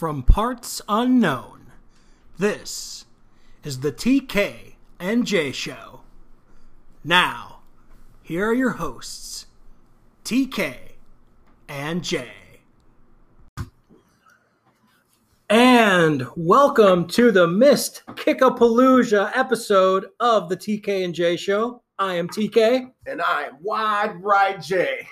from parts unknown. This is the TK and J Show. Now, here are your hosts, TK and J. And welcome to the Missed Kickapalooza episode of the TK and J Show. I am TK. And I am Wide Right J.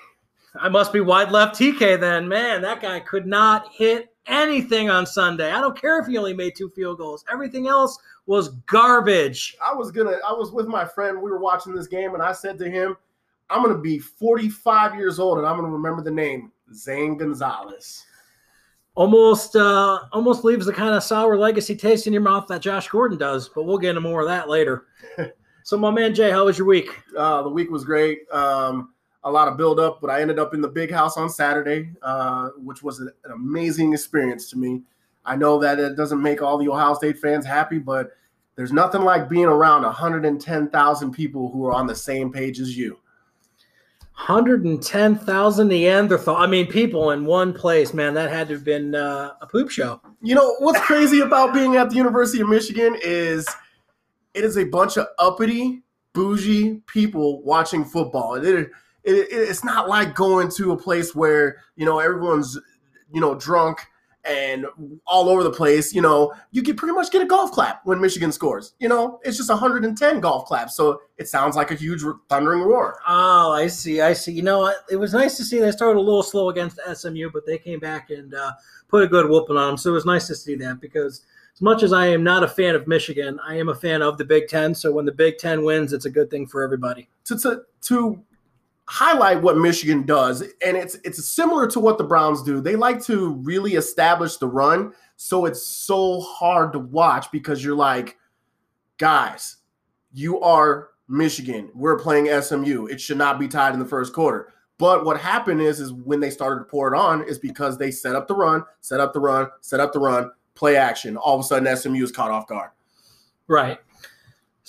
I must be wide left TK then. Man, that guy could not hit anything on Sunday. I don't care if he only made two field goals. Everything else was garbage. I was gonna I was with my friend, we were watching this game, and I said to him, I'm gonna be 45 years old and I'm gonna remember the name Zane Gonzalez. Almost uh almost leaves the kind of sour legacy taste in your mouth that Josh Gordon does, but we'll get into more of that later. so my man Jay, how was your week? Uh, the week was great. Um, a lot of build up, but I ended up in the big house on Saturday, uh, which was an, amazing experience to me. I know that it doesn't make all the Ohio State fans happy, but there's nothing like being around 110,000 people who are on the same page as you. 110,000 Neanderthal. I mean, people in one place, man. That had to have been uh, a poop show. You know what's crazy about being at the University of Michigan is it is a bunch of uppity, bougie people watching football. It, it, it, it's not like going to a place where you know everyone's you know drunk and all over the place. You know, you can pretty much get a golf clap when Michigan scores. You know, it's just 110 golf claps, so it sounds like a huge thundering roar. Oh, I see. I see. You know, it was nice to see they started a little slow against SMU, but they came back and uh, put a good whooping on them. So it was nice to see that because as much as I am not a fan of Michigan, I am a fan of the Big Ten. So when the Big Ten wins, it's a good thing for everybody. To to to highlight what Michigan does, and it's it's similar to what the Browns do. They like to really establish the run, so it's so hard to watch because you're like, guys, you are Michigan. We're playing SMU. It should not be tied in the first quarter. But what happened is, is when they started to pour it on, is because they set up the run, set up the run, set up the run, play action. All of a sudden, SMU is caught off guard. Right.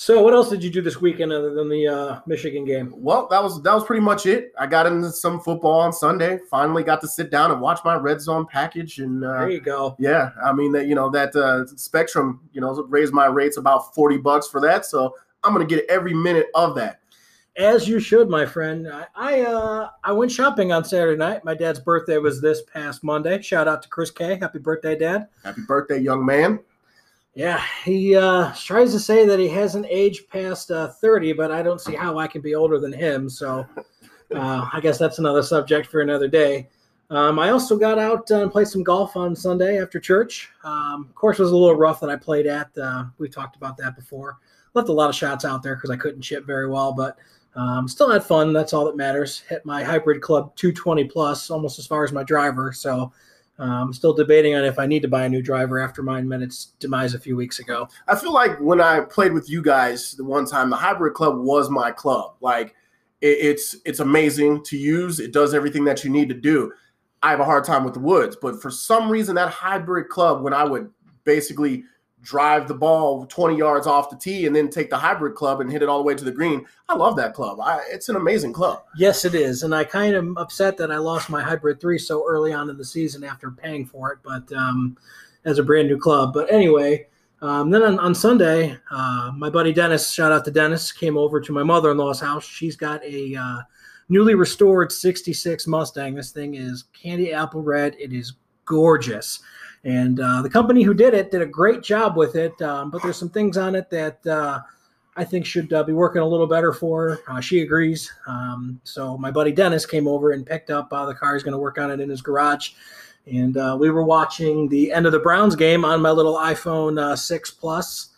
So, what else did you do this weekend other than the uh, Michigan game? Well, that was that was pretty much it. I got into some football on Sunday. Finally, got to sit down and watch my red zone package. And uh, there you go. Yeah, I mean that you know that uh, Spectrum, you know, raised my rates about forty bucks for that. So I'm gonna get every minute of that. As you should, my friend. I I, uh, I went shopping on Saturday night. My dad's birthday was this past Monday. Shout out to Chris K. Happy birthday, Dad. Happy birthday, young man. Yeah, he uh, tries to say that he hasn't aged past uh, 30, but I don't see how I can be older than him. So uh, I guess that's another subject for another day. Um, I also got out and played some golf on Sunday after church. Um, of course, was a little rough that I played at. Uh, we talked about that before. Left a lot of shots out there because I couldn't chip very well, but um, still had fun. That's all that matters. Hit my hybrid club 220 plus, almost as far as my driver. So I'm um, still debating on if I need to buy a new driver after mine met its demise a few weeks ago. I feel like when I played with you guys the one time, the hybrid club was my club. Like it, it's it's amazing to use. It does everything that you need to do. I have a hard time with the woods, but for some reason that hybrid club, when I would basically drive the ball 20 yards off the tee and then take the hybrid club and hit it all the way to the green. I love that club. I, it's an amazing club. Yes, it is. And I kind of upset that I lost my hybrid three so early on in the season after paying for it, but um, as a brand new club. But anyway, um, then on, on Sunday, uh, my buddy Dennis, shout out to Dennis, came over to my mother in law's house. She's got a uh, newly restored 66 Mustang. This thing is candy apple red. It is gorgeous. And uh, the company who did it did a great job with it, um, but there's some things on it that uh, I think should uh, be working a little better for her. Uh, she agrees. Um, so my buddy Dennis came over and picked up uh, the car. He's going to work on it in his garage. And uh, we were watching the end of the Browns game on my little iPhone 6 Plus,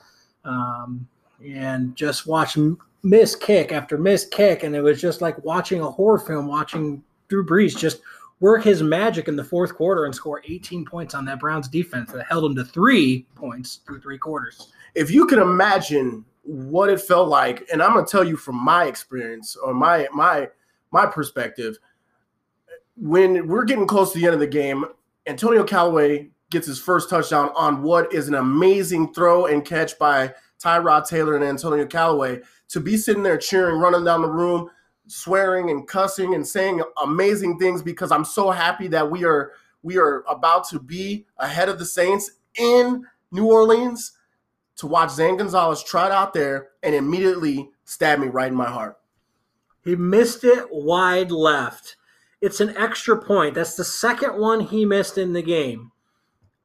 um, and just watch miss kick after miss kick. And it was just like watching a horror film, watching Drew Brees just – work his magic in the fourth quarter and score 18 points on that Browns defense that held him to three points through three quarters. If you can imagine what it felt like, and I'm gonna tell you from my experience or my my my perspective, when we're getting close to the end of the game, Antonio Callaway gets his first touchdown on what is an amazing throw and catch by Tyrod Taylor and Antonio Callaway. To be sitting there cheering, running down the room, swearing and cussing and saying amazing things because I'm so happy that we are We are about to be ahead of the Saints in New Orleans to watch Zane Gonzalez trot out there and immediately stab me right in my heart. He missed it wide left. It's an extra point. That's the second one he missed in the game.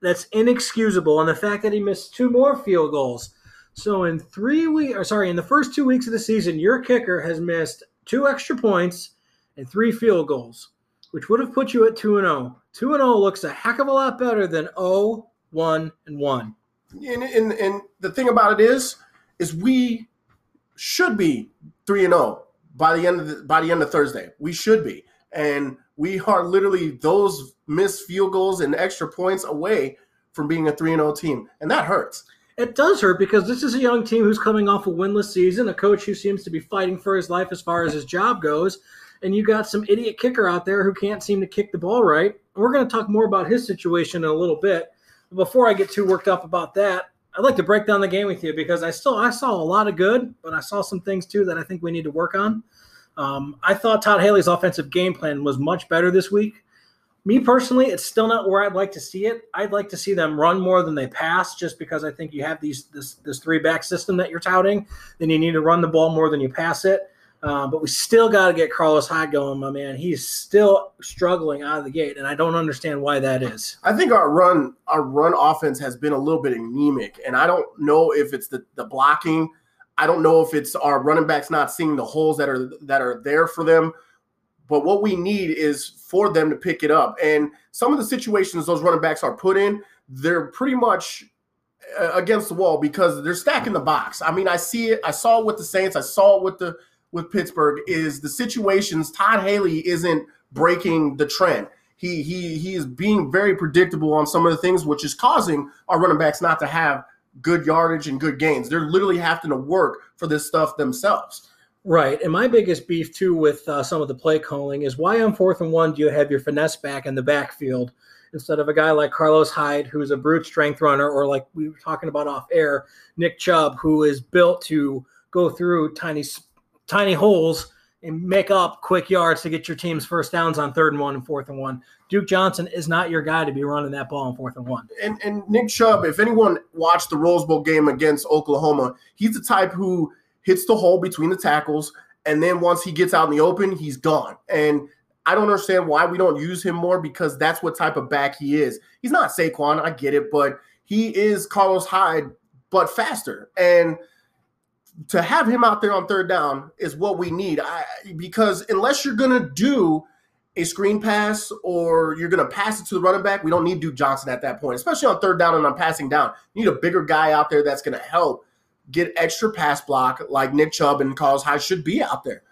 That's inexcusable. And the fact that he missed two more field goals. So in three weeks, or sorry, in the first two weeks of the season, your kicker has missed two extra points and three field goals, which would have put you at 2 and 0. 2 and 0 looks a heck of a lot better than 0, 1, and 1. And, and, and the thing about it is, is we should be 3 and 0 by the end of the, by the end of Thursday. We should be. And we are literally those missed field goals and extra points away from being a 3 and 0 team. And that hurts. It does hurt because this is a young team who's coming off a winless season, a coach who seems to be fighting for his life as far as his job goes. And you got some idiot kicker out there who can't seem to kick the ball right. We're going to talk more about his situation in a little bit. But before I get too worked up about that, I'd like to break down the game with you because I still I saw a lot of good, but I saw some things too that I think we need to work on. Um, I thought Todd Haley's offensive game plan was much better this week. Me personally, it's still not where I'd like to see it. I'd like to see them run more than they pass, just because I think you have these this this three back system that you're touting. Then you need to run the ball more than you pass it. Uh, but we still got to get Carlos Hyde going, my man. He's still struggling out of the gate, and I don't understand why that is. I think our run our run offense has been a little bit anemic, and I don't know if it's the the blocking I don't know if it's our running backs not seeing the holes that are that are there for them. But what we need is for them to pick it up. And some of the situations those running backs are put in, they're pretty much uh, against the wall because they're stacking the box. I mean, I see it. I saw it with the Saints. I saw it with the with Pittsburgh. Is the situations Todd Haley isn't breaking the trend. He he he is being very predictable on some of the things, which is causing our running backs not to have good yardage and good gains. They're literally having to work for this stuff themselves. Right. And my biggest beef, too, with uh, some of the play calling is why on fourth and one do you have your finesse back in the backfield instead of a guy like Carlos Hyde, who's a brute strength runner, or like we were talking about off air, Nick Chubb, who is built to go through tiny, tiny holes and make up quick yards to get your team's first downs on third and one and fourth and one. Duke Johnson is not your guy to be running that ball on fourth and one. And, and Nick Chubb, if anyone watched the Rose Bowl game against Oklahoma, he's the type who hits the hole between the tackles, and then once he gets out in the open, he's gone. And I don't understand why we don't use him more because that's what type of back he is. He's not Saquon, I get it, but he is Carlos Hyde, but faster. And – to have him out there on third down is what we need. I, because unless you're to do a screen pass or you're to pass it to the running back, we don't need Duke Johnson at that point, especially on third down and on passing down. You need a bigger guy out there that's to help get extra pass block like Nick Chubb and Carlos Hyde should be out there.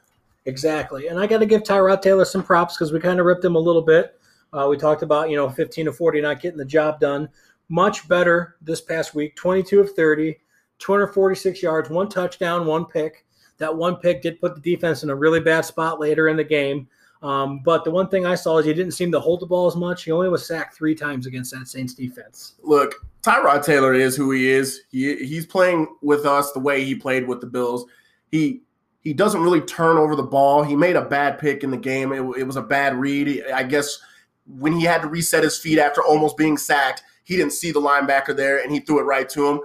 Exactly. And I got to give Tyrod Taylor some props because we kind of ripped him a little bit. Uh, we talked about, you know, 15 to 40 not getting the job done. Much better this past week, 22 of 30, 246 yards, one touchdown, one pick. That one pick did put the defense in a really bad spot later in the game. Um, but the one thing I saw is he didn't seem to hold the ball as much. He only was sacked three times against that Saints defense. Look, Tyrod Taylor is who he is. He he's playing with us the way he played with the Bills. He he doesn't really turn over the ball. He made a bad pick in the game. It, it was a bad read. I guess when he had to reset his feet after almost being sacked, he didn't see the linebacker there and he threw it right to him.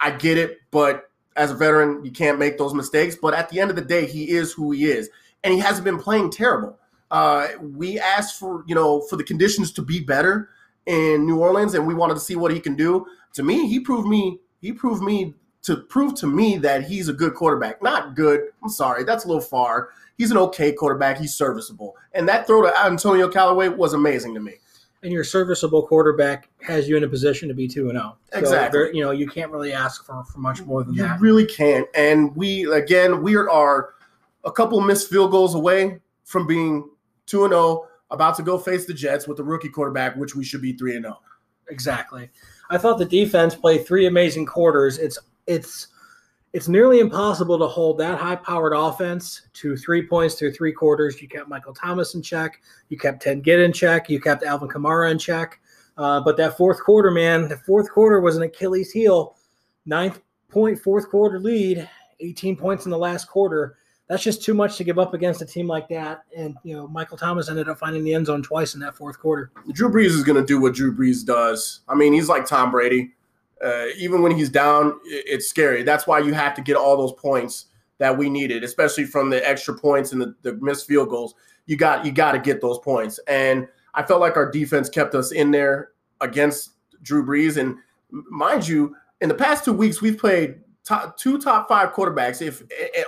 I get it, but as a veteran, you can't make those mistakes. But at the end of the day, he is who he is, and he hasn't been playing terrible. Uh, we asked for you know for the conditions to be better in New Orleans, and we wanted to see what he can do. To me, he proved me he proved me to prove to me that he's a good quarterback. Not good. I'm sorry, that's a little far. He's an okay quarterback. He's serviceable, and that throw to Antonio Callaway was amazing to me and your serviceable quarterback has you in a position to be 2 and 0. Exactly. you know, you can't really ask for, for much more than you that. You really can't. And we again, we are a couple missed field goals away from being 2 and 0, about to go face the Jets with the rookie quarterback, which we should be 3 and 0. Exactly. I thought the defense played three amazing quarters. It's it's it's nearly impossible to hold that high powered offense to three points through three quarters. You kept Michael Thomas in check. You kept Ted Ginn in check. You kept Alvin Kamara in check. Uh, but that fourth quarter, man, the fourth quarter was an Achilles heel. Ninth point, fourth quarter lead, 18 points in the last quarter. That's just too much to give up against a team like that. And you know, Michael Thomas ended up finding the end zone twice in that fourth quarter. Drew Brees is going to do what Drew Brees does. I mean, he's like Tom Brady. Uh, even when he's down, it's scary. That's why you have to get all those points that we needed, especially from the extra points and the, the missed field goals. You got you got to get those points. And I felt like our defense kept us in there against Drew Brees. And mind you, in the past two weeks, we've played top, two top five quarterbacks. If,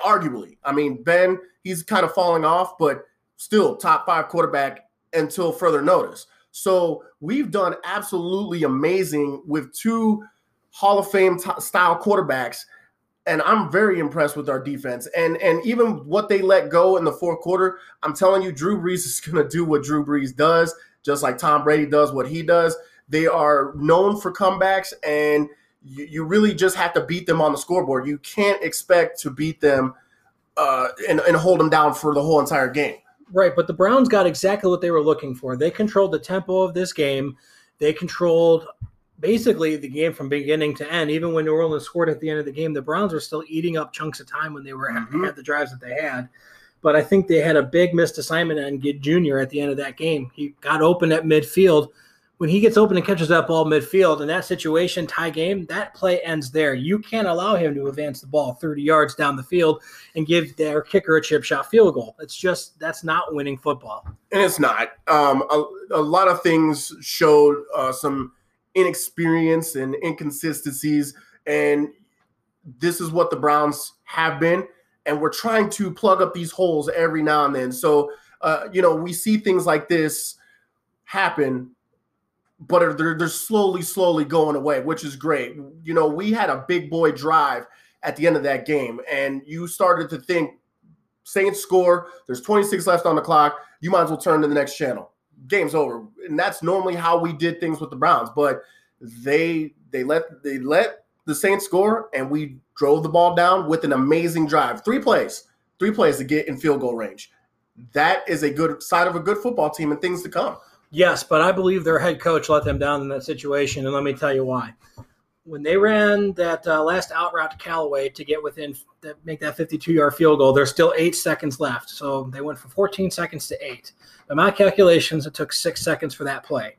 arguably, I mean Ben, he's kind of falling off, but still top five quarterback until further notice. So we've done absolutely amazing with two Hall of Fame t- style quarterbacks, and I'm very impressed with our defense. And and even what they let go in the fourth quarter, I'm telling you, Drew Brees is going to do what Drew Brees does, just like Tom Brady does what he does. They are known for comebacks, and you, you really just have to beat them on the scoreboard. You can't expect to beat them uh, and, and hold them down for the whole entire game. Right, but the Browns got exactly what they were looking for. They controlled the tempo of this game. They controlled basically the game from beginning to end. Even when New Orleans scored at the end of the game, the Browns were still eating up chunks of time when they were mm-hmm. had the drives that they had. But I think they had a big missed assignment on Ginn Jr. at the end of that game. He got open at midfield when he gets open and catches that ball midfield in that situation, tie game, that play ends there. You can't allow him to advance the ball 30 yards down the field and give their kicker a chip shot field goal. It's just that's not winning football. And it's not. Um, a, a, lot of things showed uh, some inexperience and inconsistencies, and this is what the Browns have been. And we're trying to plug up these holes every now and then. So, uh, you know, we see things like this happen but they're they're slowly, slowly going away, which is great. You know, we had a big boy drive at the end of that game, and you started to think Saints score. There's 26 left on the clock. You might as well turn to the next channel. Game's over, and that's normally how we did things with the Browns. But they they let they let the Saints score, and we drove the ball down with an amazing drive. Three plays, three plays to get in field goal range. That is a good side of a good football team and things to come. Yes, but I believe their head coach let them down in that situation, and let me tell you why. When they ran that uh, last out route to Callaway to get within, make that 52-yard field goal, there's still eight seconds left. So they went from 14 seconds to eight. By my calculations, it took six seconds for that play.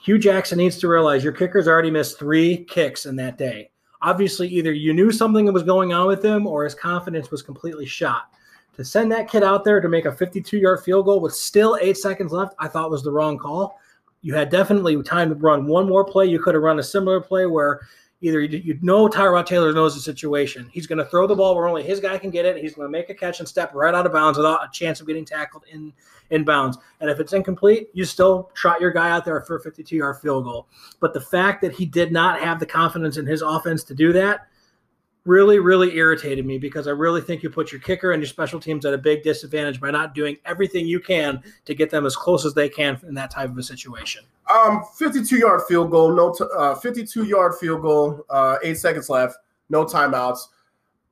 Hue Jackson needs to realize your kicker's already missed three kicks in that day. Obviously, either you knew something that was going on with him or his confidence was completely shot to send that kid out there to make a 52 yard field goal with still eight seconds left, I thought was the wrong call. You had definitely time to run one more play. You could have run a similar play where either you, you know Tyrod Taylor knows the situation. He's going to throw the ball where only his guy can get it. He's going to make a catch and step right out of bounds without a chance of getting tackled in in bounds. And if it's incomplete, you still trot your guy out there for a 52 yard field goal. But the fact that he did not have the confidence in his offense to do that really, really irritated me because I really think you put your kicker and your special teams at a big disadvantage by not doing everything you can to get them as close as they can in that type of a situation. Um, 52 yard field goal, no, t- uh, 52 yard field goal, uh, eight seconds left, no timeouts.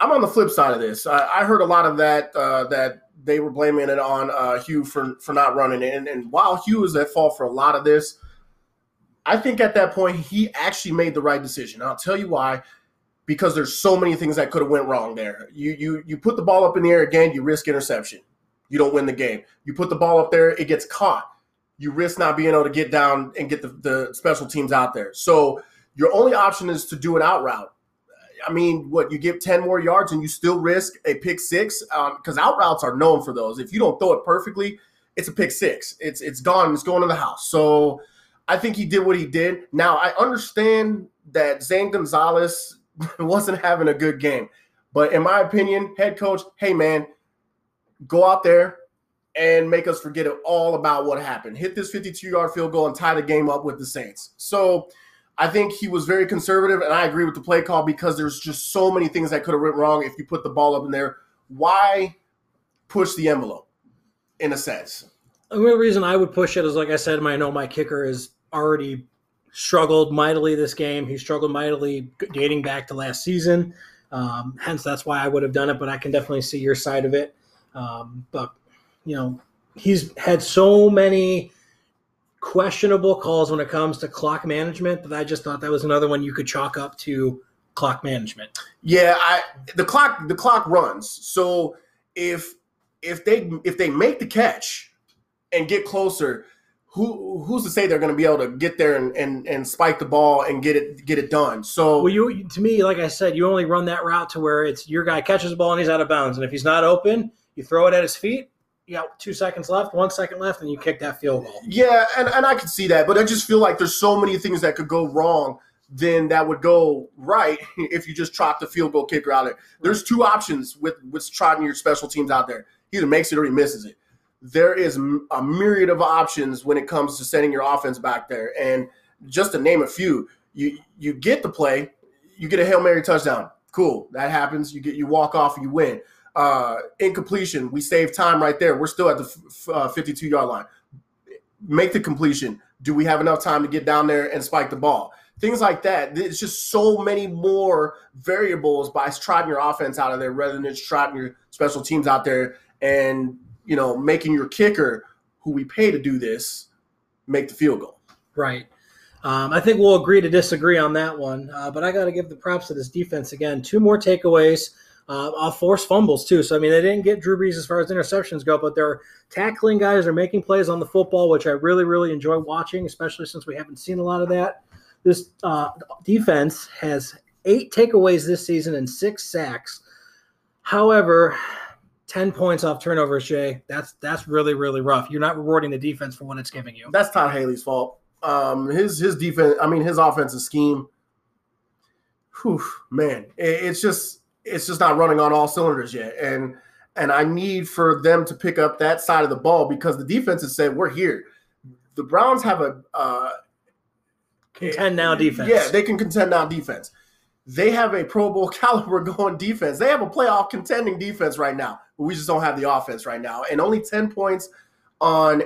I'm on the flip side of this. I, I heard a lot of that uh, that they were blaming it on uh, Hue for for not running it, and, and while Hue is at fault for a lot of this, I think at that point he actually made the right decision. I'll tell you why because there's so many things that could have went wrong there. You you you put the ball up in the air again, you risk interception. You don't win the game. You put the ball up there, it gets caught. You risk not being able to get down and get the, the special teams out there. So your only option is to do an out route. I mean, what you get 10 more yards and you still risk a pick six because um, out routes are known for those. If you don't throw it perfectly, it's a pick six. It's it's gone. It's going to the house. So I think he did what he did. Now I understand that Zane Gonzalez wasn't having a good game. But in my opinion, head coach, hey man, go out there and make us forget it all about what happened. Hit this 52 yard field goal and tie the game up with the Saints. So I think he was very conservative, and I agree with the play call because there's just so many things that could have went wrong if you put the ball up in there. Why push the envelope in a sense? The real reason I would push it is, like I said, I know my kicker is already struggled mightily this game. He struggled mightily dating back to last season. Um, hence, that's why I would have done it. But I can definitely see your side of it. Um, but you know, he's had so many questionable calls when it comes to clock management that I just thought that was another one you could chalk up to clock management. Yeah, I the clock the clock runs. So if if they if they make the catch and get closer, who who's to say they're going to be able to get there and, and and spike the ball and get it get it done? So Well, you to me, like I said, you only run that route to where it's your guy catches the ball and he's out of bounds, and if he's not open, you throw it at his feet. You got two seconds left, one second left, and you kick that field goal. Yeah, and, and I can see that, but I just feel like there's so many things that could go wrong then that would go right if you just trot the field goal kicker out there. There's two options with with trotting your special teams out there. He either makes it or he misses it. There is a myriad of options when it comes to sending your offense back there. And just to name a few, you you get the play, you get a Hail Mary touchdown. Cool. That happens. You get you walk off, you win. Uh, incompletion, we save time right there. We're still at the uh, 52 yard line. Make the completion. Do we have enough time to get down there and spike the ball? Things like that. It's just so many more variables by trotting your offense out of there rather than just your special teams out there and you know making your kicker, who we pay to do this, make the field goal. Right. Um, I think we'll agree to disagree on that one, uh, but I got to give the props to this defense again. Two more takeaways uh, off forced fumbles too. So I mean, they didn't get Drew Brees as far as interceptions go, but they're tackling guys, they're making plays on the football, which I really, really enjoy watching, especially since we haven't seen a lot of that. This uh, defense has eight takeaways this season and six sacks. However, ten points off turnovers, Jay. That's that's really, really rough. You're not rewarding the defense for what it's giving you. That's Todd Haley's fault. Um, his his defense. I mean, his offensive scheme. Whew, man, it, it's just it's just not running on all cylinders yet, and and I need for them to pick up that side of the ball because the defense has said we're here. The Browns have a uh, contend now defense. Yeah, they can contend now defense. They have a Pro Bowl caliber going defense. They have a playoff contending defense right now, but we just don't have the offense right now. And only 10 points on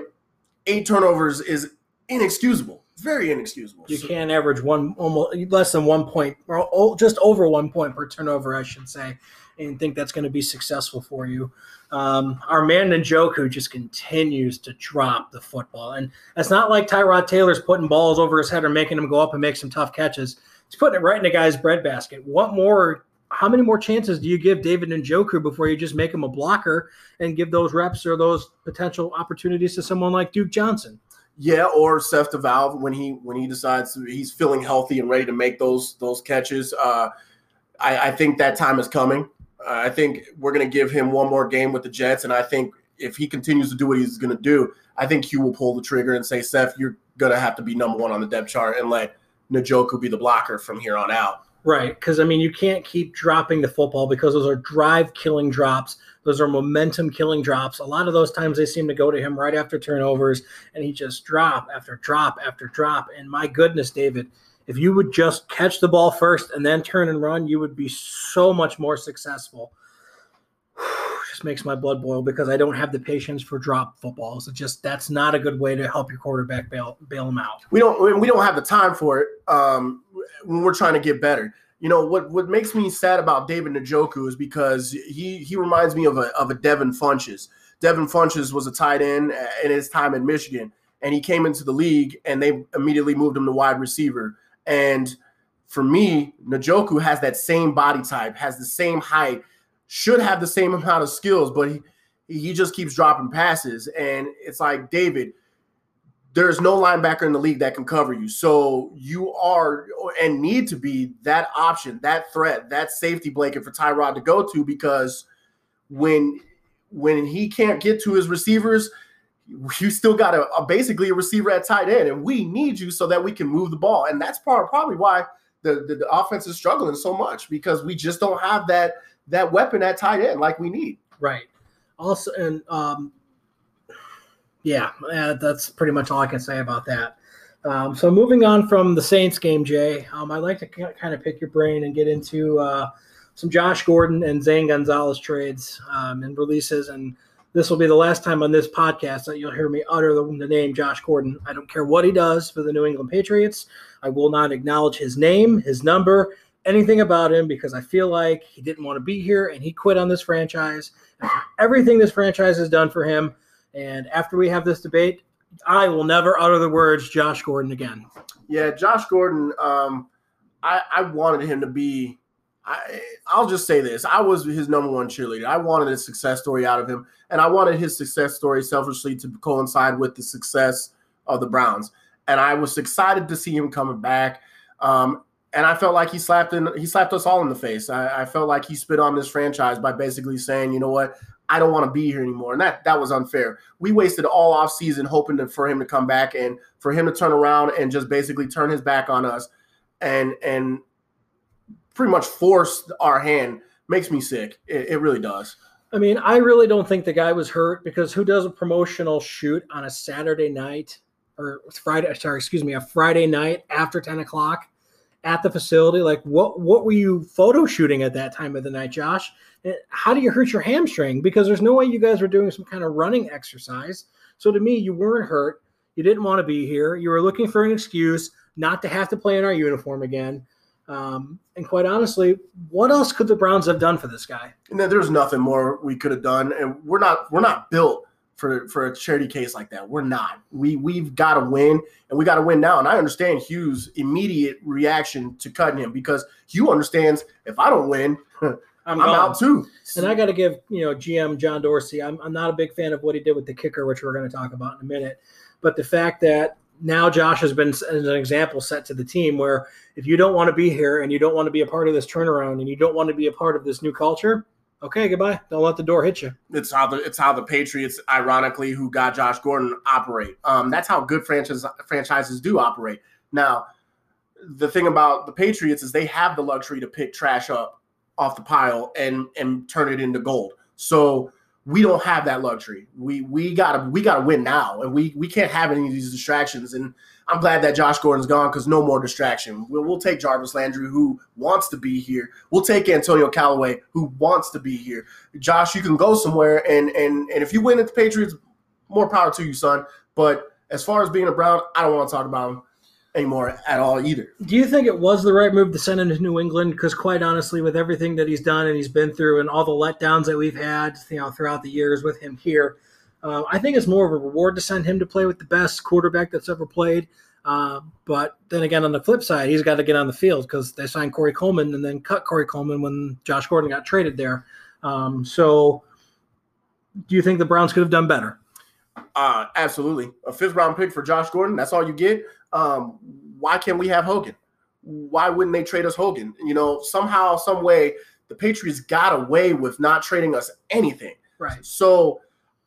eight turnovers is inexcusable. Very inexcusable. You can't average one almost less than one point, or just over one point per turnover, I should say, and think that's going to be successful for you. Um, our man Njoku just continues to drop the football, and it's not like Tyrod Taylor's putting balls over his head or making him go up and make some tough catches. He's putting it right in the guy's breadbasket. What more? How many more chances do you give David Njoku before you just make him a blocker and give those reps or those potential opportunities to someone like Duke Johnson? Yeah, or Seth DeValve when he when he decides he's feeling healthy and ready to make those those catches. Uh, I, I think that time is coming. Uh, I think we're going to give him one more game with the Jets, and I think if he continues to do what he's going to do, I think Hue will pull the trigger and say, Seth, you're going to have to be number one on the depth chart and let Njoku be the blocker from here on out. Right, because I mean, you can't keep dropping the football because those are drive killing drops. Those are momentum killing drops. A lot of those times they seem to go to him right after turnovers, and he just drop after drop after drop. And my goodness, David, if you would just catch the ball first and then turn and run, you would be so much more successful. Makes my blood boil because I don't have the patience for drop footballs. It just that's not a good way to help your quarterback bail bail him out. We don't we don't have the time for it um, when we're trying to get better. You know what? What makes me sad about David Njoku is because he he reminds me of a of a Devin Funchess. Devin Funchess was a tight end in his time in Michigan, and he came into the league, and they immediately moved him to wide receiver. And for me, Njoku has that same body type, has the same height, should have the same amount of skills, but he he just keeps dropping passes, and it's like David there's no linebacker in the league that can cover you. So you are and need to be that option, that threat, that safety blanket for Tyrod to go to because when when he can't get to his receivers, you still got a, a basically a receiver at tight end, and we need you so that we can move the ball. And that's part probably why the, the, the offense is struggling so much because we just don't have that that weapon at tight end like we need. Right. Also, and um, yeah, that's pretty much all I can say about that. Um, so moving on from the Saints game, Jay, um, I'd like to kind of pick your brain and get into uh, some Josh Gordon and Zane Gonzalez trades um, and releases. And this will be the last time on this podcast that you'll hear me utter the, the, name Josh Gordon. I don't care what he does for the New England Patriots. I will not acknowledge his name, his number, anything about him because I feel like he didn't want to be here and he quit on this franchise. Everything this franchise has done for him – and after we have this debate, I will never utter the words Josh Gordon again. Yeah, Josh Gordon. Um, I, I wanted him to be I, I'll just say this: I was his number one cheerleader. I wanted a success story out of him, and I wanted his success story selfishly to coincide with the success of the Browns. And I was excited to see him coming back. Um, and I felt like he slapped in, he slapped us all in the face. I, I felt like he spit on this franchise by basically saying, you know what, I don't want to be here anymore. And that that was unfair. We wasted all off season hoping to, for him to come back and for him to turn around and just basically turn his back on us and and pretty much force our hand makes me sick. It, it really does. I mean, I really don't think the guy was hurt because who does a promotional shoot on a Saturday night or Friday? Sorry, excuse me, a Friday night after ten o'clock at the facility? Like, what what were you photo shooting at that time of the night, Josh? How do you hurt your hamstring? Because there's no way you guys were doing some kind of running exercise. So to me, you weren't hurt. You didn't want to be here. You were looking for an excuse not to have to play in our uniform again. Um, and quite honestly, what else could the Browns have done for this guy? And there's nothing more we could have done. And we're not we're not built for for a charity case like that. We're not. We we've got to win, and we got to win now. And I understand Hue's immediate reaction to cutting him because Hue understands if I don't win, I'm, I'm out too. And I got to give you know GM John Dorsey. I'm I'm not a big fan of what he did with the kicker, which we're going to talk about in a minute. But the fact that now Josh has been as an example set to the team where if you don't want to be here and you don't want to be a part of this turnaround and you don't want to be a part of this new culture, okay, goodbye. Don't let the door hit you. It's how the it's how the Patriots, ironically, who got Josh Gordon, operate. Um, that's how good franchises franchises do operate. Now, the thing about the Patriots is they have the luxury to pick trash up off the pile and and turn it into gold. So we don't have that luxury. We we gotta we gotta win now, and we we can't have any of these distractions. And I'm glad that Josh Gordon's gone because no more distraction. We'll, we'll take Jarvis Landry, who wants to be here. We'll take Antonio Callaway, who wants to be here. Josh, you can go somewhere, and and and if you win at the Patriots, more power to you, son. But as far as being a Brown, I don't want to talk about him anymore at all either. Do you think it was the right move to send him to New England? Because quite honestly, with everything that he's done and he's been through, and all the letdowns that we've had, you know, throughout the years with him here, uh, I think it's more of a reward to send him to play with the best quarterback that's ever played. Uh, but then again, on the flip side, he's got to get on the field because they signed Corey Coleman and then cut Corey Coleman when Josh Gordon got traded there. Um, so, do you think the Browns could have done better? Uh, absolutely. A fifth round pick for Josh Gordon. That's all you get. Um, why can't we have Hogan? Why wouldn't they trade us Hogan? You know, somehow, some way, the Patriots got away with not trading us anything. Right. So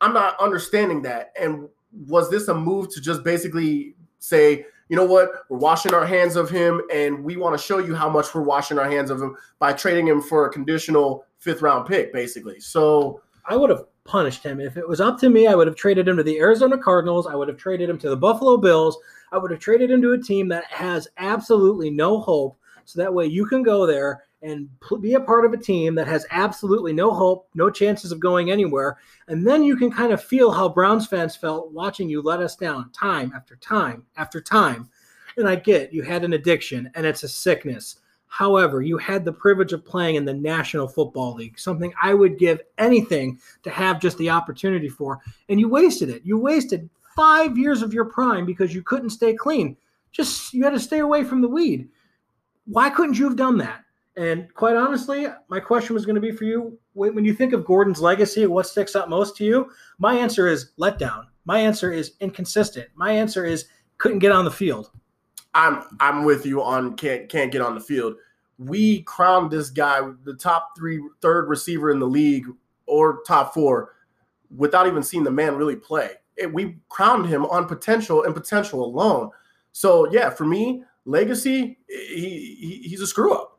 I'm not understanding that. And was this a move to just basically say, you know what, we're washing our hands of him, and we want to show you how much we're washing our hands of him by trading him for a conditional fifth round pick, basically. So I would have punished him. If it was up to me, I would have traded him to the Arizona Cardinals. I would have traded him to the Buffalo Bills. I would have traded him to a team that has absolutely no hope. So that way you can go there and be a part of a team that has absolutely no hope, no chances of going anywhere. And then you can kind of feel how Browns fans felt watching you let us down time after time after time. And I get you had an addiction and it's a sickness. However, you had the privilege of playing in the National Football League, something I would give anything to have just the opportunity for. And you wasted it. You wasted five years of your prime because you couldn't stay clean. Just you had to stay away from the weed. Why couldn't you have done that? And quite honestly, my question was going to be for you when you think of Gordon's legacy, what sticks out most to you? My answer is letdown. My answer is inconsistent. My answer is couldn't get on the field. I'm I'm with you on can't can't get on the field. We crowned this guy the top three third receiver in the league or top four without even seeing the man really play. It, we crowned him on potential and potential alone. So yeah, for me, legacy, he, he he's a screw up.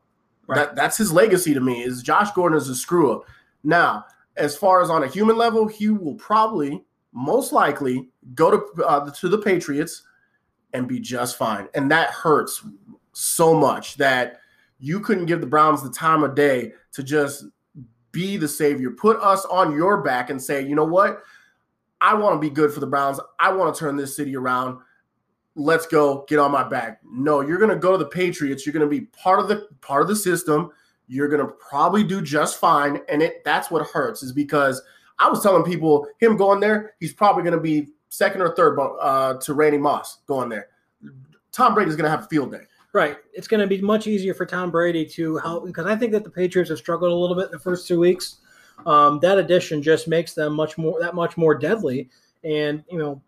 Right. That that's his legacy to me. Is Josh Gordon is a screw up. Now, as far as on a human level, he will probably most likely go to uh, to the Patriots and be just fine. And that hurts so much that you couldn't give the Browns the time of day to just be the savior, put us on your back and say, you know what? I want to be good for the Browns. I want to turn this city around. Let's go. Get on my back. No, you're going to go to the Patriots. You're going to be part of the part of the system. You're going to probably do just fine and it that's what hurts is because I was telling people him going there, he's probably going to be second or third uh, to Randy Moss going there. Tom Brady's going to have a field day. Right. It's going to be much easier for Tom Brady to help because I think that the Patriots have struggled a little bit in the first two weeks. Um, that addition just makes them much more that much more deadly. And you know,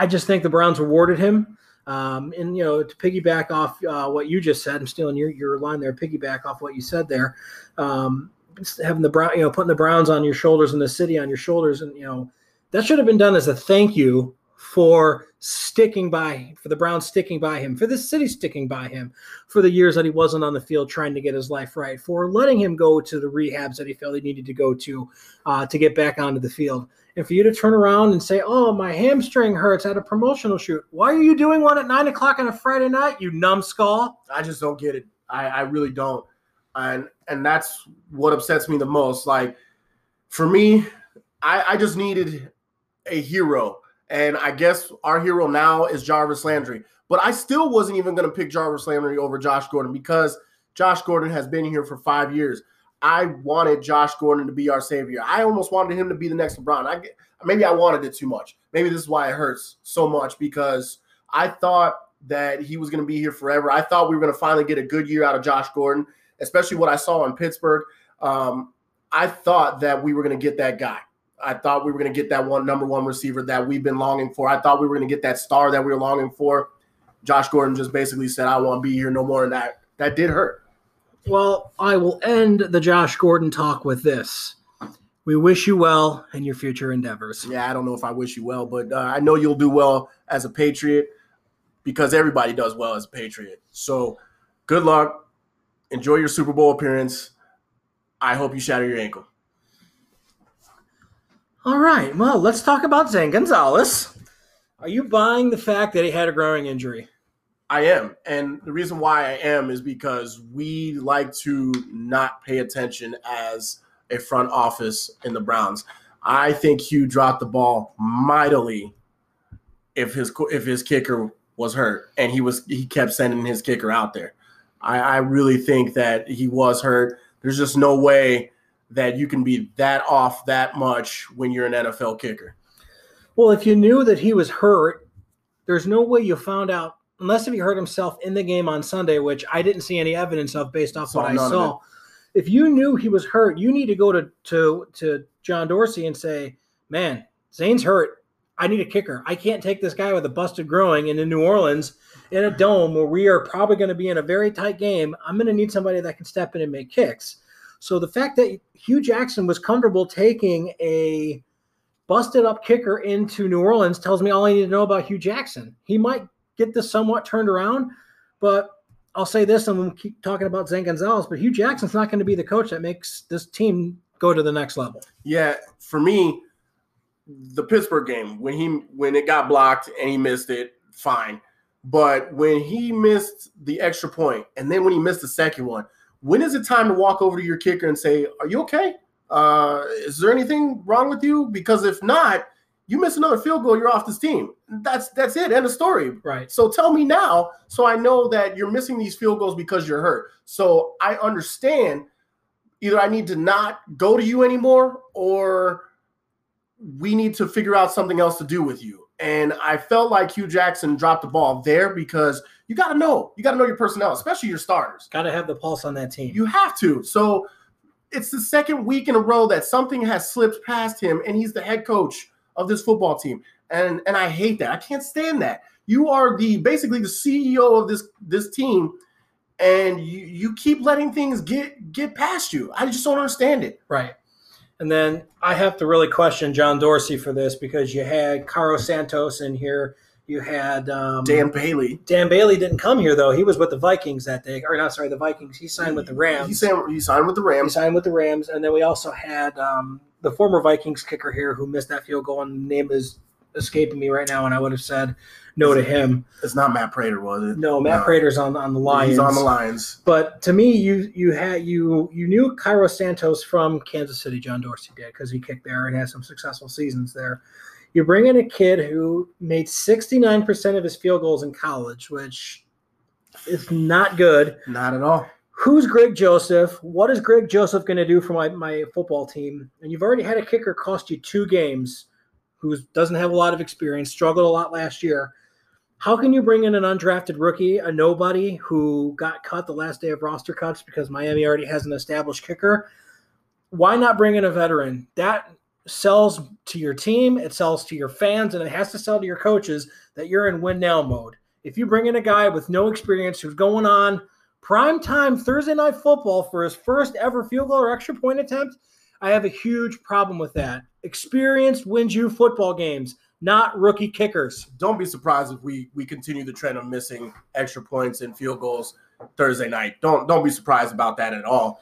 I just think the Browns rewarded him. Um, and you know, to piggyback off uh, what you just said, I'm stealing your your line there. Piggyback off what you said there. Um, having the brown, you know, putting the Browns on your shoulders and the city on your shoulders, and you know, that should have been done as a thank you for sticking by for the Browns sticking by him, for the city sticking by him for the years that he wasn't on the field trying to get his life right, for letting him go to the rehabs that he felt he needed to go to uh, to get back onto the field. And for you to turn around and say, "Oh, my hamstring hurts at a promotional shoot," why are you doing one at nine o'clock on a Friday night? You numbskull! I just don't get it. I, I really don't, and and that's what upsets me the most. Like for me, I, I just needed a hero and I guess our hero now is Jarvis Landry. But I still wasn't even going to pick Jarvis Landry over Josh Gordon because Josh Gordon has been here for five years. I wanted Josh Gordon to be our savior. I almost wanted him to be the next LeBron. I maybe I wanted it too much. Maybe this is why it hurts so much because I thought that he was going to be here forever. I thought we were going to finally get a good year out of Josh Gordon, especially what I saw in Pittsburgh. Um, I thought that we were going to get that guy. I thought we were going to get that one number one receiver that we've been longing for. I thought we were going to get that star that we were longing for. Josh Gordon just basically said, "I won't be here no more," and that that did hurt. Well, I will end the Josh Gordon talk with this. We wish you well in your future endeavors. Yeah, I don't know if I wish you well, but uh, I know you'll do well as a Patriot because everybody does well as a Patriot. So, good luck. Enjoy your Super Bowl appearance. I hope you shatter your ankle. All right. Well, let's talk about Zane Gonzalez. Are you buying the fact that he had a groin injury? I am. And the reason why I am is because we like to not pay attention as a front office in the Browns. I think Hue dropped the ball mightily if his if his kicker was hurt and he was he kept sending his kicker out there. I, I really think that he was hurt. There's just no way that you can be that off that much when you're an NFL kicker. Well, if you knew that he was hurt, there's no way you found out unless if he hurt himself in the game on Sunday, which I didn't see any evidence of based off saw what I saw. If you knew he was hurt, you need to go to to to John Dorsey and say, "Man, Zane's hurt. I need a kicker. I can't take this guy with a busted groin into New Orleans in a dome where we are probably going to be in a very tight game. I'm going to need somebody that can step in and make kicks." So the fact that Hue Jackson was comfortable taking a busted up kicker into New Orleans tells me all I need to know about Hue Jackson. He might get this somewhat turned around, but I'll say this and we'll keep talking about Zane Gonzalez, but Hue Jackson's not going to be the coach that makes this team go to the next level. Yeah, for me, the Pittsburgh game when he when it got blocked and he missed it, fine. But when he missed the extra point and then when he missed the second one, when is it time to walk over to your kicker and say, "Are you okay? Uh, is there anything wrong with you?" Because if not, you miss another field goal, you're off this team. That's that's it. End of story. Right. So tell me now, so I know that you're missing these field goals because you're hurt. So I understand. Either I need to not go to you anymore, or we need to figure out something else to do with you. And I felt like Hue Jackson dropped the ball there because you got to know, you got to know your personnel, especially your starters. Got to have the pulse on that team. You have to. So it's the second week in a row that something has slipped past him, and he's the head coach of this football team. And and I hate that. I can't stand that. You are the basically the CEO of this this team, and you you keep letting things get get past you. I just don't understand it. Right. And then I have to really question John Dorsey for this because you had Cairo Santos in here. You had um, Dan Bailey. Dan Bailey didn't come here though. He was with the Vikings that day, or not? Sorry, the Vikings. He signed with the Rams. He signed, he signed with the Rams. He signed with the Rams, and then we also had um, the former Vikings kicker here who missed that field goal, and the name is escaping me right now, and I would have said no to him. It's not Matt Prater, was it? No, Matt no. Prater's on on the Lions. He's on the Lions. But to me, you you had you you knew Cairo Santos from Kansas City. John Dorsey did because he kicked there and had some successful seasons there. You bring in a kid who made 69% of his field goals in college, which is not good. Not at all. Who's Greg Joseph? What is Greg Joseph going to do for my, my football team? And you've already had a kicker cost you two games who doesn't have a lot of experience, struggled a lot last year. how can you bring in an undrafted rookie, a nobody who got cut the last day of roster cuts because Miami already has an established kicker? Why not bring in a veteran? That sells to your team, it sells to your fans, and it has to sell to your coaches that you're in win now mode. If you bring in a guy with no experience who's going on prime time Thursday night football for his first ever field goal or extra point attempt, I have a huge problem with that. Experience wins you football games not rookie kickers. Don't be surprised if we we continue the trend of missing extra points and field goals Thursday night. Don't don't be surprised about that at all.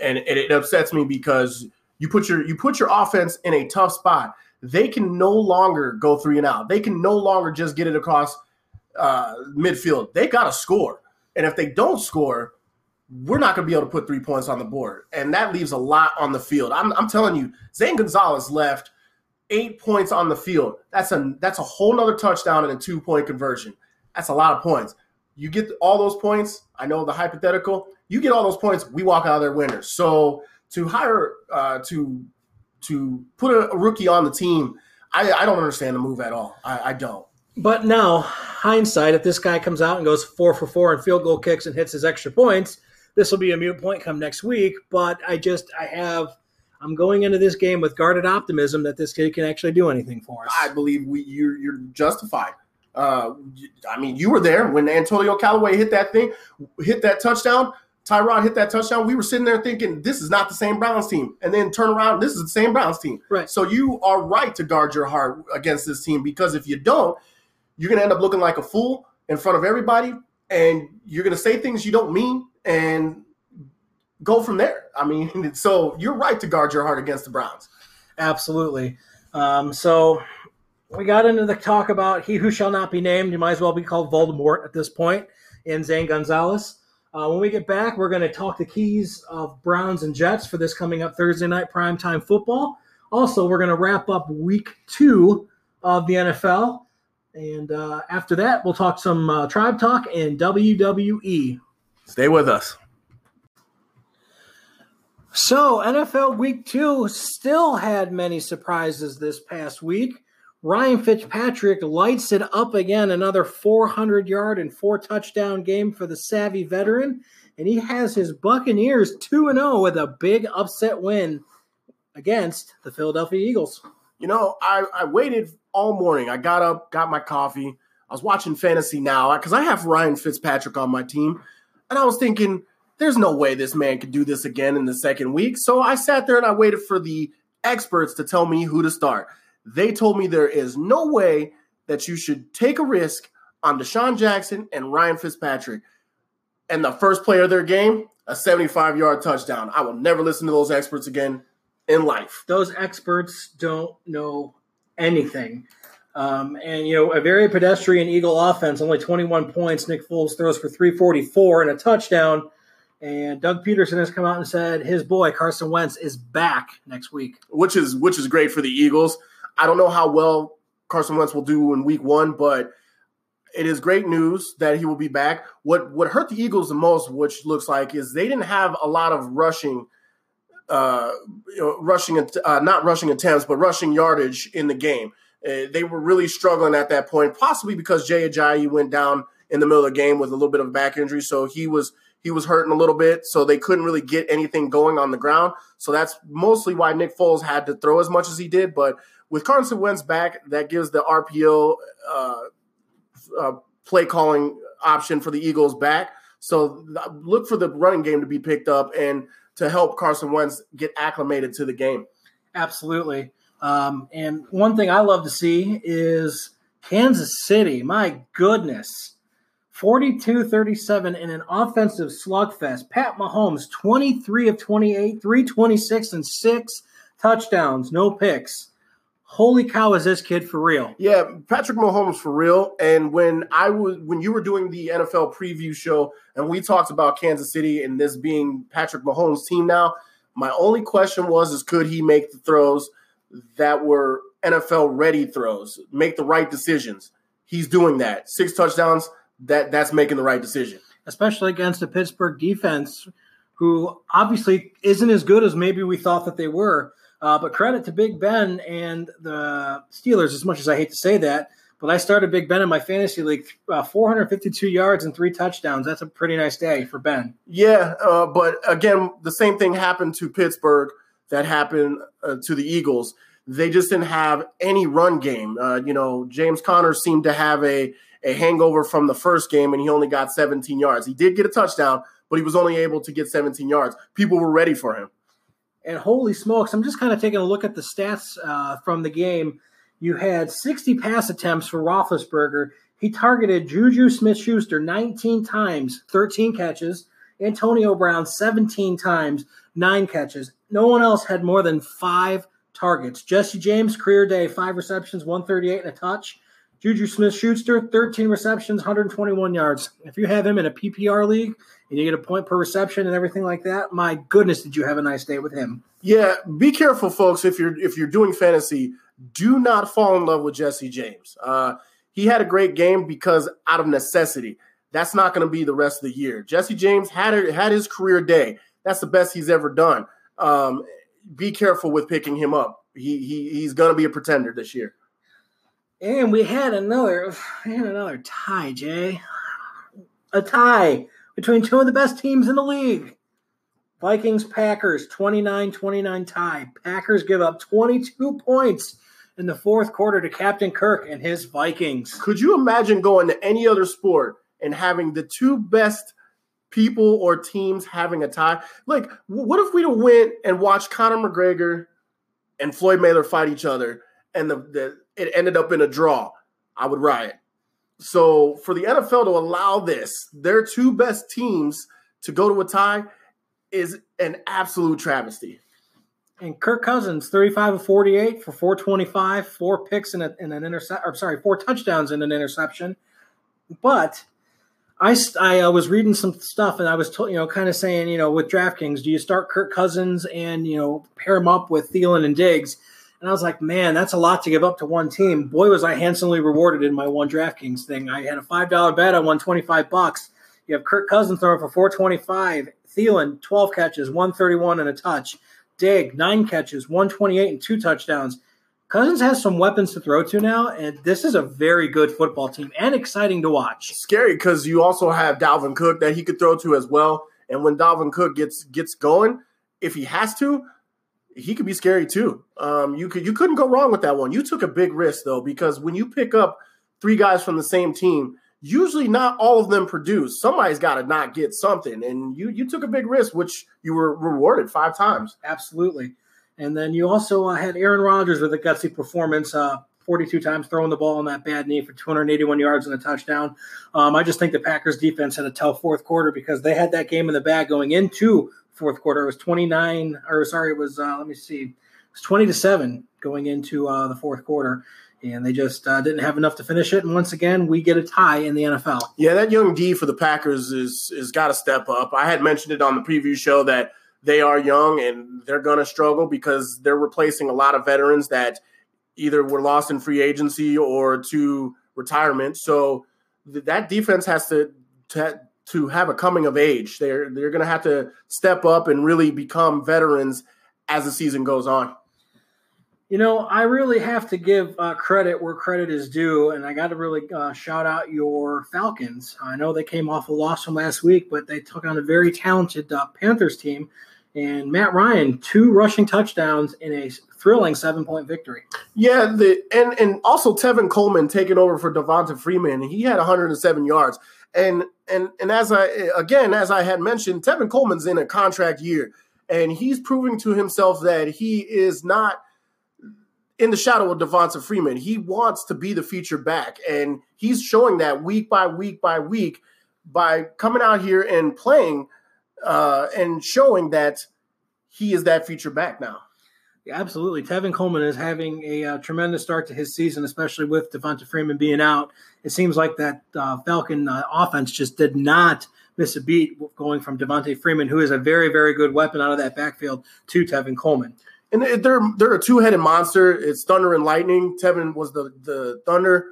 And it, it upsets me because you put your you put your offense in a tough spot. They can no longer go three and out. They can no longer just get it across uh, midfield. They got to score. And if they don't score, we're not going to be able to put three points on the board. And that leaves a lot on the field. I'm, I'm telling you, Zane Gonzalez left eight points on the field. That's a that's a whole nother touchdown and a two point conversion. That's a lot of points. You get all those points. I know the hypothetical. You get all those points. We walk out of there winners. So to hire uh, to to put a, a, rookie on the team, I, I don't understand the move at all. I, I don't. But now, hindsight, if this guy comes out and goes four for four and field goal kicks and hits his extra points, this will be a mute point come next week. But I just I have I'm going into this game with guarded optimism that this kid can actually do anything for us. I believe we you're, you're justified. Uh, I mean, you were there when Antonio Callaway hit that thing, hit that touchdown. Tyrod hit that touchdown. We were sitting there thinking, this is not the same Browns team. And then turn around, this is the same Browns team. Right. So you are right to guard your heart against this team because if you don't, you're going to end up looking like a fool in front of everybody. And you're going to say things you don't mean. And go from there. I mean, so you're right to guard your heart against the Browns. Absolutely. Um, so we got into the talk about he who shall not be named. You might as well be called Voldemort at this point in Zane Gonzalez. Uh, when we get back, we're going to talk the keys of Browns and Jets for this coming up Thursday night primetime football. Also, we're going to wrap up week two of the NFL. And uh, after that, we'll talk some uh, tribe talk and WWE. Stay with us. So, NFL Week 2 still had many surprises this past week. Ryan Fitzpatrick lights it up again, another 400 yard and four touchdown game for the savvy veteran. And he has his Buccaneers 2 0 with a big upset win against the Philadelphia Eagles. You know, I, I waited all morning. I got up, got my coffee. I was watching fantasy now because I have Ryan Fitzpatrick on my team. And I was thinking, there's no way this man could do this again in the second week. So I sat there and I waited for the experts to tell me who to start. They told me there is no way that you should take a risk on DeSean Jackson and Ryan Fitzpatrick. And the first play of their game, a 75 yard touchdown. I will never listen to those experts again in life. Those experts don't know anything. Um, and, you know, a very pedestrian Eagle offense, only 21 points. Nick Foles throws for 344 and a touchdown. And Doug Pederson has come out and said his boy Carson Wentz is back next week, which is which is great for the Eagles. I don't know how well Carson Wentz will do in Week One, but it is great news that he will be back. What what hurt the Eagles the most, which looks like, is they didn't have a lot of rushing, uh, rushing, uh, not rushing attempts, but rushing yardage in the game. Uh, they were really struggling at that point, possibly because Jay Ajayi went down in the middle of the game with a little bit of back injury, so he was he was hurting a little bit, so they couldn't really get anything going on the ground. So that's mostly why Nick Foles had to throw as much as he did. But with Carson Wentz back, that gives the RPO uh, uh, play calling option for the Eagles back. So look for the running game to be picked up and to help Carson Wentz get acclimated to the game. Absolutely. Um, and one thing I love to see is Kansas City. My goodness 42 37 in an offensive slugfest. Pat Mahomes, 23 of 28, 326 and six touchdowns, no picks. Holy cow, is this kid for real? Yeah, Patrick Mahomes for real. And when I was when you were doing the NFL preview show and we talked about Kansas City and this being Patrick Mahomes' team now, my only question was is could he make the throws that were NFL ready throws, make the right decisions? He's doing that. Six touchdowns that that's making the right decision. Especially against the Pittsburgh defense who obviously isn't as good as maybe we thought that they were. Uh, but credit to Big Ben and the Steelers, as much as I hate to say that, but I started Big Ben in my fantasy league, uh, 452 yards and three touchdowns. That's a pretty nice day for Ben. Yeah, uh, but again, the same thing happened to Pittsburgh that happened uh, to the Eagles. They just didn't have any run game. Uh, you know, James Conner seemed to have a a hangover from the first game, and he only got 17 yards. He did get a touchdown, but he was only able to get 17 yards. People were ready for him. And holy smokes, I'm just kind of taking a look at the stats uh, from the game. You had 60 pass attempts for Roethlisberger. He targeted Juju Smith Schuster 19 times, 13 catches. Antonio Brown 17 times, nine catches. No one else had more than five targets. Jesse James, career day, five receptions, 138 and a touch. Juju Smith Schuster, 13 receptions, 121 yards. If you have him in a PPR league and you get a point per reception and everything like that, my goodness, did you have a nice day with him? Yeah, be careful, folks. If you're if you're doing fantasy, do not fall in love with Jesse James. Uh, he had a great game because out of necessity. That's not going to be the rest of the year. Jesse James had had his career day. That's the best he's ever done. Um, be careful with picking him up. He, he he's going to be a pretender this year. And we had another had another tie, Jay. A tie between two of the best teams in the league. Vikings Packers 29-29 tie. Packers give up 22 points in the fourth quarter to Captain Kirk and his Vikings. Could you imagine going to any other sport and having the two best people or teams having a tie? Like, what if we went and watched Conor McGregor and Floyd Mayweather fight each other and the, the it ended up in a draw? I would riot. So for the NFL to allow this, their two best teams to go to a tie is an absolute travesty. And Kirk Cousins, 35 of 48 for 425, four picks and, an intercept, or sorry, four touchdowns and an interception. But I, I uh, was reading some stuff and I was, you know, kind of saying, you know, with DraftKings, do you start Kirk Cousins and, you know, pair him up with Thielen and Diggs? And I was like, man, that's a lot to give up to one team. Boy, was I handsomely rewarded in my one DraftKings thing. I had a $5 bet, I won 25 bucks. You have Kirk Cousins throwing for 425, Thielen, 12 catches, 131 and a touch. Dig, nine catches, 128 and two touchdowns. Cousins has some weapons to throw to now, and this is a very good football team and exciting to watch. Scary because you also have Dalvin Cook that he could throw to as well. And when Dalvin Cook gets gets going, if he has to, he could be scary too. Um, you could you couldn't go wrong with that one. You took a big risk though because when you pick up three guys from the same team, usually not all of them produce. Somebody's got to not get something, and you you took a big risk, which you were rewarded five times. Absolutely, and then you also uh, had Aaron Rodgers with a gutsy performance. Uh, 42 times throwing the ball on that bad knee for 281 yards and a touchdown. Um, I just think the Packers defense had a tough fourth quarter because they had that game in the bag going into fourth quarter. It was 29, or sorry, it was, uh, let me see, it was 20 to 7 going into uh, the fourth quarter and they just uh, didn't have enough to finish it. And once again, we get a tie in the NFL. Yeah, that young D for the Packers is is got to step up. I had mentioned it on the preview show that they are young and they're going to struggle because they're replacing a lot of veterans that either were lost in free agency or to retirement. So th- that defense has to, to to have a coming of age. They're they're going to have to step up and really become veterans as the season goes on. You know, I really have to give uh, credit where credit is due, and I got to really uh, shout out your Falcons. I know they came off a loss from last week, but they took on a very talented uh, Panthers team, and Matt Ryan two rushing touchdowns in a thrilling seven point victory. Yeah, the and and also Tevin Coleman taking over for Devonta Freeman. He had 107 yards, and and and as I again as I had mentioned, Tevin Coleman's in a contract year, and he's proving to himself that he is not in the shadow of Devonta Freeman. He wants to be the feature back, and he's showing that week by week by week by coming out here and playing uh, and showing that he is that feature back now. Yeah, absolutely. Tevin Coleman is having a uh, tremendous start to his season, especially with Devonta Freeman being out. It seems like that uh, Falcon uh, offense just did not miss a beat going from Devonta Freeman, who is a very, very good weapon out of that backfield, to Tevin Coleman and they're they're a two headed monster. It's thunder and lightning. Tevin was the the thunder,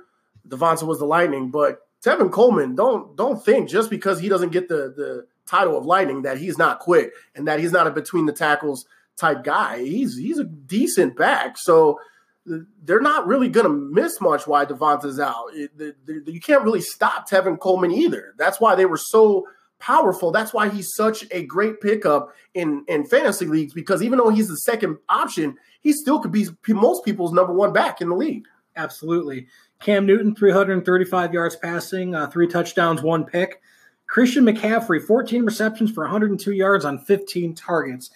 Devonta was the lightning. But Tevin Coleman, don't don't think just because he doesn't get the the title of lightning that he's not quick and that he's not a between the tackles type guy. He's he's a decent back. So they're not really going to miss much while Devonta's out. It, you can't really stop Tevin Coleman either. That's why they were so powerful. That's why he's such a great pickup in in fantasy leagues because even though he's the second option, he still could be most people's number one back in the league. Absolutely. Cam Newton, 335 yards passing, uh, three touchdowns, one pick. Christian McCaffrey, 14 receptions for 102 yards on 15 targets.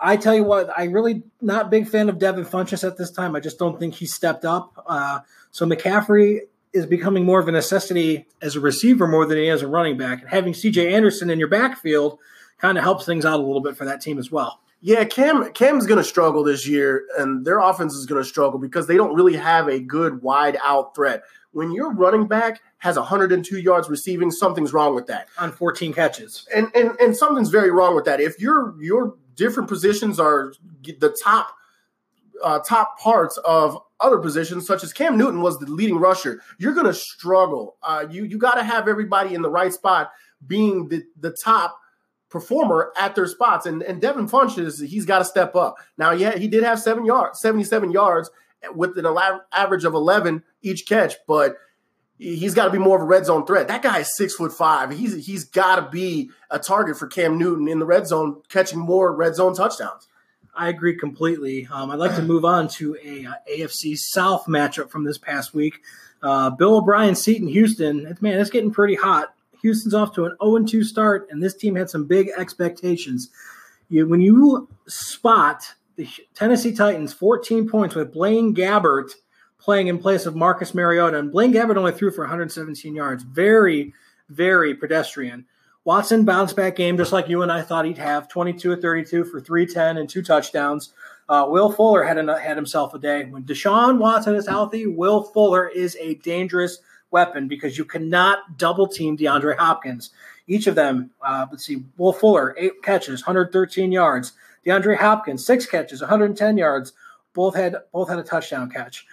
I tell you what, I really not big fan of Devin Funchess at this time. I just don't think he stepped up. Uh, so McCaffrey is becoming more of a necessity as a receiver more than he is a running back. And having CJ Anderson in your backfield kind of helps things out a little bit for that team as well. Yeah, Cam Cam's going to struggle this year, and their offense is going to struggle because they don't really have a good wide out threat. When your running back has 102 yards receiving, something's wrong with that on 14 catches, and and and something's very wrong with that. If your your different positions are the top uh, top parts of other positions, such as Cam Newton was the leading rusher, you're going to struggle. Uh, you you got to have everybody in the right spot, being the the top performer at their spots. And and Devin Funchess, he's got to step up. Now, yeah, he did have seven yards, 77 yards with an average of 11 each catch, but he's got to be more of a red zone threat. That guy is six foot five. He's he's got to be a target for Cam Newton in the red zone, catching more red zone touchdowns. I agree completely. Um, I'd like to move on to a, uh, AFC South matchup from this past week. Uh, Bill O'Brien, Seton, Houston. Man, it's getting pretty hot. Houston's off to an 0 2 start, and this team had some big expectations. You, when you spot the Tennessee Titans 14 points with Blaine Gabbert playing in place of Marcus Mariota, and Blaine Gabbert only threw for 117 yards. Very, very pedestrian. Watson bounced back game just like you and I thought he'd have 22 of 32 for 310 and two touchdowns. Uh, Will Fuller had, a, had himself a day. When Deshaun Watson is healthy, Will Fuller is a dangerous weapon because you cannot double team DeAndre Hopkins. Each of them, uh, let's see, Will Fuller, eight catches, 113 yards. DeAndre Hopkins, six catches, 110 yards. Both had both had a touchdown catch.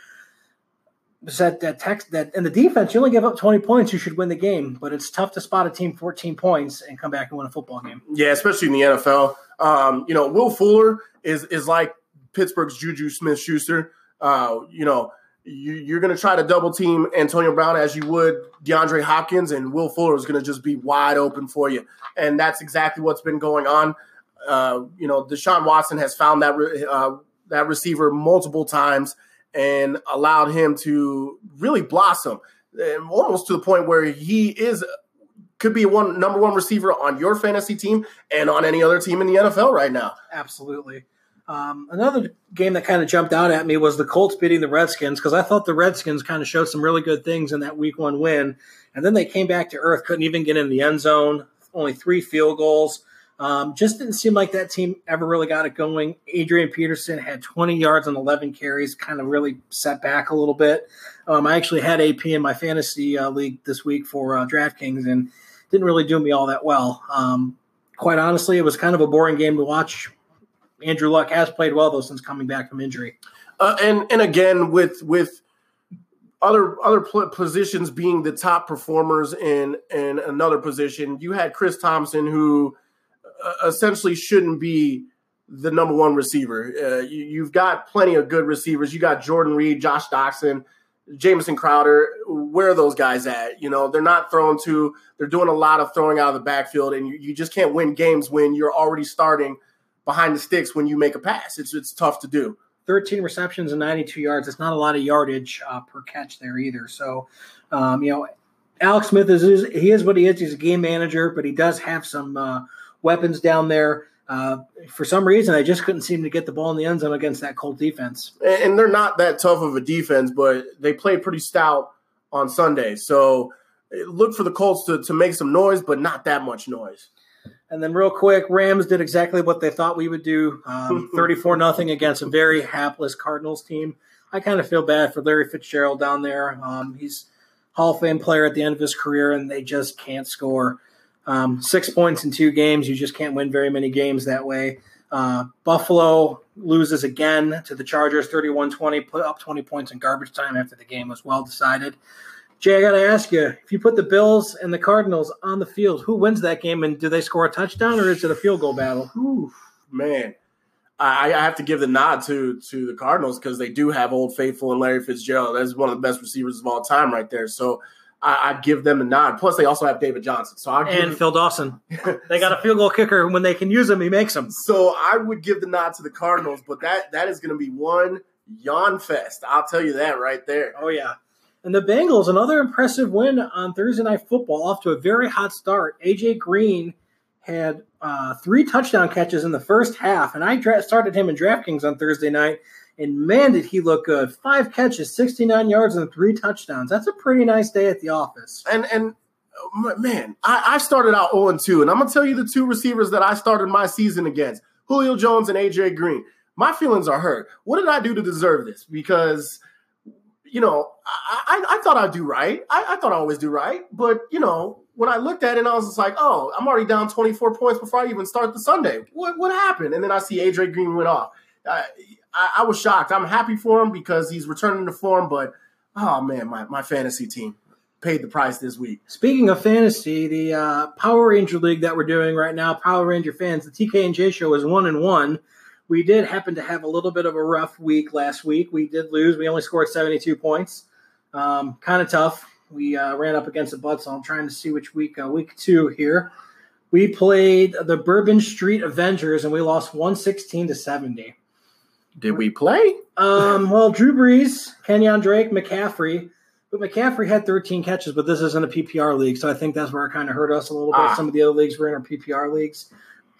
That that text that in the defense, you only give up 20 points, you should win the game. But it's tough to spot a team 14 points and come back and win a football game. Yeah, especially in the NFL. Um, you know, Will Fuller is is like Pittsburgh's Juju Smith Schuster. Uh, you know, you, are going to try to double team Antonio Brown as you would DeAndre Hopkins, and Will Fuller is going to just be wide open for you. And that's exactly what's been going on. Uh, you know, Deshaun Watson has found that re- uh, that receiver multiple times and allowed him to really blossom, and almost to the point where he is could be one number one receiver on your fantasy team and on any other team in the NFL right now. Absolutely. Um, another game that kind of jumped out at me was the Colts beating the Redskins because I thought the Redskins kind of showed some really good things in that Week One win, and then they came back to earth, couldn't even get in the end zone, only three field goals. Um, just didn't seem like that team ever really got it going. Adrian Peterson had 20 yards on 11 carries, kind of really set back a little bit. Um, I actually had AP in my fantasy uh, league this week for uh, DraftKings and didn't really do me all that well. Um, quite honestly, it was kind of a boring game to watch. Andrew Luck has played well though since coming back from injury. Uh, and and again with with other other positions being the top performers in in another position, you had Chris Thompson who essentially shouldn't be the number one receiver. Uh, you, have got plenty of good receivers. You got Jordan Reed, Josh Doctson, Jamison Crowder. Where are those guys at? You know, they're not throwing to. They're doing a lot of throwing out of the backfield, and you, you just can't win games when you're already starting – behind the sticks when you make a pass. It's it's tough to do. 13 receptions and 92 yards. It's not a lot of yardage uh, per catch there either. So, um, you know, Alex Smith is, is, he is what he is. He's a game manager, but he does have some uh, weapons down there. Uh, for some reason, I just couldn't seem to get the ball in the end zone against that Colt defense. And, they're not that tough of a defense, but they played pretty stout on Sunday. So look for the Colts to, to make some noise, but not that much noise. And then, real quick, Rams did exactly what they thought we would do um, 34 nothing against a very hapless Cardinals team. I kind of feel bad for Larry Fitzgerald down there. Um, he's Hall of Fame player at the end of his career, and they just can't score. Um, six points in two games. You just can't win very many games that way. Uh, Buffalo loses again to the Chargers 31 20, put up 20 points in garbage time after the game was well decided. Jay, I got to ask you: if you put the Bills and the Cardinals on the field, who wins that game, and do they score a touchdown or is it a field goal battle? Ooh, man, I, I have to give the nod to to the Cardinals because they do have Old Faithful and Larry Fitzgerald. That's one of the best receivers of all time, right there. So I, would give them a nod. Plus, they also have David Johnson. So I and Phil Dawson. they got a field goal kicker. When they can use him, he makes them. So I would give the nod to the Cardinals, but that that is going to be one yawn fest. I'll tell you that right there. Oh yeah. And the Bengals, another impressive win on Thursday Night Football, off to a very hot start. AJ Green had uh, three touchdown catches in the first half, and I dra- started him in DraftKings on Thursday night. And man, did he look good! Five catches, sixty-nine yards, and three touchdowns. That's a pretty nice day at the office. And and oh, man, I, I started out zero oh and two, and I'm gonna tell you the two receivers that I started my season against: Julio Jones and AJ Green. My feelings are hurt. What did I do to deserve this? Because you know, I, I, I thought I'd do right. I, I, thought I always do right. But, you know, when I looked at it, I was just like, oh, I'm already down 24 points before I even start the Sunday. What, what happened? And then I see AJ Green went off. I, I, was shocked. I'm happy for him because he's returning to form, but oh man, my, my fantasy team paid the price this week. Speaking of fantasy, the uh, Power Ranger League that we're doing right now, Power Ranger fans, the TK and J show is one and one. We did happen to have a little bit of a rough week last week. We did lose. We only scored 72 points. Um, kind of tough. We uh, ran up against a butt, so I'm trying to see which week. Uh, week two here. We played the Bourbon Street Avengers, and we lost 116 to 70. Did we play? Um, well, Drew Brees, Kenyan Drake, McCaffrey. But McCaffrey had 13 catches, but this isn't a PPR league, so I think that's where it kind of hurt us a little bit. Ah. Some of the other leagues were in our PPR leagues.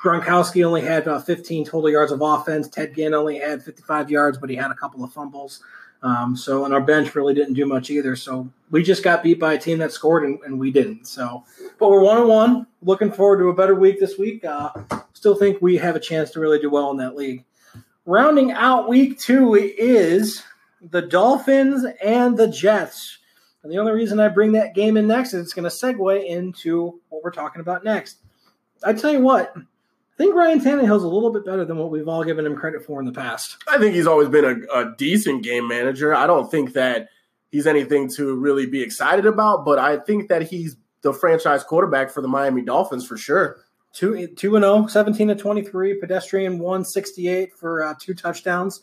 Gronkowski only had uh, 15 total yards of offense. Ted Ginn only had 55 yards, but he had a couple of fumbles. Um, so, and our bench really didn't do much either. So, we just got beat by a team that scored, and, and we didn't. So, but we're one on one. Looking forward to a better week this week. Uh, still think we have a chance to really do well in that league. Rounding out week two is the Dolphins and the Jets. And the only reason I bring that game in next is it's going to segue into what we're talking about next. I tell you what, I think Ryan Tannehill's a little bit better than what we've all given him credit for in the past. I think he's always been a, a decent game manager. I don't think that he's anything to really be excited about, but I think that he's the franchise quarterback for the Miami Dolphins for sure. 2 2 and 0, 17 to 23, pedestrian 168 for uh, two touchdowns.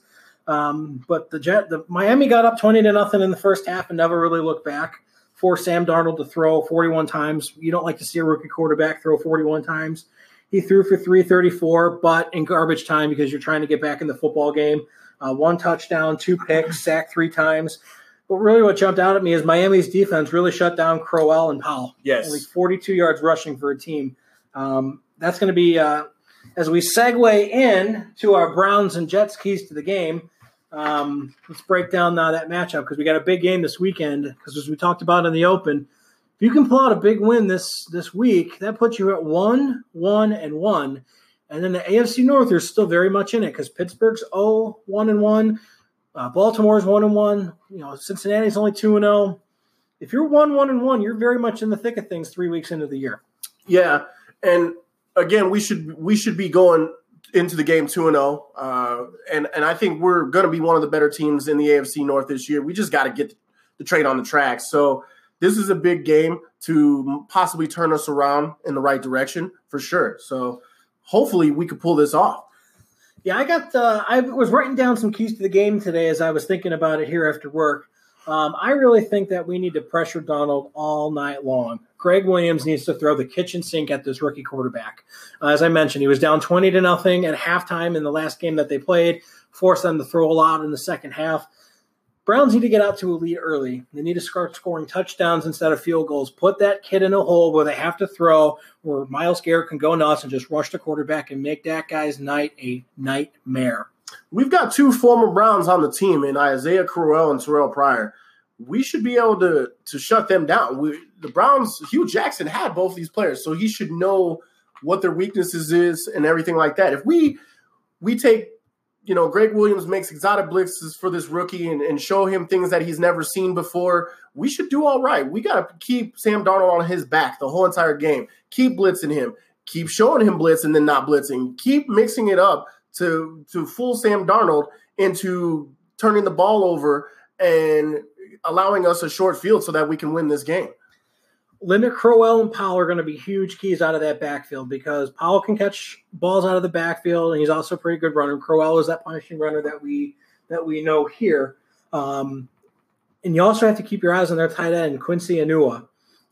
Um, but the Jet, the Miami got up 20 to nothing in the first half and never really looked back. Forced Sam Darnold to throw 41 times. You don't like to see a rookie quarterback throw 41 times. He threw for 334, but in garbage time because you're trying to get back in the football game. Uh, one touchdown, two picks, sacked three times. But really, what jumped out at me is Miami's defense really shut down Crowell and Powell. Yes. Only 42 yards rushing for a team. Um, that's going to be, uh, as we segue in to our Browns and Jets keys to the game. Um, let's break down now that matchup because we got a big game this weekend. Because as we talked about in the open, if you can pull out a big win this this week, that puts you at one, one, and one. And then the AFC North is still very much in it because Pittsburgh's 0, 1 and 1. Uh, Baltimore's 1 and 1. You know, Cincinnati's only 2 and 0. If you're 1 1 and 1, you're very much in the thick of things three weeks into the year. Yeah. And again, we should we should be going into the game 2 and 0. Uh, and and I think we're going to be one of the better teams in the AFC North this year. We just got to get the trade on the track. So this is a big game to possibly turn us around in the right direction for sure. So hopefully we could pull this off. Yeah, I got. Uh, I was writing down some keys to the game today as I was thinking about it here after work. Um, I really think that we need to pressure Darnold all night long. Gregg Williams needs to throw the kitchen sink at this rookie quarterback. Uh, as I mentioned, he was down twenty to nothing at halftime in the last game that they played, forced them to throw a lot in the second half. Browns need to get out to a lead early. They need to start scoring touchdowns instead of field goals. Put that kid in a hole where they have to throw, where Myles Garrett can go nuts and just rush the quarterback and make that guy's night a nightmare. We've got two former Browns on the team in Isaiah Crowell and Terrelle Pryor. We should be able to to shut them down. We, the Browns, Hue Jackson had both these players, so he should know what their weaknesses is and everything like that. If we we take you know, Gregg Williams makes exotic blitzes for this rookie and, and, show him things that he's never seen before. We should do all right. We got to keep Sam Darnold on his back the whole entire game. Keep blitzing him. Keep showing him blitz and then not blitzing. Keep mixing it up to to fool Sam Darnold into turning the ball over and allowing us a short field so that we can win this game. limit Crowell and Powell are going to be huge keys out of that backfield because Powell can catch balls out of the backfield and he's also a pretty good runner. Crowell is that punishing runner that we that we know here. Um, and you also have to keep your eyes on their tight end Quincy Enunwa.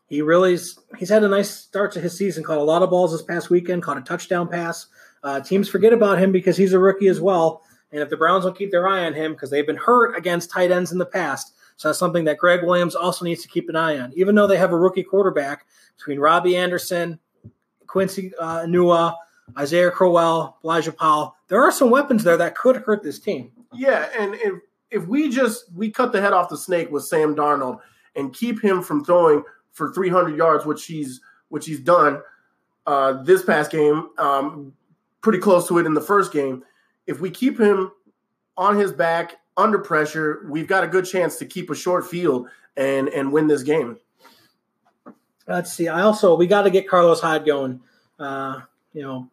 He really he's had a nice start to his season. Caught a lot of balls this past weekend. Caught a touchdown pass. Uh, teams forget about him because he's a rookie as well. And if the Browns don't keep their eye on him because they've been hurt against tight ends in the past, so that's something that Gregg Williams also needs to keep an eye on. Even though they have a rookie quarterback between Robbie Anderson, Quincy uh, Enunwa, Isaiah Crowell, Elijah Powell, there are some weapons there that could hurt this team. Yeah, and if if we just we cut the head off the snake with Sam Darnold and keep him from throwing for 300 yards, which he's which he's done uh, this past game, um, pretty close to it in the first game. If we keep him on his back under pressure, we've got a good chance to keep a short field and and win this game. Let's see. I also we got to get Carlos Hyde going. Uh, you know,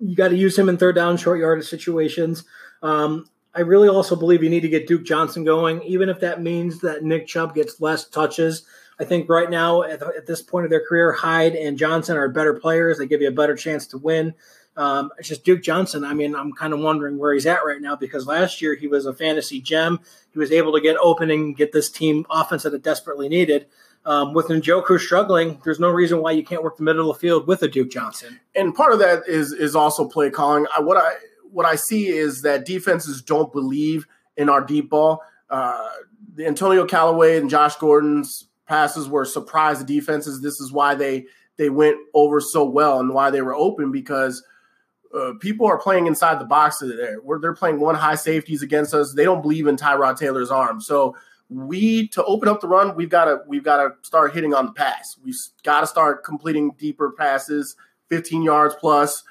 you got to use him in third down, short yardage situations. Um, I really also believe you need to get Duke Johnson going, even if that means that Nick Chubb gets less touches. I think right now, at, at this point of their career, Hyde and Johnson are better players. They give you a better chance to win. Um, it's just Duke Johnson. I mean, I'm kind of wondering where he's at right now because last year he was a fantasy gem. He was able to get open and get this team offense that it desperately needed. Um, with Njoku struggling, there's no reason why you can't work the middle of the field with a Duke Johnson. And part of that is is also play calling. I, what I what I see is that defenses don't believe in our deep ball. Uh, the Antonio Callaway and Josh Gordon's passes were surprise defenses. This is why they they went over so well and why they were open because uh, people are playing inside the box there. Where they're playing one high safeties against us. They don't believe in Tyrod Taylor's arm. So we to open up the run, we've got to we've got to start hitting on the pass. We've got to start completing deeper passes, 15 yards plus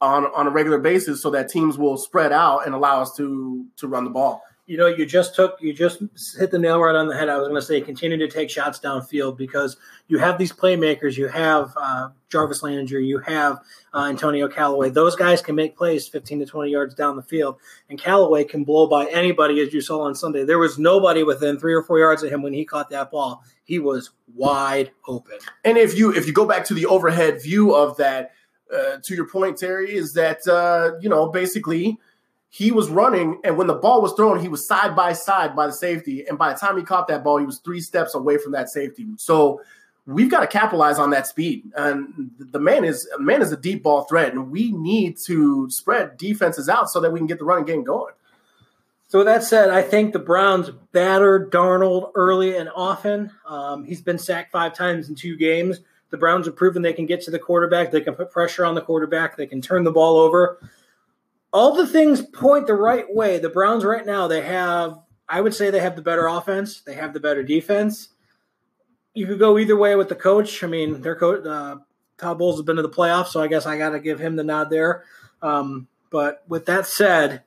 on on a regular basis, so that teams will spread out and allow us to to run the ball you know, you just took, you just hit the nail right on the head. I was going to say, continue to take shots downfield because you have these playmakers. You have uh, Jarvis Landry, you have uh, Antonio Callaway. Those guys can make plays 15 to 20 yards down the field, and Callaway can blow by anybody, as you saw on Sunday. There was nobody within three or four yards of him when he caught that ball. He was wide open. And if you if you go back to the overhead view of that, uh, to your point, Terry, is that uh, you know basically he was running, and when the ball was thrown, he was side by side by the safety. And by the time he caught that ball, he was three steps away from that safety. So we've got to capitalize on that speed. And the man is man is a deep ball threat, and we need to spread defenses out so that we can get the running game going. So with that said, I think the Browns battered Darnold early and often. Um, he's been sacked five times in two games. The Browns have proven they can get to the quarterback. They can put pressure on the quarterback. They can turn the ball over all the things point the right way. The Browns right now, they have, I would say they have the better offense. They have the better defense. You could go either way with the coach. I mean, their coach, uh, Todd Bowles has been to the playoffs, so I guess I got to give him the nod there. Um, but with that said,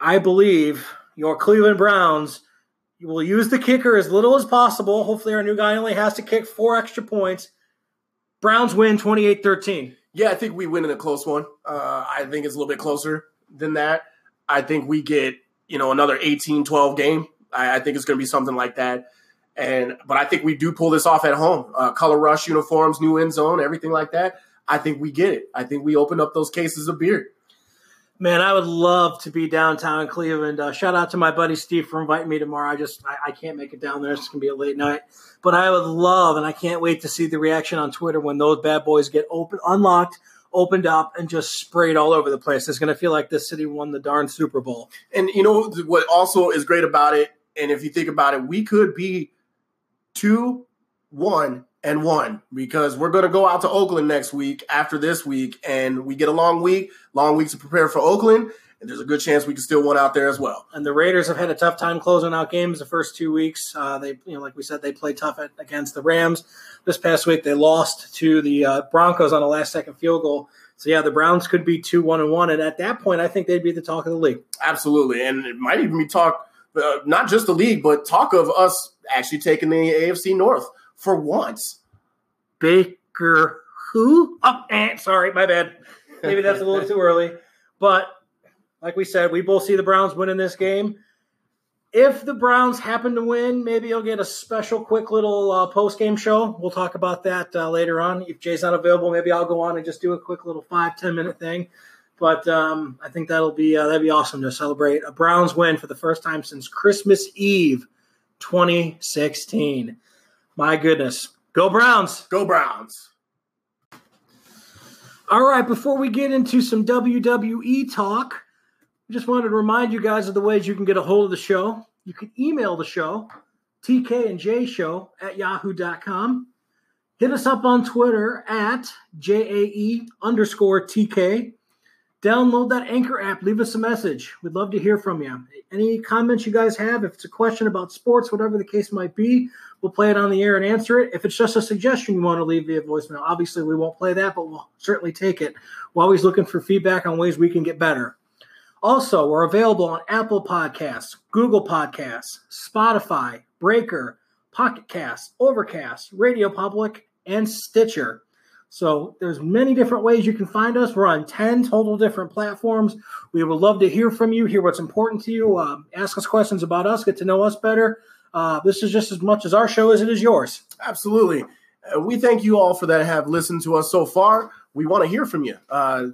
I believe your Cleveland Browns will use the kicker as little as possible. Hopefully, our new guy only has to kick four extra points. Browns win 28 13. Yeah, I think we win in a close one. Uh, I think it's a little bit closer than that. I think we get, you know, another 18 12 game. I, I think it's going to be something like that. And, but I think we do pull this off at home. Uh, color rush uniforms, new end zone, everything like that. I think we get it. I think we open up those cases of beer. Man, I would love to be downtown Cleveland. Uh, shout out to my buddy Steve for inviting me tomorrow. I just I, I can't make it down there. It's gonna be a late night, but I would love and I can't wait to see the reaction on Twitter when those bad boys get open, unlocked, opened up and just sprayed all over the place. It's going to feel like this city won the darn Super Bowl. And you know what also is great about it, and if you think about it, we could be two, one, and one because we're going to go out to Oakland next week after this week, and we get a long week, long week to prepare for Oakland and there's a good chance we can still win out there as well. And the Raiders have had a tough time closing out games the first two weeks. Uh, they, you know, like we said, they played tough at, against the Rams. This past week, they lost to the uh, Broncos on a last-second field goal. So yeah, the Browns could be two one and one, and at that point, I think they'd be the talk of the league. Absolutely, and it might even be talk uh, not just the league, but talk of us actually taking the AFC North for once. Baker, who? Oh, eh, sorry, my bad. Maybe that's a little too early, but like we said, we both see the Browns winning this game. if the Browns happen to win, maybe you'll get a special, quick little uh, post game show. We'll talk about that uh, later on. If Jay's not available, maybe I'll go on and just do a quick little five ten minute thing. But um, I think that'll be uh, that'd be awesome to celebrate a Browns win for the first time since Christmas Eve, 2016. My goodness, go Browns! Go Browns! All right, before we get into some WWE talk. Just wanted to remind you guys of the ways you can get a hold of the show. You can email the show, TK and J Show at yahoo.com. Hit us up on Twitter at JAE underscore TK. Download that Anchor app. Leave us a message. We'd love to hear from you. Any comments you guys have, if it's a question about sports, whatever the case might be, we'll play it on the air and answer it. If it's just a suggestion you want to leave via voicemail, obviously we won't play that, but we'll certainly take it. We're always looking for feedback on ways we can get better. Also, we're available on Apple Podcasts, Google Podcasts, Spotify, Breaker, Pocket Cast, Overcast, Radio Public, and Stitcher. So there's many different ways you can find us. We're on 10 total different platforms. We would love to hear from you, hear what's important to you, uh, ask us questions about us, get to know us better. Uh, this is just as much as our show as it is yours. Absolutely. Uh, we thank you all for that have listened to us so far. We want to hear from you. Uh,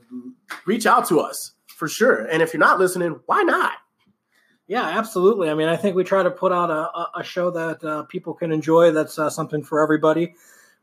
reach out to us for sure. And if you're not listening, why not? Yeah, absolutely. I mean, I think we try to put out a, a show that uh, people can enjoy. That's uh, something for everybody.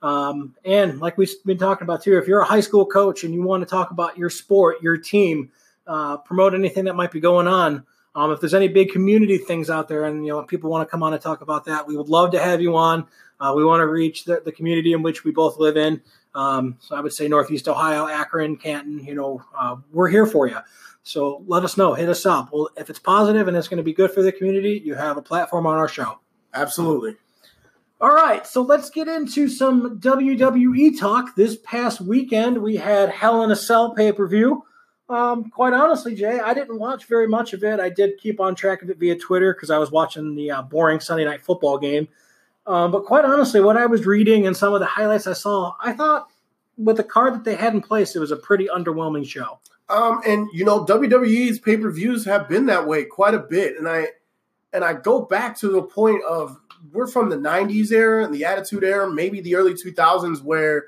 Um, and like we've been talking about too, if you're a high school coach and you want to talk about your sport, your team, uh, promote anything that might be going on. Um, if there's any big community things out there, and you know people want to come on and talk about that, we would love to have you on. Uh, we want to reach the, the, community in which we both live in. Um, so I would say Northeast Ohio, Akron, Canton. You know, uh, we're here for you. So let us know. Hit us up. Well, if it's positive and it's going to be good for the community, you have a platform on our show. Absolutely. All right, so let's get into some WWE talk. This past weekend, we had Hell in a Cell pay per view. Um, quite honestly, Jay, I didn't watch very much of it. I did keep on track of it via Twitter because I was watching the uh, boring Sunday night football game. Um, but quite honestly, what I was reading and some of the highlights I saw, I thought with the card that they had in place, it was a pretty underwhelming show. Um, and you know, WWE's pay per views have been that way quite a bit, and I and I go back to the point of we're from the '90s era and the Attitude Era, maybe the early 2000s, where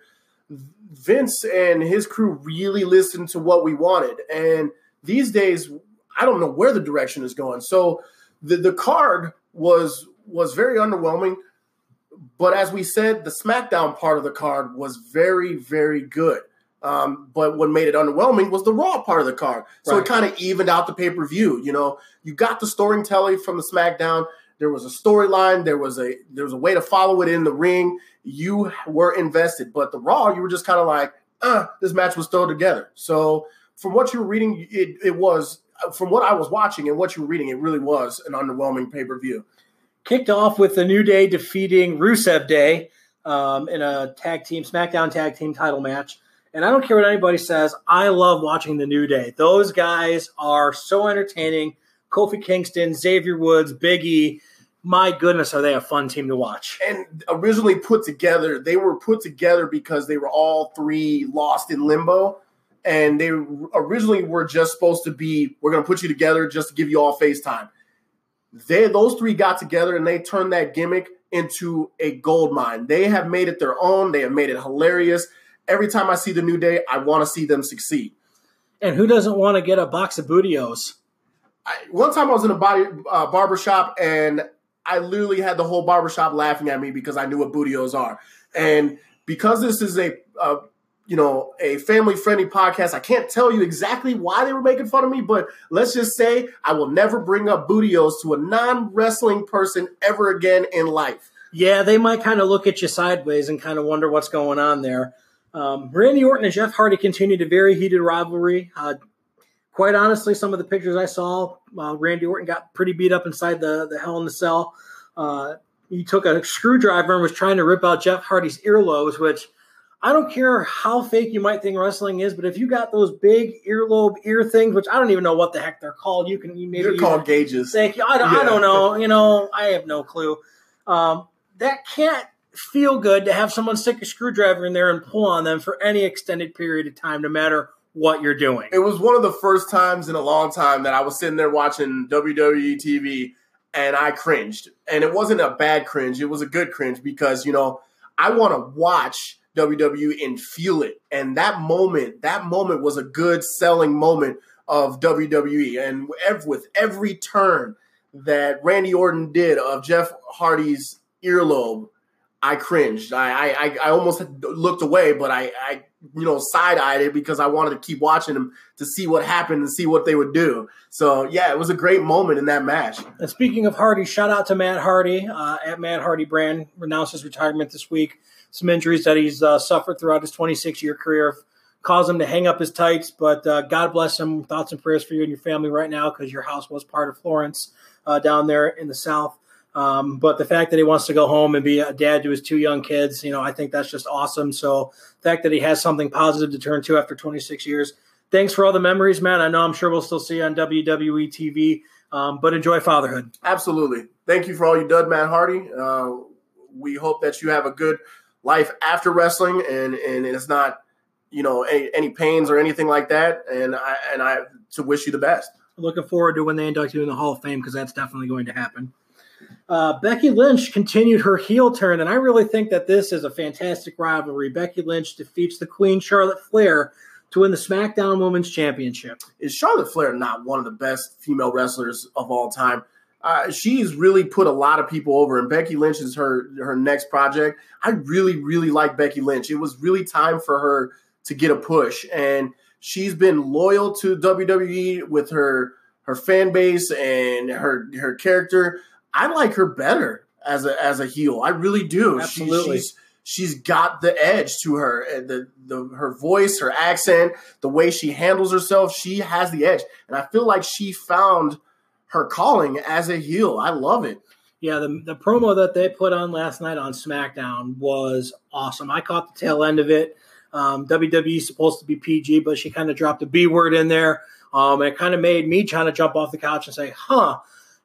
Vince and his crew really listened to what we wanted, and these days, I don't know where the direction is going. So the the card was was very underwhelming. But as we said, the SmackDown part of the card was very, very good. Um, but what made it underwhelming was the Raw part of the card. So right. it kind of evened out the pay per view. You know, you got the storytelling from the SmackDown. There was a storyline. There was a there was a way to follow it in the ring. You were invested, but the Raw, you were just kind of like, uh, this match was thrown together. So from what you were reading, it, it was from what I was watching and what you were reading, it really was an underwhelming pay per view. Kicked off with the New Day defeating Rusev Day um, in a tag team SmackDown tag team title match. And I don't care what anybody says, I love watching the New Day. Those guys are so entertaining. Kofi Kingston, Xavier Woods, Big E. My goodness, are they a fun team to watch? And originally put together, they were put together because they were all three lost in limbo. And they originally were just supposed to be, we're going to put you together just to give you all FaceTime. They, those three got together and they turned that gimmick into a gold mine. They have made it their own. They have made it hilarious every time I see the New Day, I want to see them succeed. And who doesn't want to get a box of Booty-O's? I, one time I was in a body, uh, barber shop and I literally had the whole barbershop laughing at me because I knew what Booty-O's are. And because this is a, uh, you know, a family friendly podcast, I can't tell you exactly why they were making fun of me, but let's just say I will never bring up Booty-O's to a non wrestling person ever again in life. Yeah, they might kind of look at you sideways and kind of wonder what's going on there. Um, Randy Orton and Jeff Hardy continued a very heated rivalry. Uh, quite honestly, some of the pictures I saw, uh, Randy Orton got pretty beat up inside the, the Hell in the Cell. Uh, he took a screwdriver and was trying to rip out Jeff Hardy's earlobes, which I don't care how fake you might think wrestling is, but if you got those big earlobe ear things, which I don't even know what the heck they're called, you can maybe they're called gauges. Thank you. I don't, yeah. I don't know. You know, I have no clue. Um, that can't feel good to have someone stick a screwdriver in there and pull on them for any extended period of time, no matter what you're doing. It was one of the first times in a long time that I was sitting there watching WWE TV and I cringed. And it wasn't a bad cringe, it was a good cringe because, you know, I want to watch WWE and feel it. And that moment, that moment was a good selling moment of WWE. And with every turn that Randy Orton did of Jeff Hardy's earlobe, I cringed. I I, I almost looked away, but I, I you know side eyed it because I wanted to keep watching them to see what happened and see what they would do. So yeah, it was a great moment in that match. And speaking of Hardy, shout out to Matt Hardy uh, at Matt Hardy Brand renounced his retirement this week. Some injuries that he's uh, suffered throughout his 26 year career caused him to hang up his tights. But uh, God bless him. Thoughts and prayers for you and your family right now because your house was part of Florence uh, down there in the South. Um, but the fact that he wants to go home and be a dad to his two young kids, you know, I think that's just awesome. So the fact that he has something positive to turn to after 26 years. Thanks for all the memories, man. I know I'm sure we'll still see you on WWE TV, um, but enjoy fatherhood. Absolutely. Thank you for all you done, Matt Hardy. Uh, we hope that you have a good life after wrestling and, and it's not, you know, any, any pains or anything like that. And I, and I to wish you the best. Looking forward to when they induct you in the Hall of Fame because that's definitely going to happen. Uh, Becky Lynch continued her heel turn, and I really think that this is a fantastic rivalry. Becky Lynch defeats the Queen Charlotte Flair to win the SmackDown Women's Championship. Is Charlotte Flair not one of the best female wrestlers of all time? Uh, she's really put a lot of people over, and Becky Lynch is her her next project. I really, really like Becky Lynch. It was really time for her to get a push, and she's been loyal to WWE with her her fan base and her her character. I like her better as a as a heel. I really do. Absolutely. She, she's she's got the edge to her. The the her voice, her accent, the way she handles herself, she has the edge. And I feel like she found her calling as a heel. I love it. Yeah, the, the promo that they put on last night on SmackDown was awesome. I caught the tail end of it. Um, WWE is supposed to be PG, but she kind of dropped a B word in there. Um, and it kind of made me trying to jump off the couch and say, huh,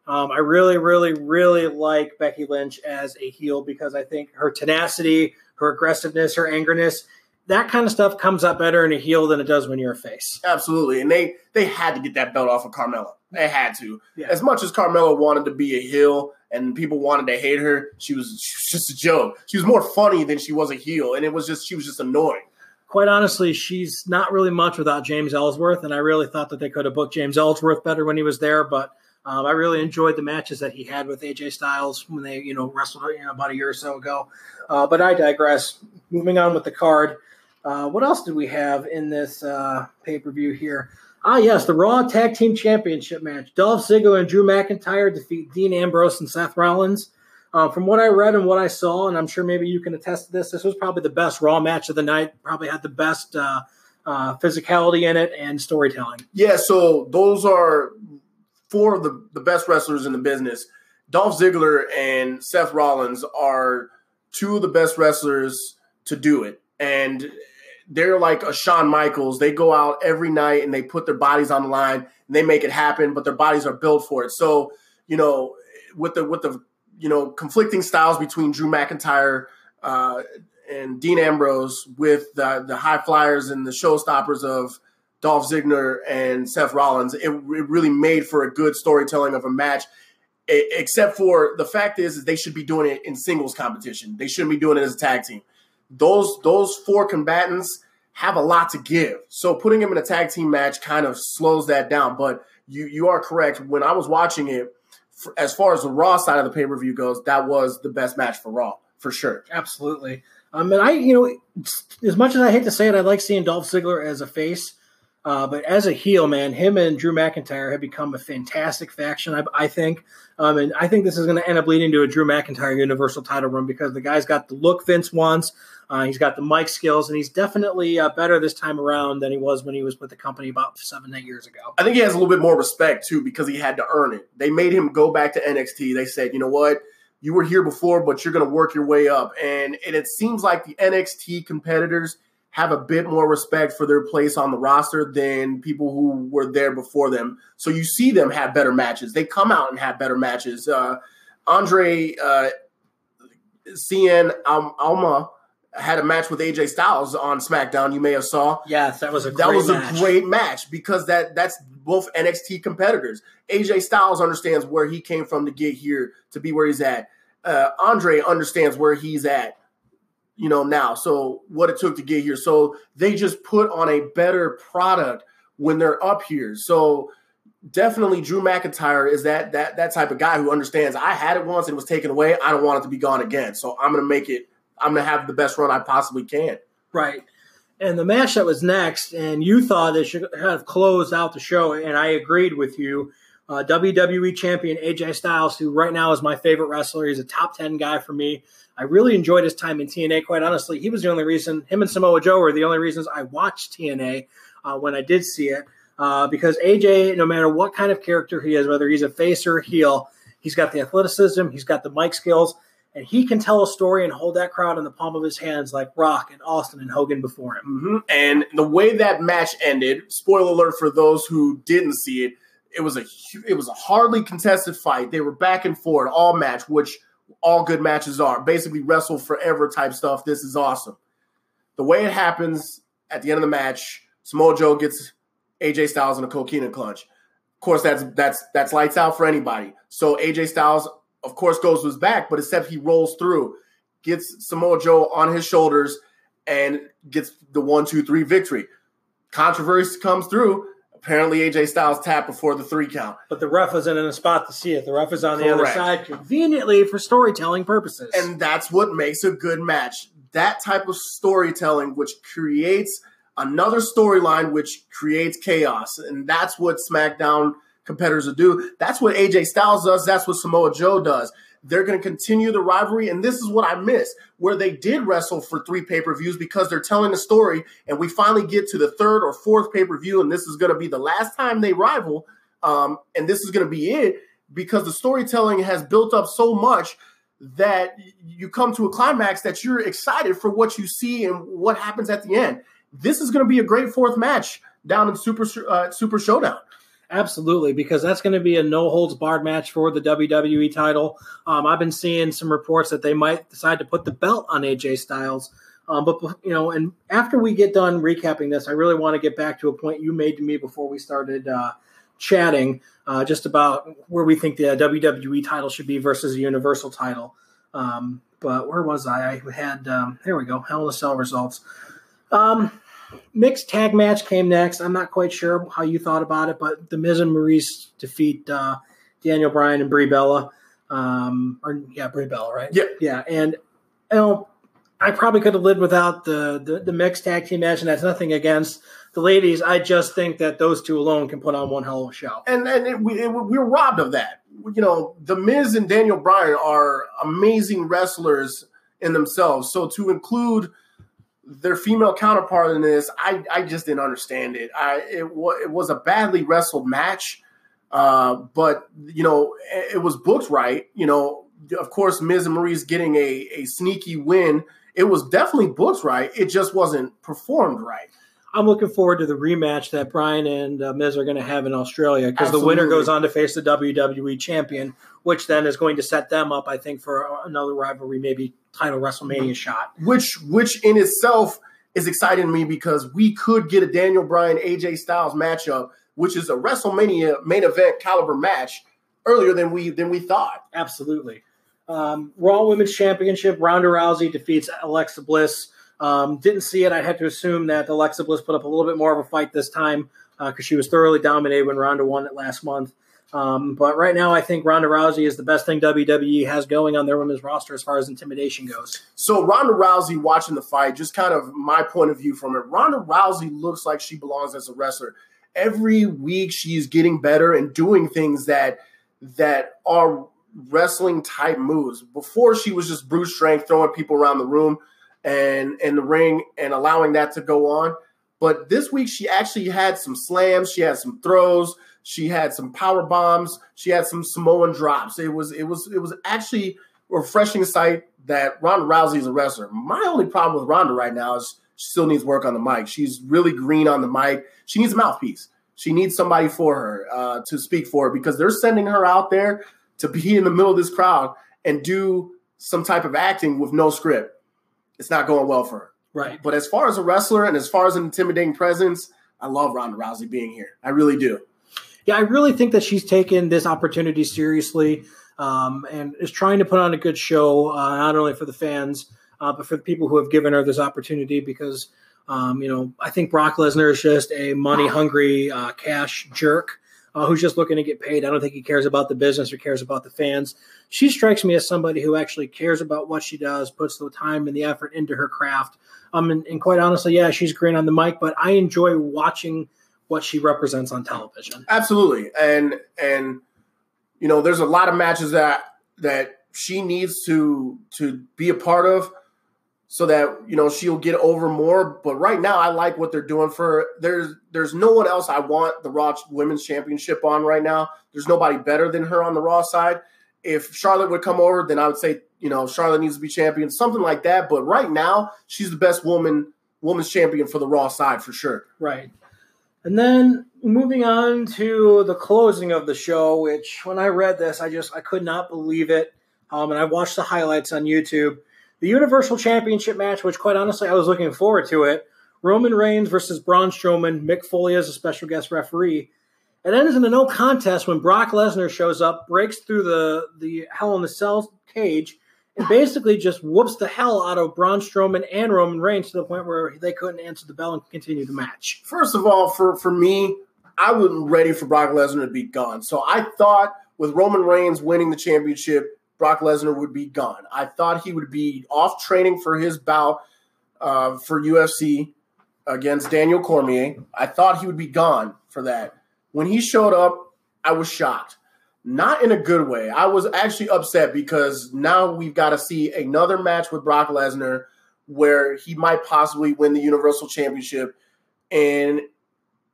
um, I really, really, really like Becky Lynch as a heel because I think her tenacity, her aggressiveness, her angerness, that kind of stuff comes up better in a heel than it does when you're a face. Absolutely, and they they had to get that belt off of Carmella. They had to. Yeah. As much as Carmella wanted to be a heel and people wanted to hate her, she was, she was just a joke. She was more funny than she was a heel, and it was just she was just annoying quite honestly, she's not really much without James Ellsworth, and I really thought that they could have booked James Ellsworth better when he was there. But um, I really enjoyed the matches that he had with AJ Styles when they, you know, wrestled you know, about a year or so ago. Uh, but I digress. Moving on with the card. Uh, what else did we have in this uh, pay per view here? Ah, yes, the Raw Tag Team Championship match. Dolph Ziggler and Drew McIntyre defeat Dean Ambrose and Seth Rollins. Uh, from what I read and what I saw, and I'm sure maybe you can attest to this, this was probably the best Raw match of the night. Probably had the best uh, uh, physicality in it and storytelling. Yeah, so those are four of the, the best wrestlers in the business. Dolph Ziggler and Seth Rollins are two of the best wrestlers to do it. And they're like a Shawn Michaels. They go out every night and they put their bodies on the line and they make it happen, but their bodies are built for it. So, you know, with the with the you know conflicting styles between Drew McIntyre uh, and Dean Ambrose, with the the high flyers and the showstoppers of Dolph Ziggler and Seth Rollins, it, it really made for a good storytelling of a match. except for the fact is, is they should be doing it in singles competition. They shouldn't be doing it as a tag team. Those those four combatants have a lot to give. So putting them in a tag team match kind of slows that down. But you you are correct. When I was watching it, as far as the Raw side of the pay per view goes, that was the best match for Raw for sure. Absolutely. Um, and I, you know, as much as I hate to say it, I like seeing Dolph Ziggler as a face. Uh, but as a heel, man, him and Drew McIntyre have become a fantastic faction, I, I think. Um, and I think this is going to end up leading to a Drew McIntyre Universal title run because the guy's got the look Vince wants. Uh, he's got the mic skills, and he's definitely uh, better this time around than he was when he was with the company about seven, eight years ago. I think he has a little bit more respect, too, because he had to earn it. They made him go back to NXT. They said, you know what? You were here before, but you're going to work your way up. And, and it seems like the NXT competitors – have a bit more respect for their place on the roster than people who were there before them. So you see them have better matches. They come out and have better matches. Uh, Andrade uh, Cien Almas had a match with AJ Styles on SmackDown. You may have saw. Yes, that was a that was match. a great match because that that's both NXT competitors. AJ Styles understands where he came from to get here to be where he's at. Uh, Andrade understands where he's at, you know, now. So what it took to get here. So they just put on a better product when they're up here. So definitely Drew McIntyre is that that that type of guy who understands I had it once and it was taken away. I don't want it to be gone again. So I'm gonna make it. I'm gonna have the best run I possibly can. Right. And the match that was next, and you thought it should have closed out the show, and I agreed with you. Uh, WWE champion AJ Styles, who right now is my favorite wrestler. He's a top 10 guy for me. I really enjoyed his time in TNA, quite honestly. He was the only reason, him and Samoa Joe were the only reasons I watched TNA uh, when I did see it. Uh, because AJ, no matter what kind of character he is, whether he's a face or a heel, he's got the athleticism, he's got the mic skills, and he can tell a story and hold that crowd in the palm of his hands like Rock and Austin and Hogan before him. Mm-hmm. And the way that match ended, spoiler alert for those who didn't see it, it was a it was a hardly contested fight. They were back and forth all match, which all good matches are. Basically, wrestle forever type stuff. This is awesome. The way it happens at the end of the match, Samoa Joe gets AJ Styles in a coquina clutch. Of course, that's that's that's lights out for anybody. So AJ Styles of course, goes to his back, but except he rolls through, gets Samoa Joe on his shoulders, and gets the one, two, three victory. Controversy comes through. Apparently, AJ Styles tapped before the three count. But the ref wasn't in a spot to see it. The ref is on the Correct. other side conveniently for storytelling purposes. And that's what makes a good match. That type of storytelling, which creates another storyline, which creates chaos. And that's what SmackDown – competitors will do. That's what AJ Styles does. That's what Samoa Joe does. They're going to continue the rivalry. And this is what I miss, where they did wrestle for three pay per views because they're telling a story. And we finally get to the third or fourth pay per view. And this is going to be the last time they rival. Um, and this is going to be it because the storytelling has built up so much that you come to a climax that you're excited for what you see and what happens at the end. This is going to be a great fourth match down in Super uh, Super Showdown. Absolutely, because that's going to be a no holds barred match for the WWE title. Um, I've been seeing some reports that they might decide to put the belt on AJ Styles. Um, but you know, and after we get done recapping this, I really want to get back to a point you made to me before we started uh, chatting, uh, just about where we think the WWE title should be versus a Universal title. Um, but where was I? I had um, there we go, Hell in a Cell results. Um, mixed tag match came next. I'm not quite sure how you thought about it, but the Miz and Maryse defeat uh, Daniel Bryan and Brie Bella. Um, or yeah, Brie Bella, right? Yeah, yeah. And you know, I probably could have lived without the, the the mixed tag team match, and that's nothing against the ladies. I just think that those two alone can put on one hell of a show. And and it, we it, we're robbed of that. You know, the Miz and Daniel Bryan are amazing wrestlers in themselves. So to include their female counterpart in this, I, I just didn't understand it. I it, it was a badly wrestled match, uh, but you know it, it was booked right. You know, of course, Miz and Maryse getting a a sneaky win. It was definitely booked right. It just wasn't performed right. I'm looking forward to the rematch that Bryan and uh, Miz are going to have in Australia because the winner goes on to face the WWE champion, which then is going to set them up, I think, for another rivalry, maybe title WrestleMania shot. Which, which in itself is exciting to me because we could get a Daniel Bryan AJ Styles matchup, which is a WrestleMania main event caliber match earlier than we than we thought. Absolutely. Um, Raw Women's Championship: Ronda Rousey defeats Alexa Bliss. Um, didn't see it. I had to assume that Alexa Bliss put up a little bit more of a fight this time because uh, she was thoroughly dominated when Ronda won it last month. Um, but right now, I think Ronda Rousey is the best thing WWE has going on their women's roster as far as intimidation goes. So Ronda Rousey watching the fight, just kind of my point of view from it. Ronda Rousey looks like she belongs as a wrestler. Every week, she's getting better and doing things that that are wrestling type moves. Before, she was just brute strength, throwing people around the room and in the ring and allowing that to go on. But this week she actually had some slams, she had some throws, she had some power bombs, she had some Samoan drops. It was it was it was actually a refreshing sight that Ronda Rousey is a wrestler. My only problem with Ronda right now is she still needs work on the mic. She's really green on the mic. She needs a mouthpiece. She needs somebody for her uh, to speak for her because they're sending her out there to be in the middle of this crowd and do some type of acting with no script it's not going well for her. Right. But as far as a wrestler and as far as an intimidating presence, I love Ronda Rousey being here. I really do. Yeah, I really think that she's taken this opportunity seriously um, and is trying to put on a good show, uh, not only for the fans, uh, but for the people who have given her this opportunity because, um, you know, I think Brock Lesnar is just a money hungry uh, cash jerk. Uh, who's just looking to get paid. I don't think he cares about the business or cares about the fans. She strikes me as somebody who actually cares about what she does, puts the time and the effort into her craft. Um, and, and quite honestly, yeah, she's great on the mic, but I enjoy watching what she represents on television. Absolutely, and and you know, there's a lot of matches that that she needs to to be a part of so that you know she'll get over more. But right now, I like what they're doing for her. There's there's no one else I want the Raw Women's Championship on right now. There's nobody better than her on the Raw side. If Charlotte would come over, then I would say you know Charlotte needs to be champion, something like that. But right now, she's the best woman woman's champion for the Raw side for sure. Right. And then moving on to the closing of the show, which when I read this, I just I could not believe it. Um, and I watched the highlights on YouTube. The Universal Championship match, which quite honestly I was looking forward to it. Roman Reigns versus Braun Strowman. Mick Foley as a special guest referee. It ends in a no contest when Brock Lesnar shows up, breaks through the the Hell in the Cell cage, and basically just whoops the hell out of Braun Strowman and Roman Reigns to the point where they couldn't answer the bell and continue the match. First of all, for for me, I wasn't ready for Brock Lesnar to be gone. So I thought with Roman Reigns winning the championship, Brock Lesnar would be gone. I thought he would be off training for his bout uh, for UFC against Daniel Cormier. I thought he would be gone for that. When he showed up, I was shocked not in a good way. I was actually upset because now we've got to see another match with Brock Lesnar where he might possibly win the Universal Championship in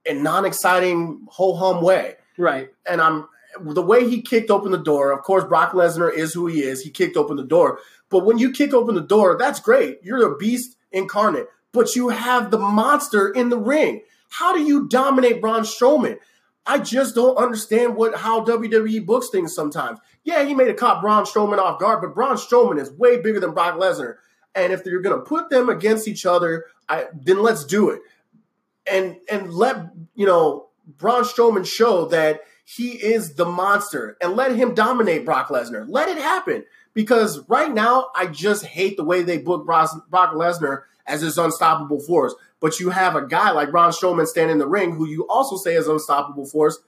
a non-exciting ho hum way. Right. And I'm the way he kicked open the door. Of course, Brock Lesnar is who he is. He kicked open the door. But when you kick open the door, that's great. You're a beast incarnate. But you have the monster in the ring. How do you dominate Braun Strowman? I just don't understand what how WWE books things sometimes. Yeah, he made a cop Braun Strowman off guard, but Braun Strowman is way bigger than Brock Lesnar. And if you're to put them against each other, I, then let's do it. And and let you know Braun Strowman show that he is the monster, and let him dominate Brock Lesnar. Let it happen because right now I just hate the way they book Brock Lesnar as this unstoppable force. But you have a guy like Braun Strowman standing in the ring who you also say is unstoppable force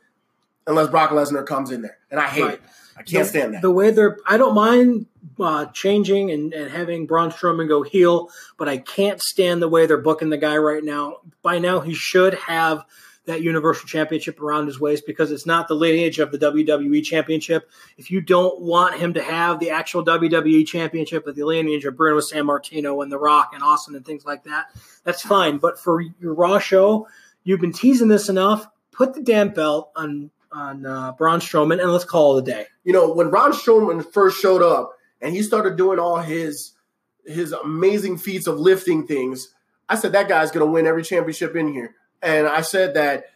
unless Brock Lesnar comes in there. And I hate right. it. I can't the, stand that. The way they're, I don't mind uh, changing and, and having Braun Strowman go heel, but I can't stand the way they're booking the guy right now. By now, he should have that Universal Championship around his waist because it's not the lineage of the WWE Championship. If you don't want him to have the actual WWE Championship with the lineage of Bruno Sammartino and The Rock and Austin and things like that, that's fine. But for your Raw show, you've been teasing this enough. Put the damn belt on on uh, Braun Strowman and let's call it a day. You know, when Braun Strowman first showed up and he started doing all his his amazing feats of lifting things, I said that guy's going to win every championship in here and I said that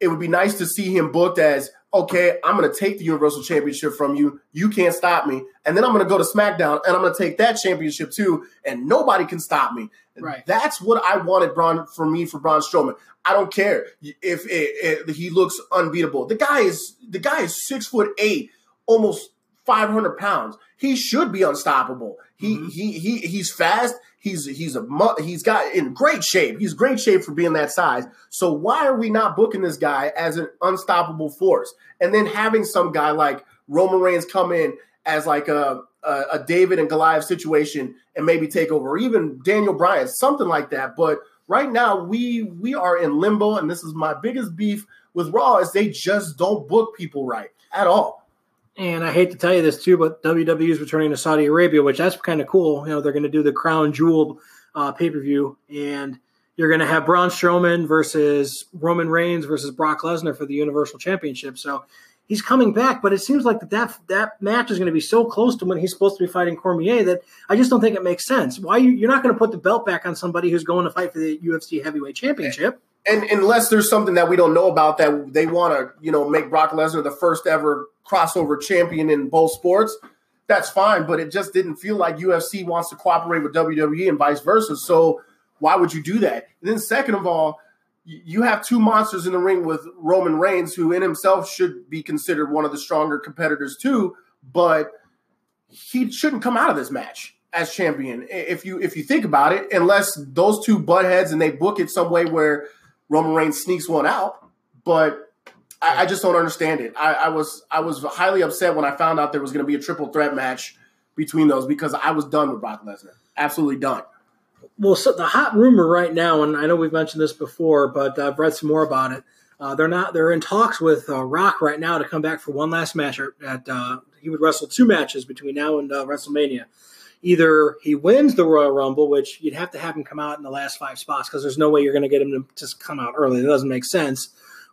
it would be nice to see him booked as okay, I'm going to take the Universal Championship from you. You can't stop me. And then I'm going to go to SmackDown and I'm going to take that championship too, and nobody can stop me. Right. That's what I wanted Braun for me for Braun Strowman. I don't care if it, he looks unbeatable. The guy is the guy is six foot eight, almost 500 pounds. He should be unstoppable. He mm-hmm. he he he's fast. He's he's a he's got in great shape. He's great shape for being that size. So why are we not booking this guy as an unstoppable force? And then having some guy like Roman Reigns come in as like a a, a David and Goliath situation and maybe take over, or even Daniel Bryan, something like that. But right now we we are in limbo, and this is my biggest beef with Raw is they just don't book people right at all. And I hate to tell you this too, but WWE is returning to Saudi Arabia, which that's kind of cool. You know, they're going to do the Crown Jewel uh, pay per view, and you're going to have Braun Strowman versus Roman Reigns versus Brock Lesnar for the Universal Championship. So he's coming back, but it seems like that that, that match is going to be so close to when he's supposed to be fighting Cormier that I just don't think it makes sense. Why you, you're not going to put the belt back on somebody who's going to fight for the UFC Heavyweight Championship? And unless there's something that we don't know about that they want to, you know, make Brock Lesnar the first ever crossover champion in both sports, that's fine. But it just didn't feel like UFC wants to cooperate with WWE and vice versa. So why would you do that? And then second of all, you have two monsters in the ring with Roman Reigns, who in himself should be considered one of the stronger competitors too, but he shouldn't come out of this match as champion if you if you think about it, unless those two butt heads and they book it some way where Roman Reigns sneaks one out. But I, I just don't understand it. I, I was I was highly upset when I found out there was going to be a triple threat match between those because I was done with Brock Lesnar, absolutely done well, so the hot rumor right now, and I know we've mentioned this before, but I've read some more about it. Uh, they're not. They're in talks with uh, Rock right now to come back for one last match. At uh, he would wrestle two matches between now and uh, WrestleMania. Either he wins the Royal Rumble, which you'd have to have him come out in the last five spots because there's no way you're going to get him to just come out early. It doesn't make sense.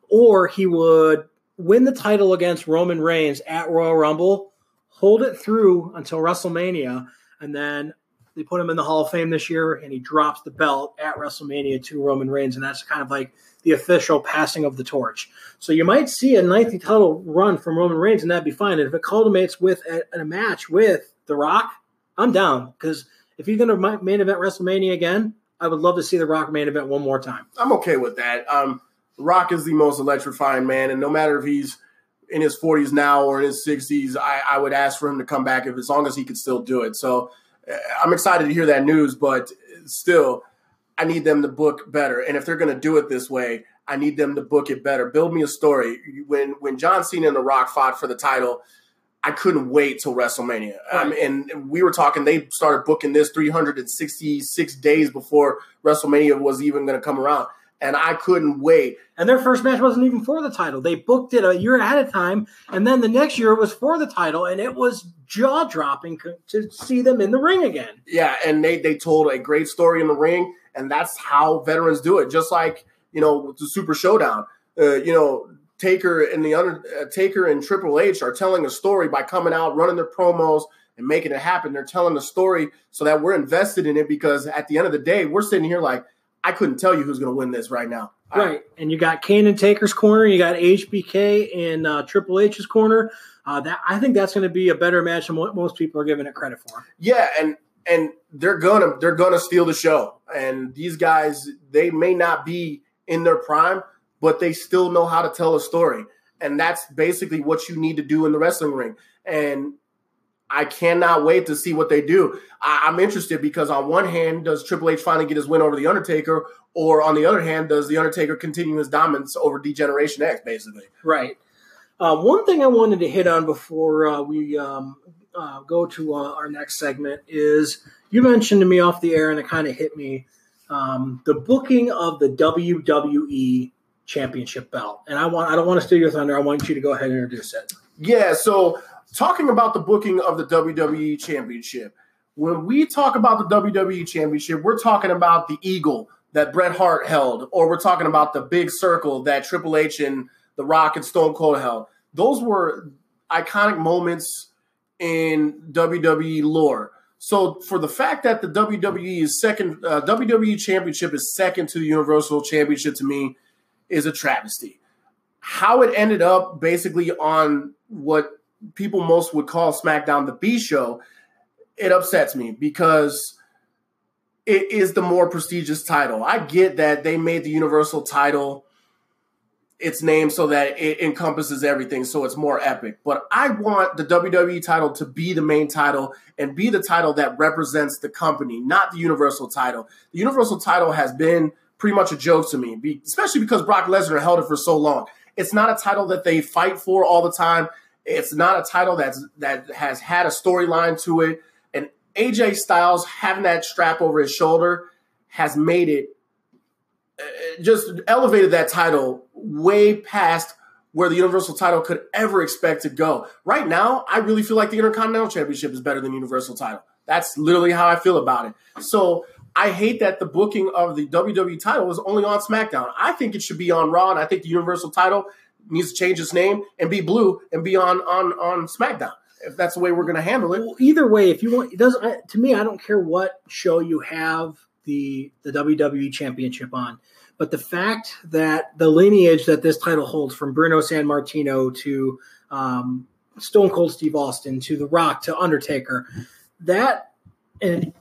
Or he would win the title against Roman Reigns at Royal Rumble, hold it through until WrestleMania, and then they put him in the Hall of Fame this year, and he drops the belt at WrestleMania to Roman Reigns, and that's kind of like the official passing of the torch. So you might see a 90 title run from Roman Reigns, and that'd be fine. And if it culminates with a, a match with The Rock, I'm down because if he's going to main event WrestleMania again, I would love to see The Rock main event one more time. I'm okay with that. Um, Rock is the most electrifying man, and no matter if he's in his 40s now or in his 60s, I, I would ask for him to come back if as long as he could still do it. So I'm excited to hear that news, but still, I need them to book better. And if they're going to do it this way, I need them to book it better. Build me a story. When when John Cena and The Rock fought for the title, I couldn't wait till WrestleMania. Um, and we were talking, they started booking this 366 days before WrestleMania was even going to come around and I couldn't wait. And their first match wasn't even for the title. They booked it a year ahead of time, and then the next year it was for the title, and it was jaw dropping to see them in the ring again. Yeah, and they they told a great story in the ring, and that's how veterans do it. Just like you know the Super Showdown, uh, you know. Taker and the under uh, Taker and Triple H are telling a story by coming out, running their promos, and making it happen. They're telling the story so that we're invested in it because at the end of the day, we're sitting here like, I couldn't tell you who's going to win this right now. Right, and you got Kane and Taker's corner, you got HBK and uh, Triple H's corner. Uh, that I think that's going to be a better match than what most people are giving it credit for. Yeah, and and they're gonna they're gonna steal the show. And these guys, they may not be in their prime, but they still know how to tell a story. And that's basically what you need to do in the wrestling ring. And I cannot wait to see what they do. I, am interested because on one hand, does Triple H finally get his win over the Undertaker, or on the other hand, does the Undertaker continue his dominance over D-Generation X, basically? Right. Uh, one thing I wanted to hit on before uh, we um, uh, go to uh, our next segment is you mentioned to me off the air, and it kind of hit me um, the booking of the WWE Championship belt. And I want I don't want to steal your thunder. I want you to go ahead and introduce it. Yeah. So talking about the booking of the WWE Championship, when we talk about the WWE Championship, we're talking about the Eagle that Bret Hart held, or we're talking about the big circle that Triple H and The Rock and Stone Cold held. Those were iconic moments in WWE lore. So for the fact that the WWE is second, uh, WWE Championship is second to the Universal Championship to me is a travesty. How it ended up basically on what people most would call SmackDown the B show, it upsets me because it is the more prestigious title. I get that they made the Universal title its name so that it encompasses everything, so it's more epic. But I want the WWE title to be the main title and be the title that represents the company, not the Universal title. The Universal title has been pretty much a joke to me, especially because Brock Lesnar held it for so long. It's not a title that they fight for all the time. It's not a title that's that has had a storyline to it. And AJ Styles having that strap over his shoulder has made it uh, just elevated that title way past where the Universal title could ever expect to go. Right now, I really feel like the Intercontinental Championship is better than Universal title. That's literally how I feel about it. So I hate that the booking of the WWE title is only on SmackDown. I think it should be on Raw, and I think the Universal title needs to change its name and be blue and be on on on SmackDown. If that's the way we're going to handle it. Well, either way, if you want, it doesn't. To me, I don't care what show you have the the WWE Championship on, but the fact that the lineage that this title holds from Bruno Sammartino to um, Stone Cold Steve Austin to The Rock to Undertaker, that and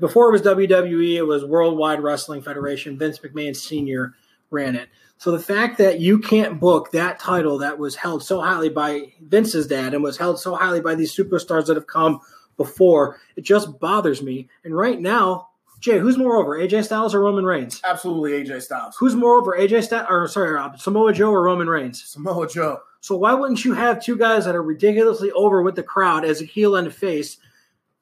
before it was WWE, it was Worldwide Wrestling Federation, Vince McMahon Sr ran it. So the fact that you can't book that title that was held so highly by Vince's dad and was held so highly by these superstars that have come before, it just bothers me. And right now, Jay, who's more over, AJ Styles or Roman Reigns? Absolutely AJ Styles. Who's more over, AJ Styles or sorry, Rob, Samoa Joe or Roman Reigns? Samoa Joe. So why wouldn't you have two guys that are ridiculously over with the crowd as a heel and a face,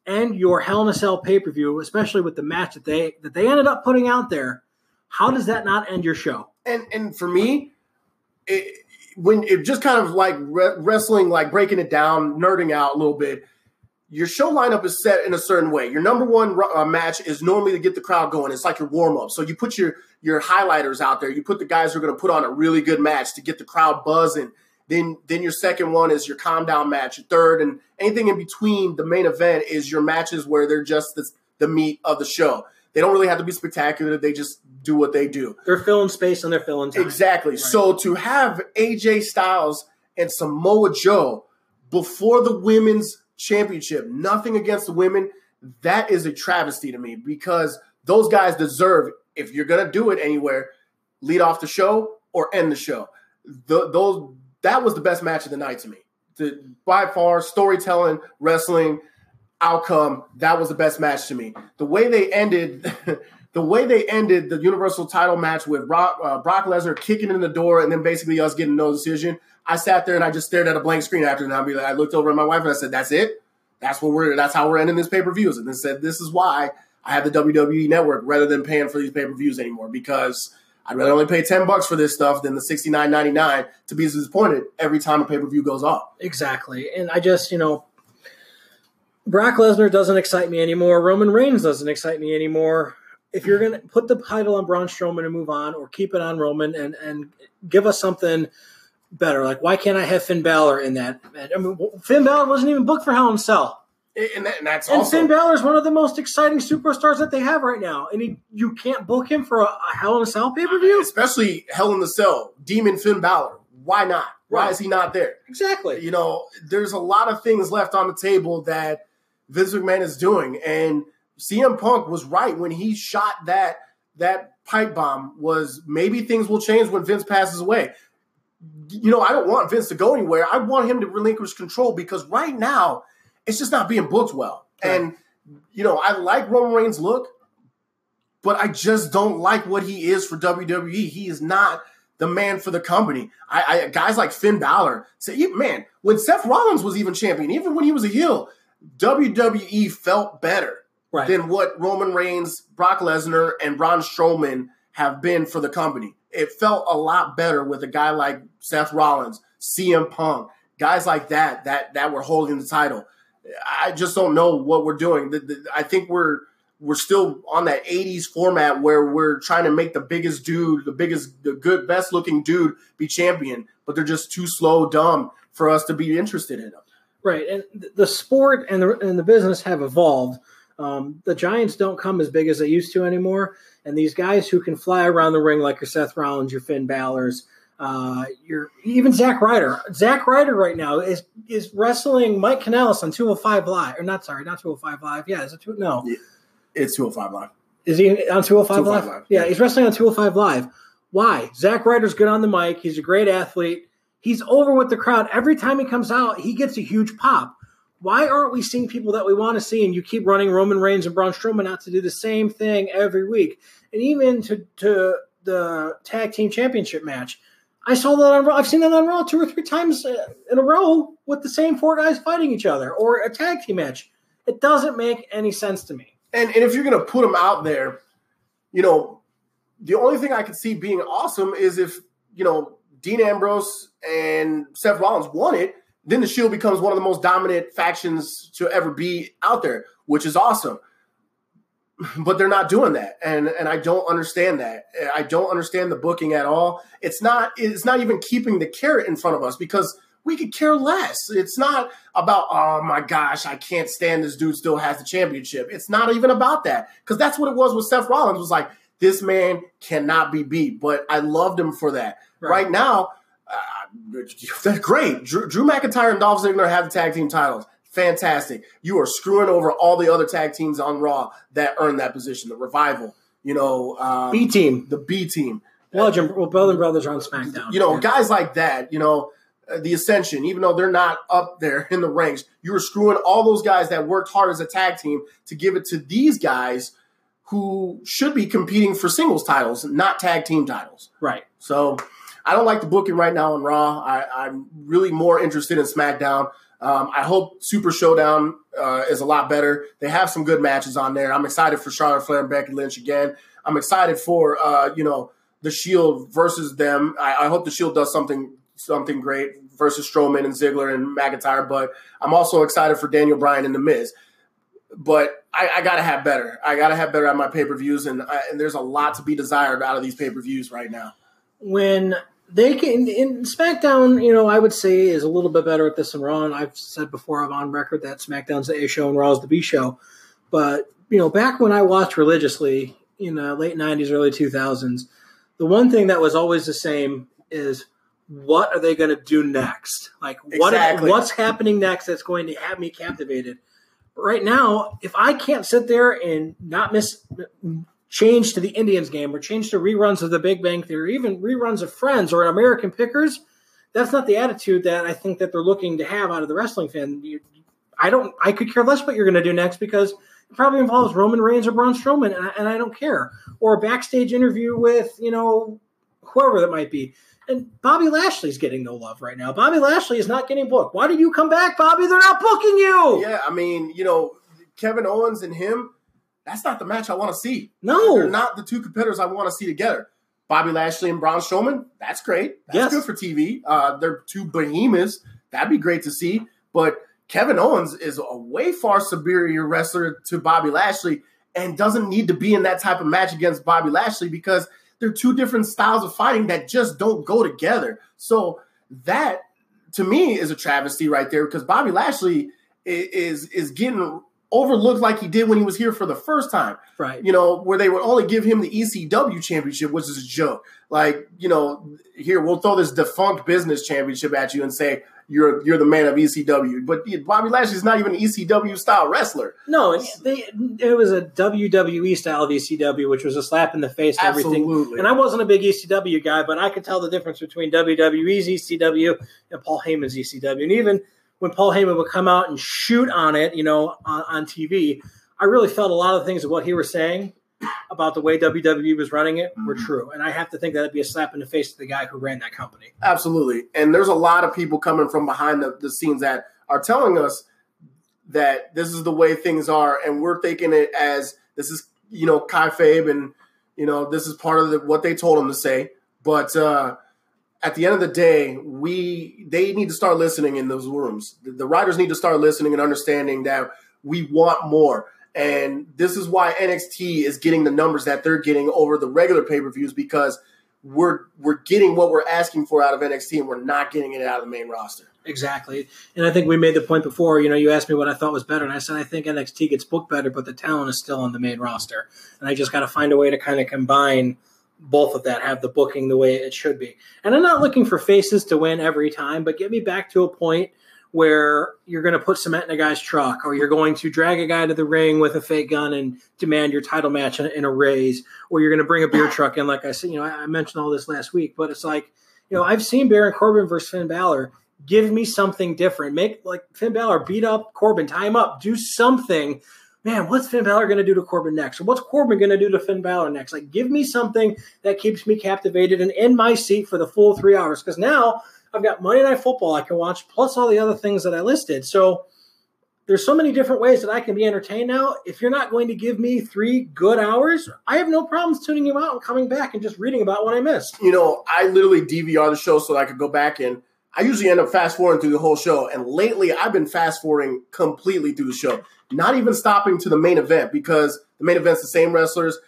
and your Hell in a Cell pay per view, especially with the match that they that they ended up putting out there? How does that not end your show? And and for me, it, when it just kind of like re- wrestling, like breaking it down, nerding out a little bit. Your show lineup is set in a certain way. Your number one uh, match is normally to get the crowd going. It's like your warm up. So you put your your highlighters out there. You put the guys who are going to put on a really good match to get the crowd buzzing. Then then your second one is your calm down match. Your third and anything in between the main event is your matches where they're just the, the meat of the show. They don't really have to be spectacular. They just do what they do. They're filling space and they're filling time. Exactly. Right. So to have AJ Styles and Samoa Joe before the women's championship, nothing against the women, that is a travesty to me because those guys deserve, if you're going to do it anywhere, lead off the show or end the show. The, those That was the best match of the night to me. By far, storytelling, wrestling, outcome, that was the best match to me. The way they ended. the way they ended the Universal title match with Brock, uh, Brock Lesnar kicking in the door and then basically us getting no decision, I sat there and I just stared at a blank screen after that. Mean, I looked over at my wife and I said, "That's it. That's what we're. That's how we're ending this pay per views." And then said, "This is why I have the WWE Network rather than paying for these pay per views anymore because." I'd rather only pay ten bucks for this stuff than the sixty nine ninety nine to be disappointed every time a pay per view goes off. Exactly, and I just you know, Brock Lesnar doesn't excite me anymore. Roman Reigns doesn't excite me anymore. If you're gonna put the title on Braun Strowman and move on, or keep it on Roman and and give us something better. Like, why can't I have Finn Balor in that? I mean, Finn Balor wasn't even booked for Hell in Cell. And, that, and that's and also, Finn Balor is one of the most exciting superstars that they have right now, and he, you can't book him for a, a Hell in a Cell pay per view, especially Hell in the Cell, Demon Finn Balor. Why not? Why right. is he not there? Exactly. You know, there's a lot of things left on the table that Vince McMahon is doing, and CM Punk was right when he shot that that pipe bomb. Was maybe things will change when Vince passes away you know, I don't want Vince to go anywhere. I want him to relinquish control because right now it's just not being booked well. Right. And you know, I like Roman Reigns' look, but I just don't like what he is for WWE. He is not the man for the company. I, I guys like Finn Balor say, man, when Seth Rollins was even champion, even when he was a heel, WWE felt better right. than what Roman Reigns, Brock Lesnar, and Braun Strowman have been for the company it felt a lot better with a guy like Seth Rollins, CM Punk, guys like that that that were holding the title. I just don't know what we're doing. The, the, I think we're we're still on that 80s format where we're trying to make the biggest dude, the biggest, the good, best looking dude be champion, but they're just too slow, dumb for us to be interested in them. Right, and the sport and the and the business have evolved. Um, the Giants don't come as big as they used to anymore. And these guys who can fly around the ring like your Seth Rollins, your Finn Balor's, uh, your even Zack Ryder. Zack Ryder right now is is wrestling Mike Kanellis on 205 Live. Or not sorry, not 205 Live. Yeah, is it two, no. It's 205 Live. Is he on 205, 205 Live? Live? Yeah, he's wrestling on 205 Live. Why? Zack Ryder's good on the mic. He's a great athlete. He's over with the crowd. Every time he comes out, he gets a huge pop why aren't we seeing people that we want to see? And you keep running Roman Reigns and Braun Strowman out to do the same thing every week, and even to to the tag team championship match. I saw that on Raw. I've seen that on Raw two or three times uh, in a row with the same four guys fighting each other, or a tag team match. It doesn't make any sense to me. And and if you're going to put them out there, you know, the only thing I could see being awesome is if you know Dean Ambrose and Seth Rollins won it then the Shield becomes one of the most dominant factions to ever be out there, which is awesome. But they're not doing that, and and I don't understand that. I don't understand the booking at all. It's not it's not even keeping the carrot in front of us because we could care less. It's not about oh my gosh, I can't stand this dude still has the championship. It's not even about that because that's what it was with Seth Rollins. Was like this man cannot be beat, but I loved him for that. Right, right now that's uh, great. Drew, Drew McIntyre and Dolph Ziggler have the tag team titles. Fantastic. You are screwing over all the other tag teams on Raw that earned that position. The Revival, you know, um, B team, the B team. Bludgeon, well, Bludgeon Brothers are on SmackDown. You know, guys like that, you know, uh, the Ascension, even though they're not up there in the ranks, you were screwing all those guys that worked hard as a tag team to give it to these guys who should be competing for singles titles, not tag team titles. Right. So I don't like the booking right now on Raw. I, am really more interested in SmackDown. Um, I hope Super Showdown uh, is a lot better. They have some good matches on there. I'm excited for Charlotte Flair and Becky Lynch again. I'm excited for uh, you know the Shield versus them. I, I, hope the Shield does something something great versus Strowman and Ziggler and McIntyre. But I'm also excited for Daniel Bryan and The Miz. But I, I gotta have better. I gotta have better on my pay per views, and, and there's a lot to be desired out of these pay per views right now. When they can in SmackDown, you know, I would say is a little bit better at this than Raw. And I've said before, I'm on record that SmackDown's the A show and Raw's the B show. But you know, back when I watched religiously in the late '90s, early 2000s, the one thing that was always the same is what are they going to do next? Like what exactly. what's happening next that's going to have me captivated. But right now, if I can't sit there and not miss change to the Indians game or change to reruns of the Big Bang Theory, or even reruns of Friends or American Pickers, that's not the attitude that I think that they're looking to have out of the wrestling fan. You, I don't. I could care less what you're going to do next because it probably involves Roman Reigns or Braun Strowman, and I, and I don't care. Or a backstage interview with you know whoever that might be. And Bobby Lashley's getting no love right now. Bobby Lashley is not getting booked. Why did you come back, Bobby? They're not booking you. Yeah, I mean, you know, Kevin Owens and him that's not the match I want to see. No, they're not the two competitors I want to see together. Bobby Lashley and Braun Strowman, that's great. That's yes. good for TV. Uh, they're two behemoths. That'd be great to see. But Kevin Owens is a way far superior wrestler to Bobby Lashley and doesn't need to be in that type of match against Bobby Lashley because they're two different styles of fighting that just don't go together. So that to me is a travesty right there because Bobby Lashley is is getting overlooked like he did when he was here for the first time. Right. You know, where they would only give him the ECW championship, which is a joke. Like, you know, here we'll throw this defunct business championship at you and say you're you're the man of ECW. But Bobby Lashley's not even an ECW style wrestler. No, they, it was a WWE style of ECW, which was a slap in the face and Absolutely. everything. And I wasn't a big ECW guy, but I could tell the difference between WWE's ECW and Paul Heyman's ECW. And even when Paul Heyman would come out and shoot on it, you know, on, on TV, I really felt a lot of things of what he was saying about the way WWE was running it were mm-hmm. true. And I have to think that'd be a slap in the face to the guy who ran that company. Absolutely. And there's a lot of people coming from behind the, the scenes that are telling us that this is the way things are. And we're thinking it as this is, you know, kayfabe and, you know, this is part of the, what they told him to say. But, uh, at the end of the day, we they need to start listening in those rooms. The, the writers need to start listening and understanding that we want more. And this is why NXT is getting the numbers that they're getting over the regular pay per views because we're we're getting what we're asking for out of NXT and we're not getting it out of the main roster. Exactly. And I think we made the point before, you know, you asked me what I thought was better and I said I think NXT gets booked better, but the talent is still on the main roster. And I just got to find a way to kind of combine both of that have the booking the way it should be. And I'm not looking for faces to win every time, but get me back to a point where you're going to put cement in a guy's truck or you're going to drag a guy to the ring with a fake gun and demand your title match in, a raise or you're going to bring a beer truck in like i said you know I, mentioned all this last week but it's like you know i've seen baron corbin versus finn Balor. give me something different make like finn Balor beat up corbin tie him up do something man, what's Finn Balor going to do to Corbin next? Or what's Corbin going to do to Finn Balor next? Like, give me something that keeps me captivated and in my seat for the full three hours. Because now I've got Monday Night Football I can watch, plus all the other things that I listed. So there's so many different ways that I can be entertained now. If you're not going to give me three good hours, I have no problems tuning you out and coming back and just reading about what I missed. You know, I literally DVR the show so I could go back and I usually end up fast forwarding through the whole show. And lately, I've been fast forwarding completely through the show, not even stopping to the main event because the main event's the same wrestlers.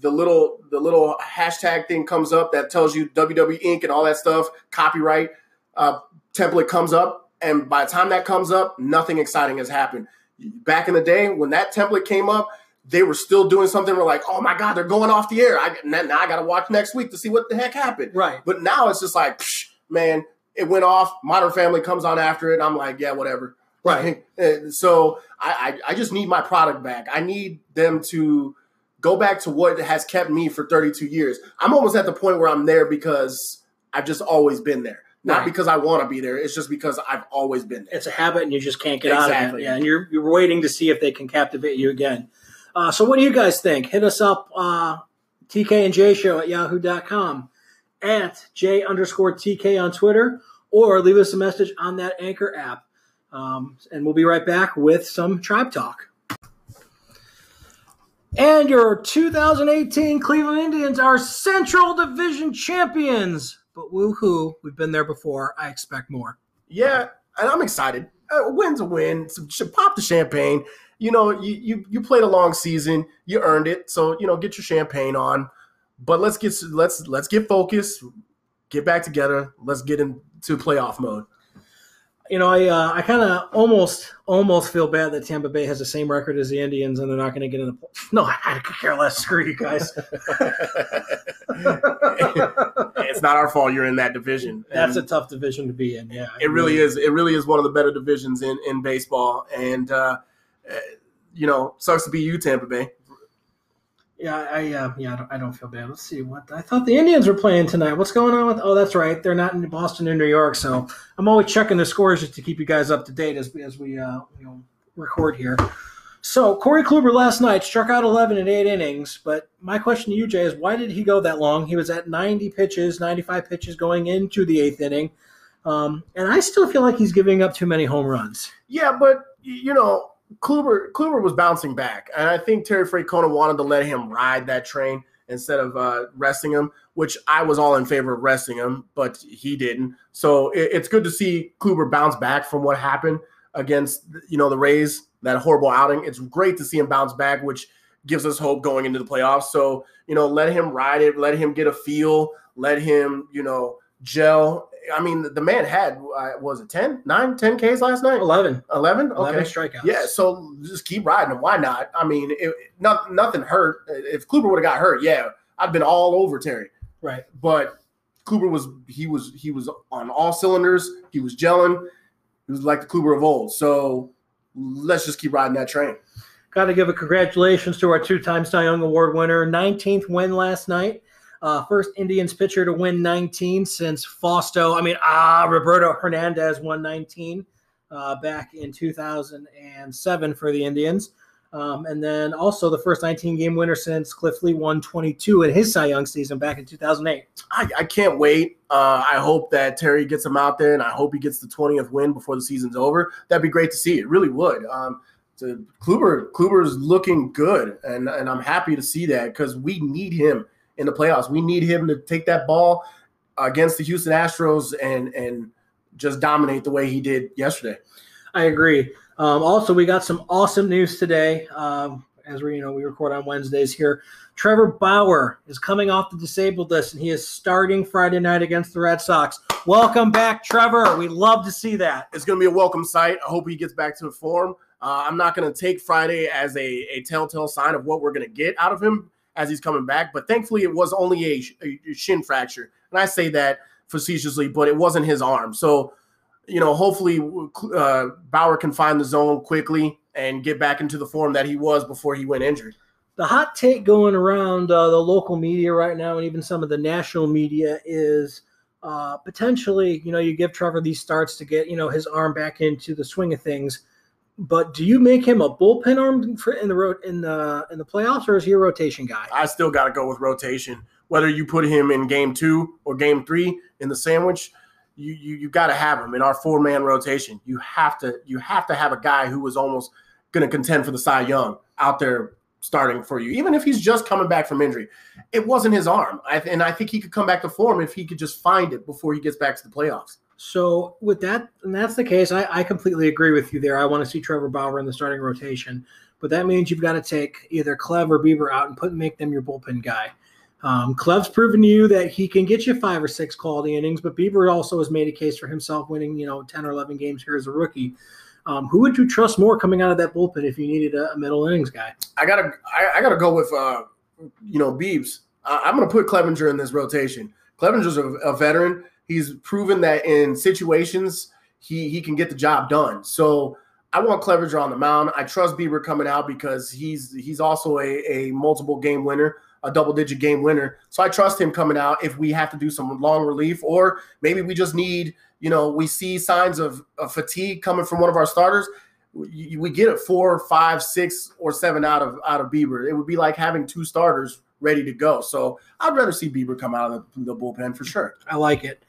The little the little hashtag thing comes up that tells you WWE Inc. and all that stuff, copyright uh, template comes up, and by the time that comes up, nothing exciting has happened. Back in the day when that template came up, they were still doing something. We're like, oh my god, they're going off the air. I now I got to watch next week to see what the heck happened. Right. But now it's just like, psh, man, it went off. Modern Family comes on after it. I'm like, yeah, whatever. Right. so I, I, I just need my product back. I need them to go back to what has kept me for 32 years. I'm almost at the point where I'm there because I've just always been there. Not Right. because I want to be there. It's just because I've always been there. it's a habit and you just can't get out of it. Yeah, and you're you're waiting to see if they can captivate you again. Uh, so what do you guys think? Hit us up uh, TK and J show at yahoo.com at J underscore TK on Twitter or leave us a message on that Anchor app. Um, and we'll be right back with some tribe talk. And your 2018 Cleveland Indians are Central Division champions. But woohoo, we've been there before. I expect more. Yeah, and I'm excited. A win's a win. So pop the champagne. You know, you, you you played a long season. You earned it. So you know, get your champagne on. But let's get let's let's get focused. Get back together. Let's get into playoff mode. you know, I uh, I kind of almost almost feel bad that Tampa Bay has the same record as the Indians and they're not going to get in the. No, I could care less. Screw you guys. it's not our fault you're in that division. That's a tough division to be in. Yeah, it really is. It really is one of the better divisions in in baseball. And uh, uh, you know, sucks to be you, Tampa Bay. Yeah, I uh, yeah, I don't, I don't feel bad. Let's see what I thought the Indians were playing tonight. What's going on with? Oh, that's right, they're not in Boston or New York. So I'm always checking the scores just to keep you guys up to date as we as we uh, you know record here. So Corey Kluber last night struck out 11 in eight innings. But my question to you, Jay, is why did he go that long? He was at 90 pitches, 95 pitches going into the eighth inning, um, and I still feel like he's giving up too many home runs. Yeah, but you know, Kluber Kluber was bouncing back, and I think Terry Francona wanted to let him ride that train instead of uh, resting him, which I was all in favor of resting him, but he didn't. So it, it's good to see Kluber bounce back from what happened against you know the Rays, that horrible outing. It's great to see him bounce back, which gives us hope going into the playoffs. So you know, let him ride it, let him get a feel, let him you know gel. I mean, the man had uh, was it 10, 9, 10 Ks last night? 11, 11? 11 Okay. strikeouts. Yeah, so just keep riding him. Why not? I mean, it, not, nothing hurt. If Kluber would have got hurt, yeah, I'd been all over Terry. right. But Kluber was he was he was on all cylinders. He was gelling. He was like the Kluber of old. So let's just keep riding that train. Got to give a congratulations to our two-time Cy Young Award winner, 19th win last night. Uh, first Indians pitcher to win 19 since Fausto. I mean, ah, Roberto Hernandez won 19 uh, back in 2007 for the Indians. Um, and then also the first 19 game winner since Cliff Lee won 22 in his Cy Young season back in 2008. I, I can't wait. Uh, I hope that Terry gets him out there, and I hope he gets the 20th win before the season's over. That'd be great to see. It really would. Um, so Kluber, Kluber's looking good, and, and I'm happy to see that because we need him in the playoffs. We need him to take that ball against the Houston Astros and and just dominate the way he did yesterday. I agree. Um, also, we got some awesome news today. Um, as we, you know, we record on Wednesdays here. Trevor Bauer is coming off the disabled list, and he is starting Friday night against the Red Sox. Welcome back, Trevor. We love to see that. It's going to be a welcome sight. I hope he gets back to the form. Uh, I'm not going to take Friday as a, a telltale sign of what we're going to get out of him as he's coming back. But thankfully, it was only a, a shin fracture. And I say that facetiously, but it wasn't his arm. So, you know, hopefully uh, Bauer can find the zone quickly and get back into the form that he was before he went injured. The hot take going around uh, the local media right now, and even some of the national media, is uh, potentially, you know, you give Trevor these starts to get, you know, his arm back into the swing of things. But do you make him a bullpen arm in the road in the in the playoffs, or is he a rotation guy? I still got to go with rotation. Whether you put him in game two or game three in the sandwich, you you, you got to have him in our four man rotation. You have to you have to have a guy who was almost going to contend for the Cy Young out there starting for you, even if he's just coming back from injury. It wasn't his arm, I, and I think he could come back to form if he could just find it before he gets back to the playoffs. So with that, and that's the case, I, I completely agree with you there. I want to see Trevor Bauer in the starting rotation, but that means you've got to take either Clev or Bieber out and put make them your bullpen guy. Um, Clev's proven to you that he can get you five or six quality innings, but Bieber also has made a case for himself winning, you know, ten or eleven games here as a rookie. Um, who would you trust more coming out of that bullpen if you needed a, middle innings guy? I gotta I, I gotta go with uh you know Beebs. I, I'm gonna put Clevinger in this rotation. Clevinger's a, a veteran. He's proven that in situations he he can get the job done. So I want Clevinger on the mound. I trust Bieber coming out because he's he's also a, a multiple game winner, a double digit game winner. So I trust him coming out if we have to do some long relief, or maybe we just need, you know, we see signs of, of fatigue coming from one of our starters. We, we get it four, five, six, or seven out of out of Bieber. It would be like having two starters ready to go. So I'd rather see Bieber come out of the, the bullpen for sure. I like it.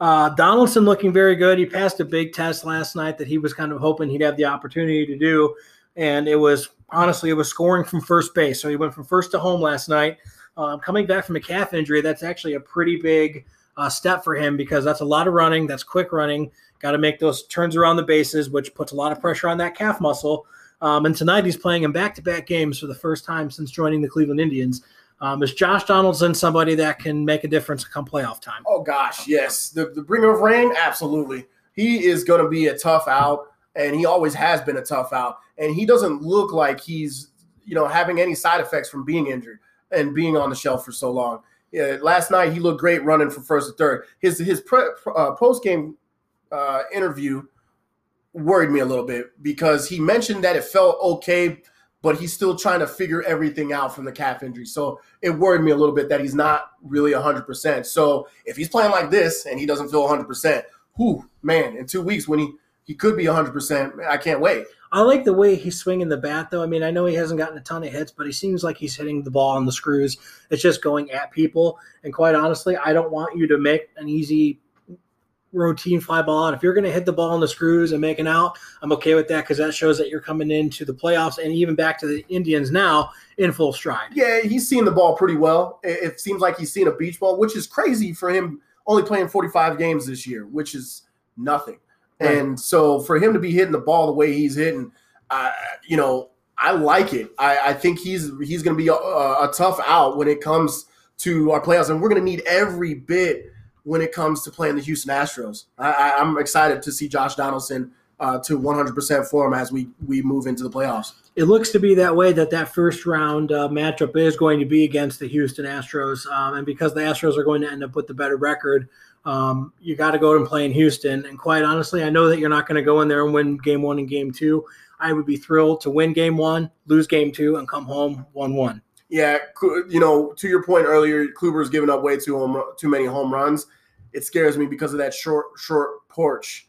Uh, Donaldson looking very good. He passed a big test last night that he was kind of hoping he'd have the opportunity to do. And it was honestly, it was scoring from first base. So he went from first to home last night. Um, coming back from a calf injury, that's actually a pretty big uh, step for him because that's a lot of running. That's quick running. Got to make those turns around the bases, which puts a lot of pressure on that calf muscle. Um, and tonight he's playing in back to back games for the first time since joining the Cleveland Indians. Um, is Josh Donaldson somebody that can make a difference come playoff time? Oh gosh, yes. The the bringer of rain, absolutely. He is going to be a tough out, and he always has been a tough out. And he doesn't look like he's you know having any side effects from being injured and being on the shelf for so long. Yeah, last night he looked great running from first to third. His his pre, uh, post game uh, interview worried me a little bit because he mentioned that it felt okay but he's still trying to figure everything out from the calf injury. So it worried me a little bit that he's not really 100%. So if he's playing like this and he doesn't feel 100%, whew, man, in two weeks when he, he could be 100%, I can't wait. I like the way he's swinging the bat, though. I mean, I know he hasn't gotten a ton of hits, but he seems like he's hitting the ball on the screws. It's just going at people. And quite honestly, I don't want you to make an easy routine fly ball out. If you're going to hit the ball on the screws and make an out, I'm okay with that because that shows that you're coming into the playoffs and even back to the Indians now in full stride. Yeah, he's seen the ball pretty well. It seems like he's seen a beach ball, which is crazy for him only playing 45 games this year, which is nothing. Right. And so for him to be hitting the ball the way he's hitting, uh, you know, I like it. I, I think he's he's going to be a, a tough out when it comes to our playoffs, and we're going to need every bit – when it comes to playing the Houston Astros. I, am excited to see Josh Donaldson uh, to 100% form as we we move into the playoffs. It looks to be that way that that first round uh, matchup is going to be against the Houston Astros, um, and because the Astros are going to end up with the better record. Um, you got to go and play in Houston. And quite honestly, I know that you're not going to go in there and win game one and game two. I would be thrilled to win game one, lose game two, and come home 1 1 yeah, you know, to your point earlier, Kluber's given up way too home, too many home runs. It scares me because of that short short porch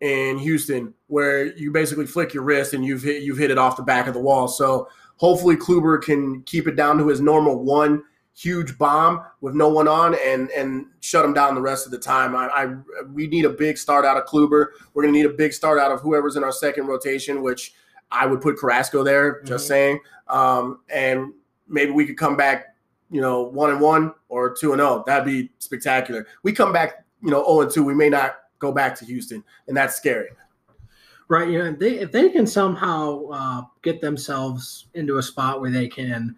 in Houston, where you basically flick your wrist and you've hit you've hit it off the back of the wall. So hopefully Kluber can keep it down to his normal one huge bomb with no one on and and shut him down the rest of the time. I, I we need a big start out of Kluber. We're gonna need a big start out of whoever's in our second rotation, which I would put Carrasco there. Just mm-hmm. saying. Um, and maybe we could come back, you know, one and one or two and zero. Oh. That'd be spectacular. We come back, you know, zero and two. We may not go back to Houston, and that's scary. Right. You know, they if they can somehow uh, get themselves into a spot where they can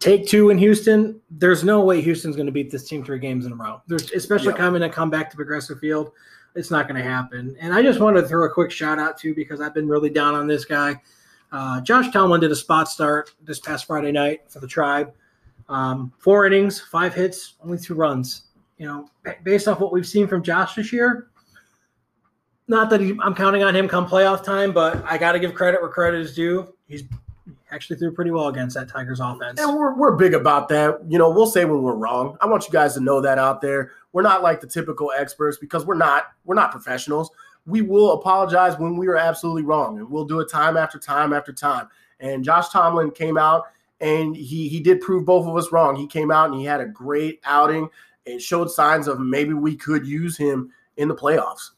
take two in Houston, there's no way Houston's going to beat this team three games in a row. There's especially yep. coming to come back to Progressive Field. It's not going to happen. And I just wanted to throw a quick shout out to because I've been really down on this guy. Uh, Josh Tomlin did a spot start this past Friday night for the Tribe. Um, four innings, five hits, only two runs. You know, based off what we've seen from Josh this year, not that he, I'm counting on him come playoff time, but I got to give credit where credit is due. He's actually threw pretty well against that Tigers offense. And we're, we're big about that. You know, we'll say when we're wrong. I want you guys to know that out there. We're not like the typical experts because we're not. We're not professionals we will apologize when we are absolutely wrong, and we'll do it time after time after time. And Josh Tomlin came out and he he did prove both of us wrong. He came out and he had a great outing. and showed signs of maybe we could use him in the playoffs.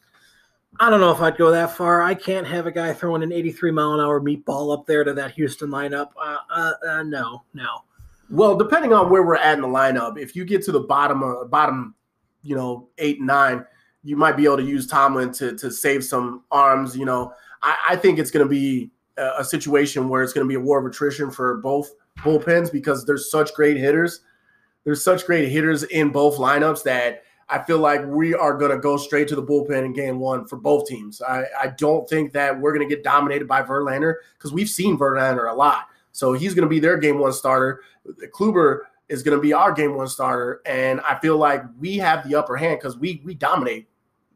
I don't know if I'd go that far. I can't have a guy throwing an 83 mile an hour meatball up there to that Houston lineup. Uh, uh, uh, no, no. Well, depending on where we're at in the lineup, if you get to the bottom, uh, bottom, you know, eight nine, you might be able to use Tomlin to to save some arms. You know, I, I think it's going to be a, a, situation where it's going to be a war of attrition for both bullpens because there's such great hitters. There's such great hitters in both lineups that I feel like we are going to go straight to the bullpen in game one for both teams. I, I don't think that we're going to get dominated by Verlander because we've seen Verlander a lot. So he's going to be their game one starter. Kluber is going to be our game one starter, and I feel like we have the upper hand because we we dominate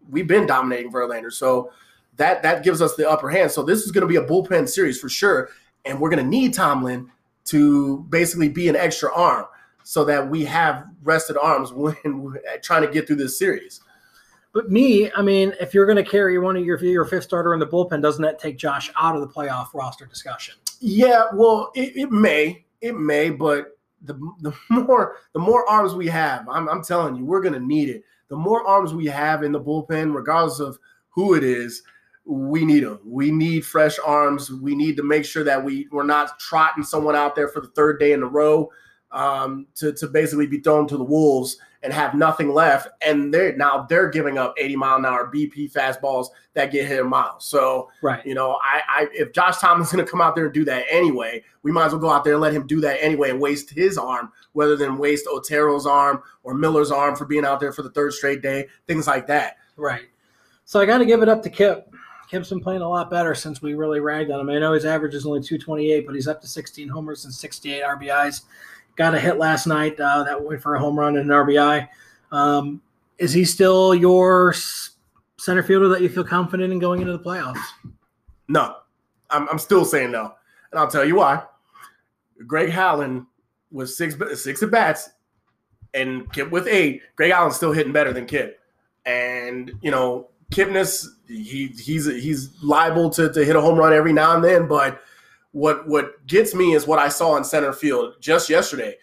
we've been dominating Verlander. So that that gives us the upper hand. So this is going to be a bullpen series for sure, and we're going to need Tomlin to basically be an extra arm so that we have rested arms when trying to get through this series. But me, I mean, if you're going to carry one of your your fifth starter in the bullpen, doesn't that take Josh out of the playoff roster discussion? Yeah, well, it, it may, it may, but the the more the more arms we have, I'm, I'm telling you, we're going to need it. The more arms we have in the bullpen, regardless of who it is, we need them. We need fresh arms. We need to make sure that we we're not trotting someone out there for the third day in a row um, to to basically be thrown to the wolves and have nothing left. And they're now they're giving up 80 mile an hour BP fastballs that get hit a mile. So right, you know, I, I if Josh Tomlin's going to come out there and do that anyway, we might as well go out there and let him do that anyway and waste his arm rather than waste Otero's arm or Miller's arm for being out there for the third straight day, things like that. Right. So I got to give it up to Kip. Kip's been playing a lot better since we really ragged on him. I know his average is only 228, but he's up to 16 homers and 68 RBIs. Got a hit last night uh, that went for a home run and an RBI. Um, is he still your center fielder that you feel confident in going into the playoffs? No, I'm, I'm still saying no, and I'll tell you why. Greg Allen was six six at bats, and Kip with eight. Greg Allen's still hitting better than Kip, and you know Kipnis, he he's he's liable to, to hit a home run every now and then, but what what gets me is what I saw in center field just yesterday.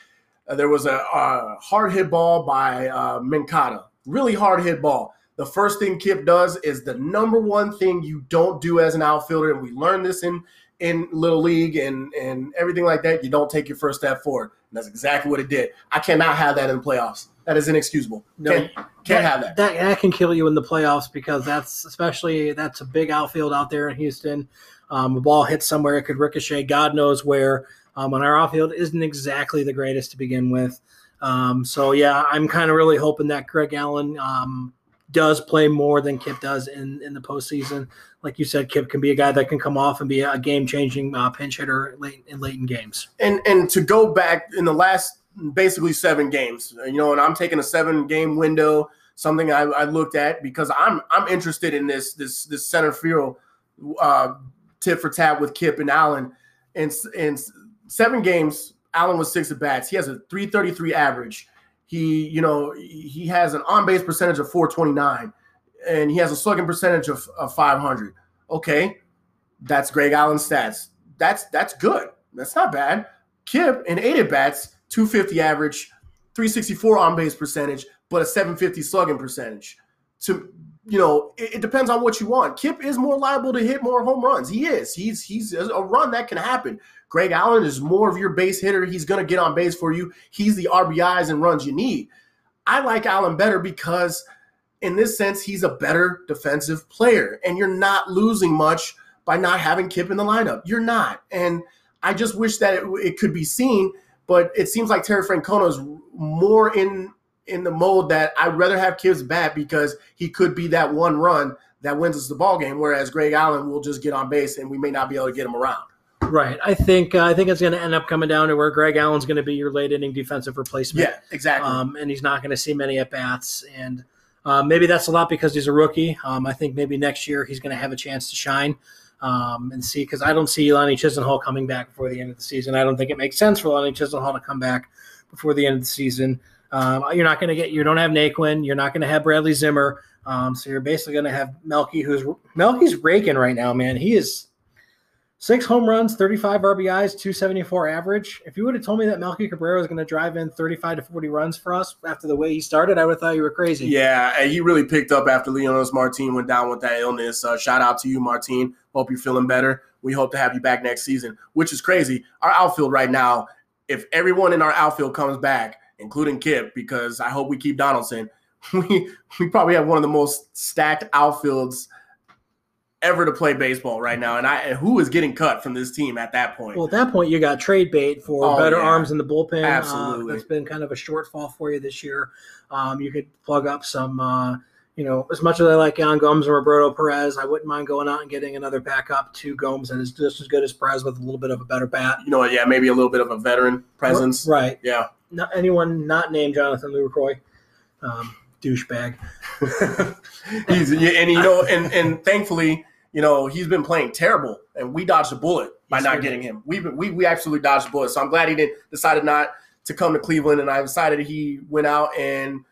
Uh, there was a, a, hard hit ball by uh, Moncada, really hard hit ball. The first thing Kip does is the number one thing you don't do as an outfielder, and we learned this in in little league and and everything like that. You don't take your first step forward. And that's exactly what it did. I cannot have that in the playoffs. That is inexcusable. No, can't, can't that, have that. that. That can kill you in the playoffs because that's especially that's a big outfield out there in Houston. Um, a ball hits somewhere, it could ricochet. God knows where. Um, and our outfield isn't exactly the greatest to begin with. Um, so yeah, I'm kind of really hoping that Greg Allen um, does play more than Kip does in in the postseason. Like you said, Kip can be a guy that can come off and be a game changing uh, pinch hitter late in late in games. And and to go back in the last basically seven games. You know, and I'm taking a seven game window, something I, I looked at because I'm I'm interested in this this this center field uh, tip for tat with Kip and Allen. And in seven games, Allen was six at bats. He has a 333 average. He, you know, he has an on base percentage of 429 and he has a slugging percentage of, of 500. Okay. That's Greg Allen's stats. That's that's good. That's not bad. Kip in eight at bats 250 average, 364 on base percentage, but a 750 slugging percentage. To you know, it, it, depends on what you want. Kip is more liable to hit more home runs. He is. He's he's a run that can happen. Greg Allen is more of your base hitter. He's going to get on base for you. He's the RBIs and runs you need. I like Allen better because in this sense he's a better defensive player and you're not losing much by not having Kip in the lineup. You're not. And I just wish that it, it could be seen but it seems like Terry Francona is more in in the mode that I'd rather have Kip's bat because he could be that one run that wins us the ball game, whereas Greg Allen will just get on base and we may not be able to get him around. Right. I think uh, I think it's going to end up coming down to where Greg Allen's going to be your late inning defensive replacement. Yeah, exactly. Um, and he's not going to see many at bats, and uh, maybe that's a lot because he's a rookie. Um, I think maybe next year he's going to have a chance to shine um, and see because I don't see Lenny Chisenhall coming back before the end of the season. I don't think it makes sense for Lenny Chisenhall to come back before the end of the season. Um, you're not going to get you don't have Naquin, you're not going to have Bradley Zimmer, um, so you're basically going to have Melky, who's Melky's raking right now, man. He is Six home runs, 35 RBIs, 274 average. If you would have told me that Melky Cabrera was going to drive in 35 to 40 runs for us after the way he started, I would have thought you were crazy. Yeah, and he really picked up after Leonys Martin went down with that illness. Uh, shout out to you, Martin. Hope you're feeling better. We hope to have you back next season, which is crazy. Our outfield right now, if everyone in our outfield comes back, including Kip, because I hope we keep Donaldson, we, we probably have one of the most stacked outfields – ever to play baseball right now. And I who is getting cut from this team at that point? Well, at that point, you got trade bait for oh, better yeah. arms in the bullpen. Uh, Absolutely, uh, that's been kind of a shortfall for you this year. Um, you could plug up some. Uh, you know, as much as I like Yan Gomes and Roberto Perez, I wouldn't mind going out and getting another backup to Gomes that is just as good as Perez with a little bit of a better bat. You know? Yeah, maybe a little bit of a veteran presence. Right. Yeah. Not anyone not named Jonathan Lucroy. Um, douchebag. He's and you know, and and thankfully, you know, he's been playing terrible, and we dodged a bullet by Yes, not getting him. We've we we absolutely dodged a bullet. So I'm glad he didn't decided not to come to Cleveland, and I decided he went out and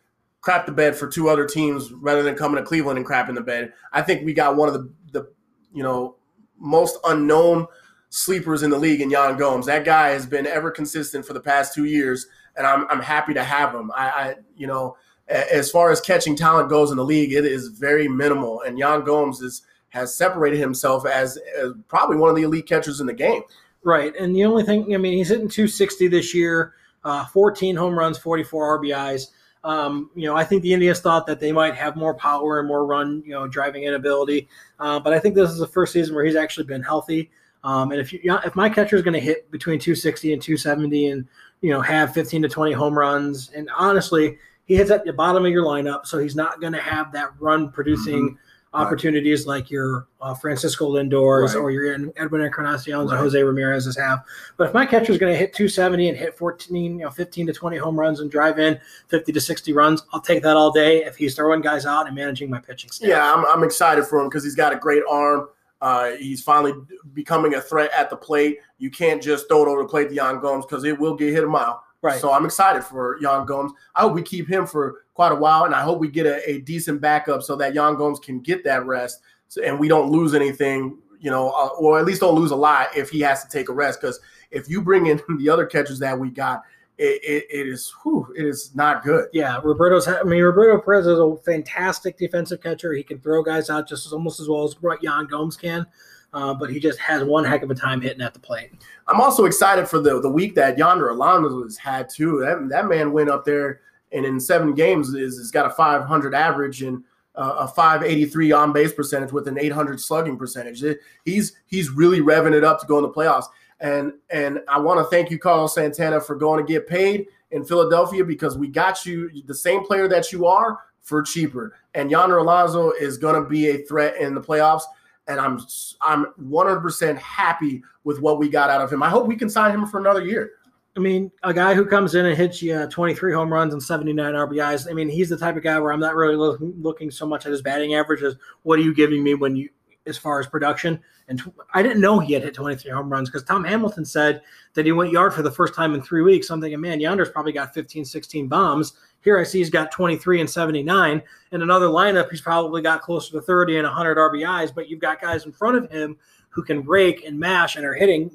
crapped the bed for two other teams rather than coming to Cleveland and crapping the bed. I think we got one of the the you know most unknown sleepers in the league in Yan Gomes. That guy has been ever consistent for the past two years, and I'm I'm happy to have him. I, I you know as far as catching talent goes in the league, it is very minimal, and Yan Gomes is has separated himself as, as probably one of the elite catchers in the game. Right. And the only thing, I mean, he's hitting 260 this year, uh, 14 home runs, 44 RBIs. Um, you know, I think the Indians thought that they might have more power and more run, you know, driving in ability. Uh, but I think this is the first season where he's actually been healthy. Um, and if you, if my catcher is going to hit between 260 and 270 and, you know, have 15 to 20 home runs, and honestly, he hits at the bottom of your lineup, so he's not going to have that run producing opportunities like your uh, Francisco Lindors Right. or your Edwin Encarnacion's or Right. Jose Ramirez's have. But if my catcher is going to hit 270 and hit 14, you know, 15 to 20 home runs and drive in 50 to 60 runs, I'll take that all day if he's throwing guys out and managing my pitching staff. Yeah, I'm, I'm excited for him because he's got a great arm. Uh, he's finally becoming a threat at the plate. You can't just throw it over the plate to Yan Gomes because it will get hit a mile. Right. So I'm excited for Yan Gomes. I hope we keep him for quite a while, and I hope we get a, a decent backup so that Yan Gomes can get that rest, so, and we don't lose anything, you know, uh, or at least don't lose a lot if he has to take a rest. Because if you bring in the other catchers that we got, it, it, it is whew, it is not good. Yeah, Roberto's. I mean, Roberto Perez is a fantastic defensive catcher. He can throw guys out just as almost as well as what Yan Gomes can, uh, but he just has one heck of a time hitting at the plate. I'm also excited for the the week that Yonder Alonso has had too. That that man went up there and in seven games is has got a 500 average and uh, a 583 on base percentage with an 800 slugging percentage. It- he's he's really revving it up to go in the playoffs. And and I want to thank you, Carlos Santana, for going to get paid in Philadelphia because we got you the same player that you are for cheaper. And Yonder Alonso is going to be a threat in the playoffs. And I'm I'm 100% happy with what we got out of him. I hope we can sign him for another year. I mean, a guy who comes in and hits you uh, 23 home runs and 79 RBIs. I mean, he's the type of guy where I'm not really looking, looking so much at his batting average as what are you giving me when you, as far as production. And I didn't know he had hit 23 home runs because Tom Hamilton said that he went yard for the first time in three weeks. I'm thinking, man, Yonder's probably got 15, 16 bombs. Here I see he's got 23 and 79. In another lineup, he's probably got closer to 30 and 100 RBIs. But you've got guys in front of him who can rake and mash and are hitting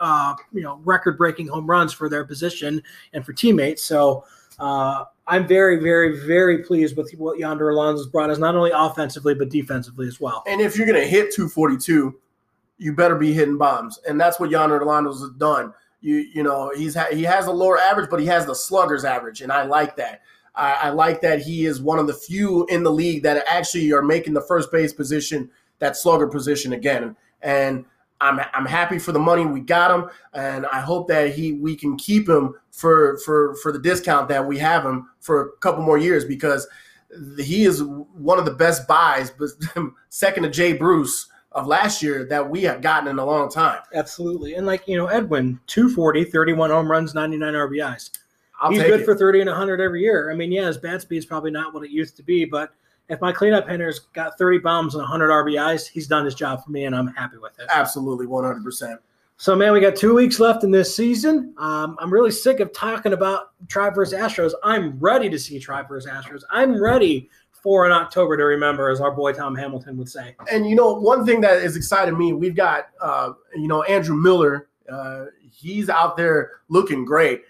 uh, you know, record-breaking home runs for their position and for teammates. So uh, I'm very, very, very pleased with what Yonder Alonso's brought us, not only offensively but defensively as well. And if you're going to hit 242, you better be hitting bombs. And that's what Yonder Alonso's has done. You you know he's ha- he has a lower average, but he has the sluggers average, and I like that. I, I like that he is one of the few in the league that actually are making the first base position that slugger position again. And I'm I'm happy for the money we got him, and I hope that he we can keep him for for for the discount that we have him for a couple more years because he is one of the best buys, but second to Jay Bruce of last year that we have gotten in a long time. Absolutely. And like, you know, Edwin, 240, 31 home runs, 99 RBIs. I'll He's good it. for 30 and 100 every year. I mean, yeah, his bat speed is probably not what it used to be, but if my cleanup hitter's got 30 bombs and 100 RBIs, he's done his job for me, and I'm happy with it. Absolutely, one hundred percent. So, man, we got two weeks left in this season. Um, I'm really sick of talking about Tribe versus Astros. I'm ready to see Tribe versus Astros. I'm ready for an October to remember, as our boy Tom Hamilton would say. And you know, one thing that is exciting me, we've got uh, you know Andrew Miller. Uh, he's out there looking great.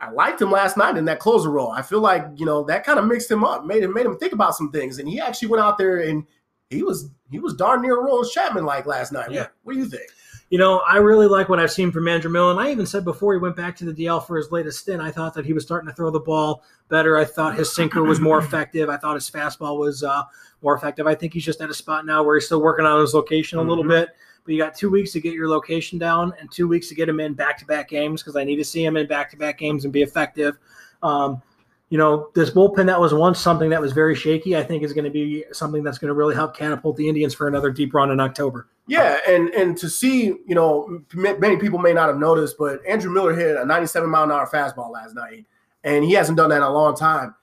I liked him last night in that closer role. I feel like you know that kind of mixed him up, made him made him think about some things, and he actually went out there and he was he was darn near Aroldis Chapman like last night. Yeah. What, what do you think? You know, I really like what I've seen from Andrew Miller. And I even said before he went back to the DL for his latest stint, I thought that he was starting to throw the ball better. I thought his sinker was more effective. I thought his fastball was uh, more effective. I think he's just at a spot now where he's still working on his location a little Mhm. bit. But you got two weeks to get your location down and two weeks to get him in back to back games because I need to see him in back to back games and be effective. Um, you know, this bullpen that was once something that was very shaky, I think is going to be something that's going to really help catapult the Indians for another deep run in October. Yeah, and and to see, you know, many people may not have noticed, but Andrew Miller hit a 97 mile an hour fastball last night, and he hasn't done that in a long time.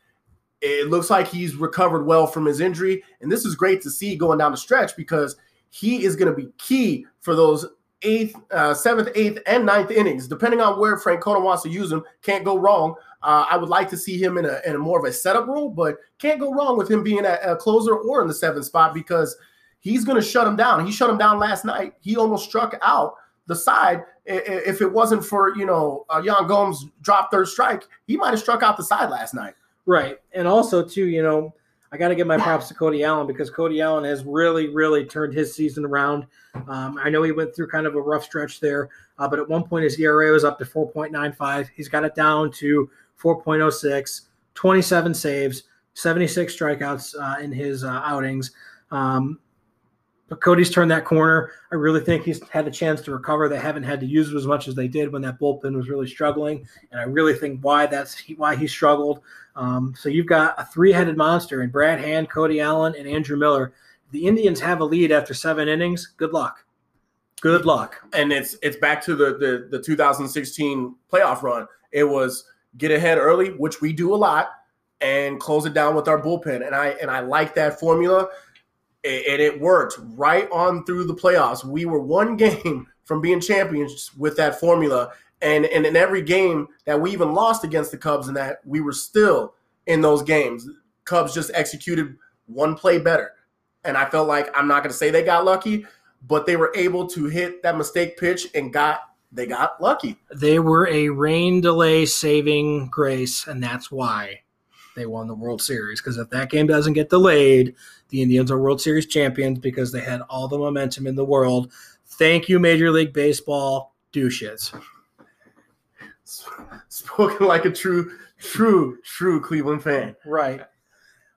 It looks like he's recovered well from his injury, and this is great to see going down the stretch because he is going to be key for those eighth, uh, seventh, eighth, and ninth innings, depending on where Frank Francona wants to use him. Can't go wrong. Uh, I would like to see him in a, in a more of a setup role, but can't go wrong with him being a, a closer or in the seventh spot because he's going to shut him down. He shut him down last night. He almost struck out the side. If it wasn't for you know uh, Yan Gomes drop third strike, he might have struck out the side last night. Right, and also too, you know, I got to give my props to Cody Allen because Cody Allen has really, really turned his season around. Um, I know he went through kind of a rough stretch there, uh, but at one point his ERA was up to 4.95. He's got it down to 4.06, 27 saves, 76 strikeouts uh, in his uh, outings. Um, but Cody's turned that corner. I really think he's had a chance to recover. They haven't had to use him as much as they did when that bullpen was really struggling, and I really think why that's why he struggled. Um, so you've got a three-headed monster in Brad Hand, Cody Allen, and Andrew Miller. The Indians have a lead after seven innings. Good luck. Good luck. And it's it's back to the the, the 2016 playoff run. It was get ahead early, which we do a lot, and close it down with our bullpen. And I and I like that formula and it worked right on through the playoffs. We were one game from being champions with that formula. And, and in every game that we even lost against the Cubs and that, we were still in those games. Cubs just executed one play better. And I felt like I'm not going to say they got lucky, but they were able to hit that mistake pitch and got they got lucky. They were a rain delay saving grace, and that's why they won the World Series. Because if that game doesn't get delayed, the Indians are World Series champions because they had all the momentum in the world. Thank you, Major League Baseball douches. Spoken like a true, true, true Cleveland fan. Right.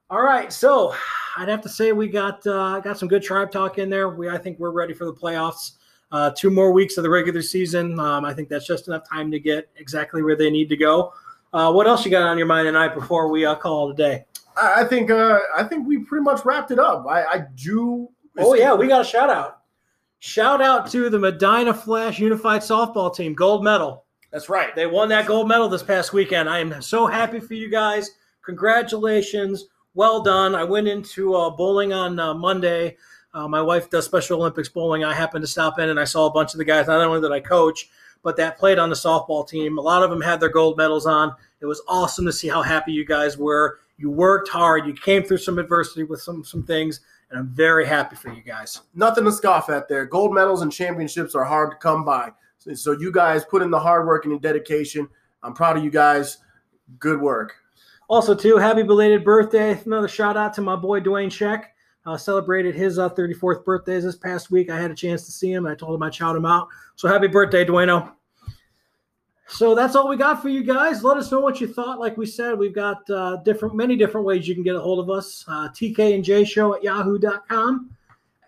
All right. So I'd have to say we got uh, got some good tribe talk in there. We I think we're ready for the playoffs. Uh, two more weeks of the regular season. Um, I think that's just enough time to get exactly where they need to go. Uh, what else you got on your mind tonight before we uh, call it a day? I think uh, I think we pretty much wrapped it up. I, I do. Oh yeah, we got a shout out. Shout out to the Medina Flash Unified Softball Team, gold medal. That's right. They won that gold medal this past weekend. I am so happy for you guys. Congratulations. Well done. I went into uh, bowling on uh, Monday. Uh, my wife does Special Olympics bowling. I happened to stop in and I saw a bunch of the guys, not only that I coach, but that played on the softball team. A lot of them had their gold medals on. It was awesome to see how happy you guys were. You worked hard. You came through some adversity with some some things, and I'm very happy for you guys. Nothing to scoff at there. Gold medals and championships are hard to come by. So, so you guys put in the hard work and the dedication. I'm proud of you guys. Good work. Also, too, happy belated birthday. Another shout out to my boy Dwayne Check. Uh, celebrated his uh, 34th birthday this past week. I had a chance to see him. I told him I'd shout him out. So happy birthday, Dueno. So that's all we got for you guys. Let us know what you thought. Like we said, we've got uh, different, many different ways you can get a hold of us. Uh, TK and J show at yahoo.com,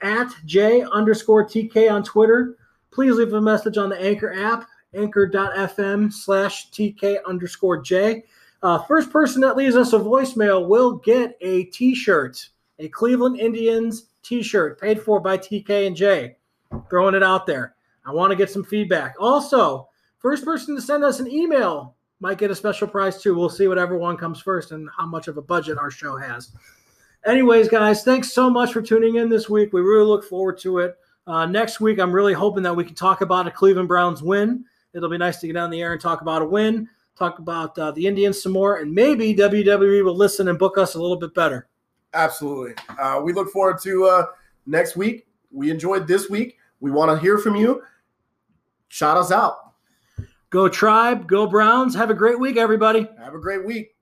at J underscore TK on Twitter. Please leave a message on the Anchor app, anchor.fm slash TK underscore J. Uh, first person that leaves us a voicemail will get a t shirt a Cleveland Indians t-shirt paid for by TK and J. Throwing it out there. I want to get some feedback. Also, first person to send us an email might get a special prize too. We'll see whatever one comes first and how much of a budget our show has. Anyways, guys, thanks so much for tuning in this week. We really look forward to it. Uh, next week, I'm really hoping that we can talk about a Cleveland Browns win. It'll be nice to get on the air and talk about a win, talk about uh, the Indians some more, and maybe WWE will listen and book us a little bit better. Absolutely. Uh, we look forward to uh, next week. We enjoyed this week. We want to hear from you. Shout us out. Go Tribe. Go Browns. Have a great week, everybody. Have a great week.